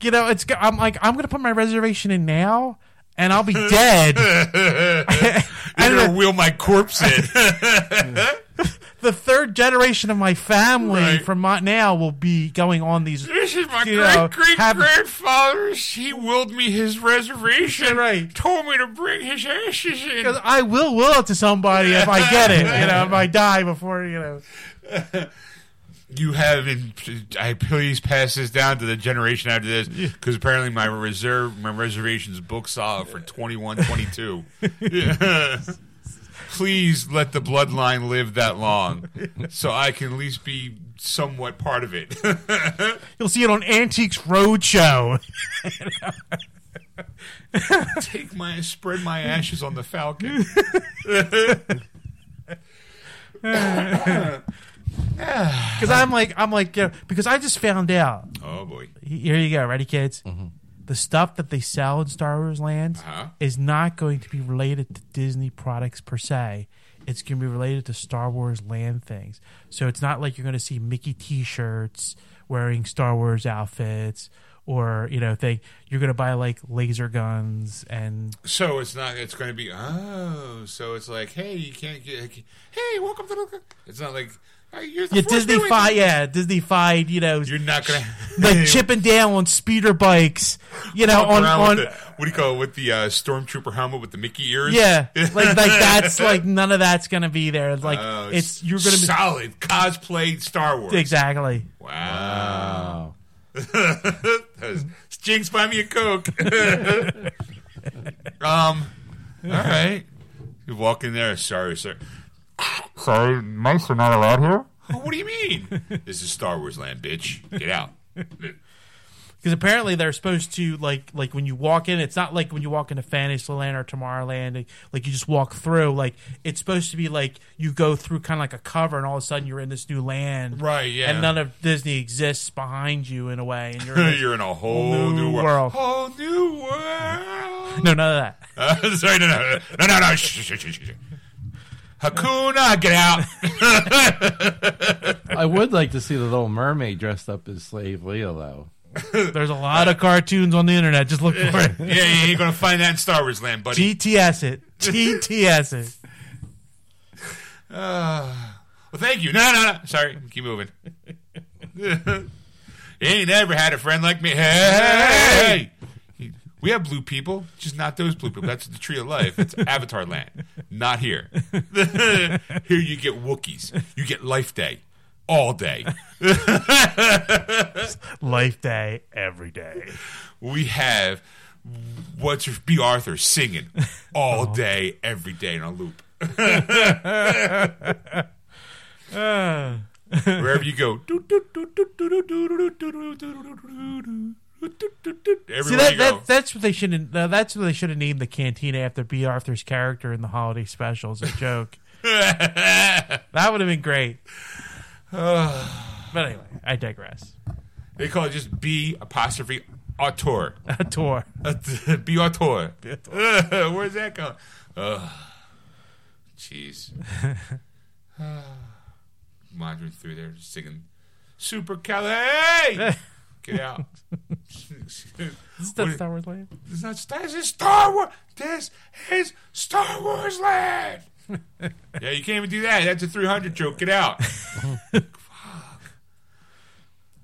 You know, it's. I'm like, I'm gonna put my reservation in now, and I'll be dead. I'm gonna wheel my corpse in. the third generation of my family Right. from my, now will be going on these. This is my You know, great great have- grandfather. He willed me his reservation. Right. Told me to bring his ashes in. Because I will will it to somebody if I get it. You know, if I die before you know. You haven't. I please pass this down to the generation after this because apparently my reserve, my reservations book solid for twenty one, twenty two. Yeah. Please let the bloodline live that long, so I can at least be somewhat part of it. You'll see it on Antiques Roadshow. Take my spread my ashes on the Falcon. Because I'm like, I'm like, you know, because I just found out. Oh boy. Here you go, ready, kids? The stuff that they sell in Star Wars Land Uh-huh. is not going to be related to Disney products per se. It's going to be related to Star Wars Land things. So it's not like you're going to see Mickey T-shirts wearing Star Wars outfits, or you know, thing. You're going to buy like laser guns and So it's not. It's going to be. Oh, so it's like, hey, you can't get. Hey, welcome to the. It's not like. Hey, you're yeah, Disney doing fi it. yeah, Disney fied, you know, You're not gonna like chipping down on speeder bikes, you know, walk on on the, what do you call it with the uh, stormtrooper helmet with the Mickey ears? Yeah, like like that's like none of that's gonna be there. Like Oh, it's you're gonna be solid cosplay Star Wars. exactly. Wow. Jinx, buy me a coke. um. All right. You walk in there. Sorry, sir. Sorry, mice are not allowed here. What do you mean? this is Star Wars land, bitch. Get out. Because apparently they're supposed to like like when you walk in, it's not like when you walk into Fantasyland or Tomorrowland, like, like you just walk through. Like it's supposed to be like you go through kind of like a cover, and all of a sudden you're in this new land, Right, yeah. And none of Disney exists behind you in a way, and you're in this- You're in a whole New new, world. world. Whole new world. no none of that. Uh, sorry, no, no, no, no, no. Shh, shh, shh, shh, shh. Hakuna, get out. I would like to see the Little Mermaid dressed up as Slave Leia, though. There's a lot of cartoons on the internet. Just look for it. yeah, you ain't gonna find that in Star Wars land, buddy. TTS it. TTS it. Uh, well, thank you. No, no, no. Sorry, keep moving. you ain't never had a friend like me. Hey, we have blue people, just not those blue people. That's the tree of life. It's Avatar land, not here. here you get Wookiees. You get Life Day all day. Life Day every day. We have what's her, Bea Arthur singing all day, every day on a loop. Wherever you go. Everywhere See that, that that's what they shouldn't. Uh, that's what they should have named the cantina after Bea Arthur's character in the holiday special as a joke. that would have been great. but anyway, I digress. they call it just B apostrophe auteur. A tour. B auteur. Where's that going? Jeez. Wandering through there, just singing Super Cali. Get out. Is that What- Star Wars land? This is not Star. This is Star Wars. This is Star Wars land. yeah, you can't even do that. That's a three hundred joke. Get out. Fuck.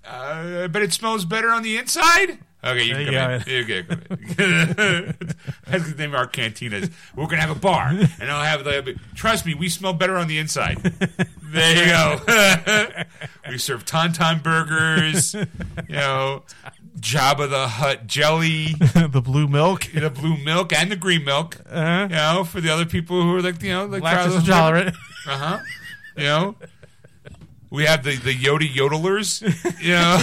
Uh, but it smells better on the inside. Okay, you can come in. go. You can come in. That's the name of our cantinas. We're gonna have a bar, and I'll have the. Trust me, we smell better on the inside. There you go. we serve tauntaun burgers. You know, Jabba the Hutt jelly the blue milk. the blue milk and the green milk. Uh-huh. You know, for the other people who are like, you know, like Lactose intolerant. Uh huh. You know, we have the the Yoda yodelers. You know,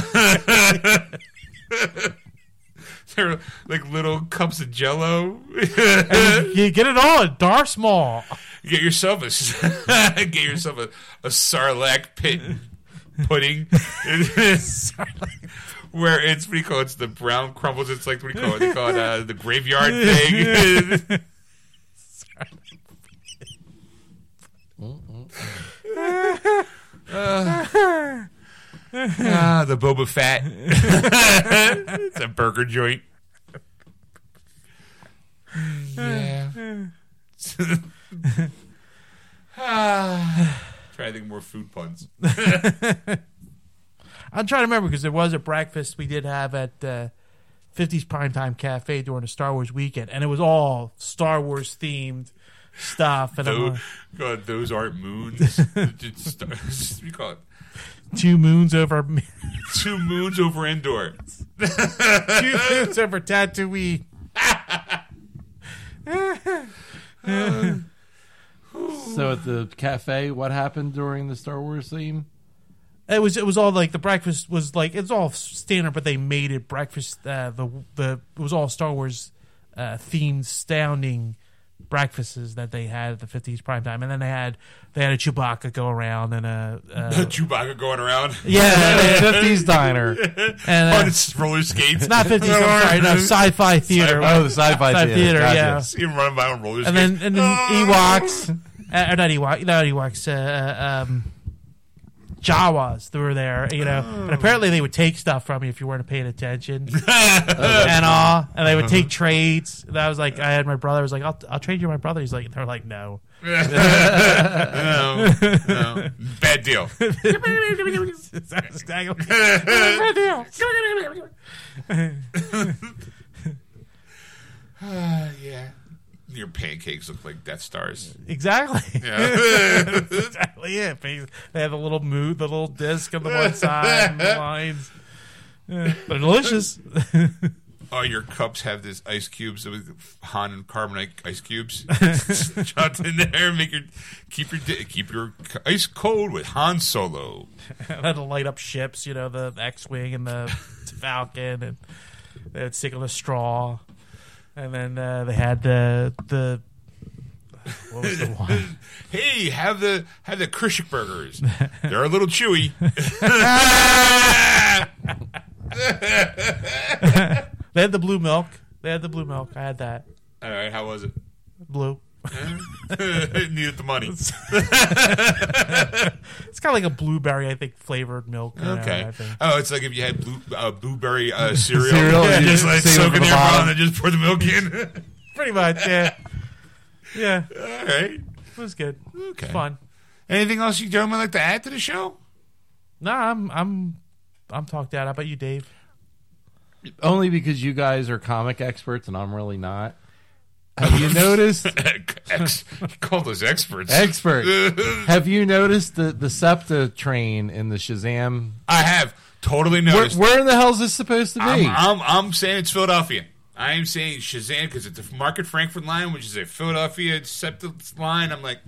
they're like little cups of Jello. you get it on. Dar small. get yourself a get yourself a, a Sarlacc pit pudding. Where it's what do you call it? It's the brown crumbles. It's like what do you call it? They call it uh, the graveyard thing. Ah, the Boba Fett. it's a burger joint. Yeah. ah, try to think more food puns. I'm trying to remember because there was a breakfast we did have at uh, 50s Primetime Cafe during the Star Wars weekend, and it was all Star Wars themed stuff. And Those, like, God, those aren't moons. It's star- what do you call it? Two moons over Two moons over Endor. two moons over Tatooine. So at the cafe, what happened during the Star Wars theme? It was it was all like the breakfast was like it's all standard, but they made it breakfast. Uh, the the it was all Star Wars uh, themed, sounding breakfasts that they had at the fifties prime time, and then they had they had a Chewbacca go around and a uh, Chewbacca going around yeah, Fifties diner. and on uh, his roller skates. not fifties. I'm sorry, no sci-fi theater. Oh, the sci-fi Sci-fi theater. theater, Gotcha. yeah. See him running by on roller skates. and then and then! Ewoks, uh, or not Ewok, not Ewoks, uh, um, Jawas that were there, you know. Oh. And apparently they would take stuff from you if you weren't paying attention, oh. and all. And they would uh-huh. take trades. And I was like, I had my brother I was like, I'll, I'll trade you my brother. He's like, they're like, no. no, no. Bad deal. Ah, yeah. Your pancakes look like Death Stars. exactly. Yeah. exactly it. They have the little mood, the little disc on the one side, and the lines. Yeah, they're delicious. oh, your cups have this ice cubes with Han and carbonite ice cubes. Shot in there, make your keep your keep your ice cold with Han Solo. to light up ships, you know, the X-wing and the Falcon, and they would stick on a straw, and then uh, they had the the what was the one? Hey, have the have the Krishik burgers. They're a little chewy. They had the blue milk. They had the blue milk. I had that All right, how was it? blue. Needed the money. It's kind of like a blueberry, I think, flavored milk. you know, Okay. I think. Oh, it's like if you had blue, uh, blueberry uh, cereal, Cereal, and just like soak in the there bottom. and then just pour the milk in. Pretty much, yeah, yeah. All right. It was good. Okay. Fun. Anything else you gentlemen like to add to the show? No, I'm I'm I'm talked out. How about you, Dave? Only because you guys are comic experts and I'm really not. Have you noticed Ex- called us experts. expert? Have you noticed the the SEPTA train in the Shazam? I have totally Where, noticed. where in the hell is this supposed to be? I'm, I'm, I'm saying it's Philadelphia. I am saying Shazam because it's a Market Frankford line, which is a Philadelphia SEPTA line. I'm like,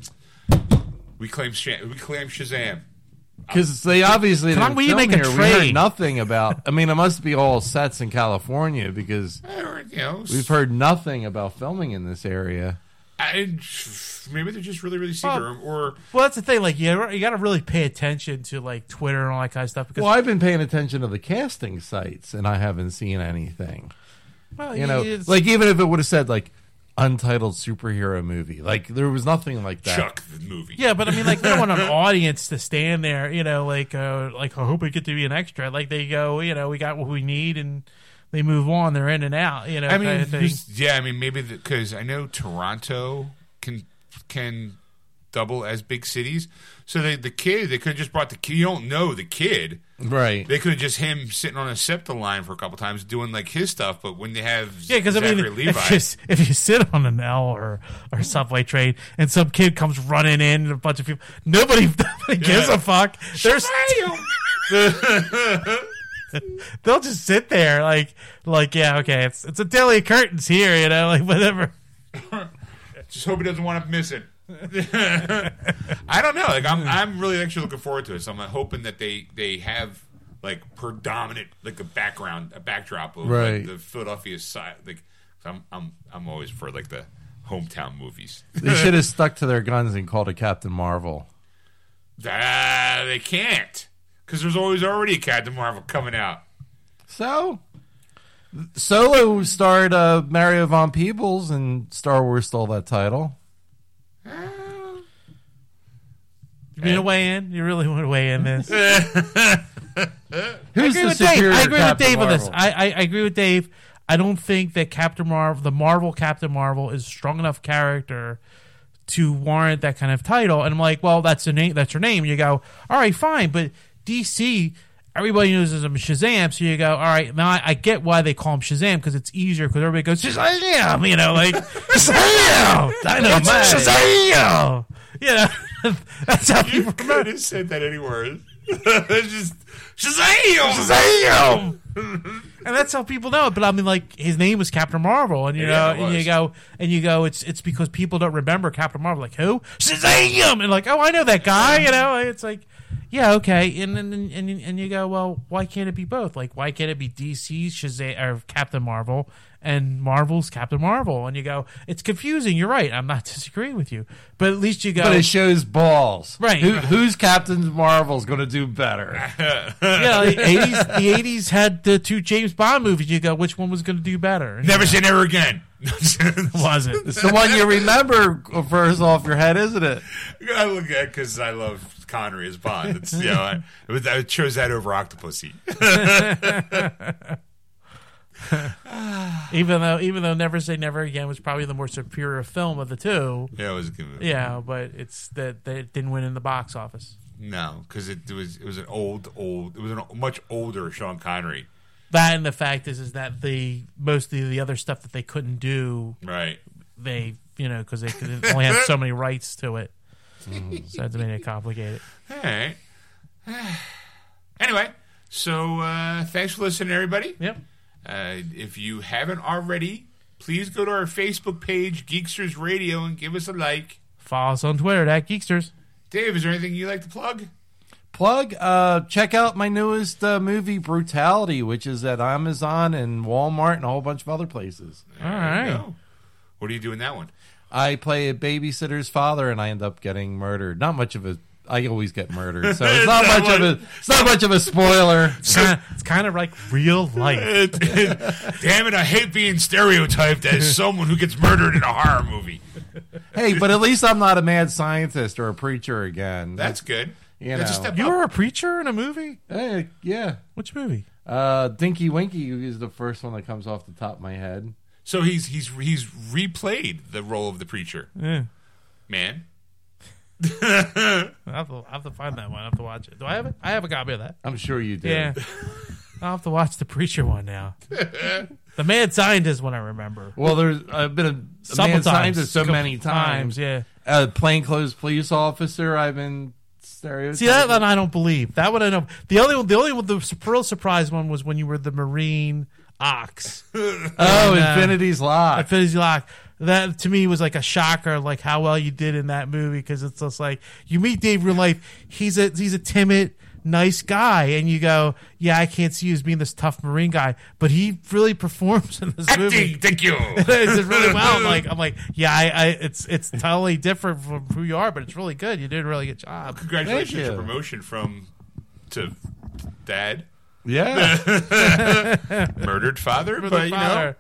we claim we claim Shazam. Because they obviously Come on, didn't will you film make a here. We heard trade? nothing about. I mean, it must be all sets in California because you know, we've heard nothing about filming in this area. I, maybe they're just really, really secret, or Well, that's the thing. Like, you you got to really pay attention to like Twitter and all that kind of stuff because Well, I've been paying attention to the casting sites and I haven't seen anything. well, You know, it's- like even if it would have said like untitled superhero movie, like there was nothing like that. Chuck the movie. Yeah, but I mean, like, they don't want an audience to stand there, you know, like, uh, like, I hope we get to be an extra. Like, they go, you know, we got what we need, and they move on. They're in and out, you know, I mean, kind of thing. yeah, I mean, maybe because I know Toronto can can double as big cities, so they, the kid they could have just brought the kid. You don't know the kid. Right. They could have just him sitting on a SEPTA line for a couple times doing like his stuff. But when they have Yeah, because I mean, Levi, if you, if you sit on an L or or subway train and some kid comes running in and a bunch of people, nobody, nobody gives Yeah. a fuck. There's they'll just sit there like like yeah okay it's it's a daily curtains here you know like whatever. just hope he doesn't want to miss it. I don't know. Like I'm, I'm really actually looking forward to it. So I'm hoping that they they have like predominant like a background, a backdrop of Right. like, the Philadelphia side. Like I'm, I'm, I'm always for like the hometown movies. They should have stuck to their guns and called it Captain Marvel. Ah, they can't because there's always already a Captain Marvel coming out. So, Solo starred uh, Mario Van Peebles, and Star Wars stole that title. You mean to weigh in? You really want to weigh in this? I Who's agree the with Dave. superior I agree with Captain Dave on this. Marvel? I, I, I agree with Dave. I don't think that Captain Marvel, the Marvel Captain Marvel, is a strong enough character to warrant that kind of title. And I'm like, well, that's the name. That's her name. You go, all right, fine, but DC. Everybody knows him as Shazam, so you go, all right. Now I, I get why they call him Shazam because it's easier because everybody goes Shazam, you know, like Shazam, Dynamite. Shazam, you know. that's how people You remember. could have said that any worse. It's just Shazam! Shazam! and that's how people know it. But I mean, like his name was Captain Marvel, and you Yeah, know, and you go, and you go, it's it's because people don't remember Captain Marvel. Like who? Shazam! And like, oh, I know that guy. You know, it's like, yeah, okay. And and and and, and you go, well, why can't it be both? Like, why can't it be DC's Shazam or Captain Marvel and Marvel's Captain Marvel? And you go, it's confusing. You're right. I'm not disagreeing with you, but at least you go. But it shows balls. Right. Who, who's Captain Marvel's going to do better? yeah, the eighties. The eighties had the two James Bond movies. You go, which one was going to do better? And Never say never again. was it? It's the one you remember uh, first off your head, isn't it? I look at because I love Connery as Bond. It's you know I, it was, I chose that over Octopussy. Even though, even though Never Say Never Again was probably the more superior film of the two. yeah, it was good movie. Yeah, but it's that that it didn't win in the box office. No, because it, was it was an old old it was a much older Sean Connery. That and the fact is, is that the most of the other stuff that they couldn't do, Right. they you know because they could only have so many rights to it, so that's made it complicated. All right. anyway, so uh, thanks for listening, everybody. Yep. Uh, if you haven't already, please go to our Facebook page, Geeksters Radio, and give us a like. Follow us on Twitter at Geeksters. Dave, is there anything you'd like to plug? Plug, uh, check out my newest uh, movie, Brutality, which is at Amazon and Walmart and a whole bunch of other places. All There right. What are you doing that one? I play a babysitter's father, and I end up getting murdered. Not much of a. I always get murdered, so it's not much of a. It's not much of a spoiler. It's kind, of, it's kind of like real life. Damn it, I hate being stereotyped as someone who gets murdered in a horror movie. hey, but at least I'm not a mad scientist or a preacher again. That's good. You That's a know. step You were a preacher in a movie. Hey, yeah. Which movie? Uh, Dinky Winky is the first one that comes off the top of my head. So he's he's he's replayed the role of the preacher. Yeah. Man. I have, to, I have to find that one. I have to watch it. Do I have it? I have a copy of that. I'm sure you do. Yeah. I'll have to watch the preacher one now. the mad scientist one I remember. Well, there's I've been a, a Couple mad times. scientist so many times. Yeah. A plainclothes police officer. I've been stereotyped. See that one I don't believe. That one I know. The only one, the only one, the real surprise one was when you were the Marine Ox. Oh, And, uh, Infinity's Lock. Infinity's Lock. That to me was like a shocker, like how well you did in that movie because it's just like you meet Dave in real life. He's a he's a timid, nice guy, and you go, yeah, I can't see you as being this tough Marine guy, but he really performs in this movie. Acting, thank you. It did really well. I'm like, I'm like, yeah, I, I, it's it's totally different from who you are, but it's really good. You did a really good job. Congratulations Thank on you. promotion from to dad, yeah. murdered father. For the but you know.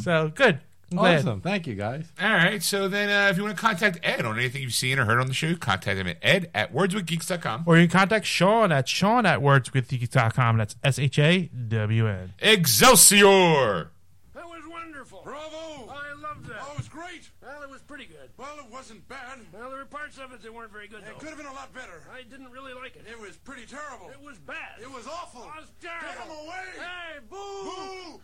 So good. I'm glad. awesome. Thank you, guys. all right. So then, uh, if you want to contact Ed on anything you've seen or heard on the show, contact him at ed at wordswithgeeks.com. Or you can contact Sean at Sean at wordswithgeeks.com. That's S H A W N. Excelsior! That was wonderful. Bravo! I loved that. Oh, it was great. Well, it was pretty good. Well, it wasn't bad. Well, there were parts of it that weren't very good, It though. could have been a lot better. I didn't really like it. It was pretty terrible. It was bad. It was awful. It was Get him away! Hey, boo! Boo!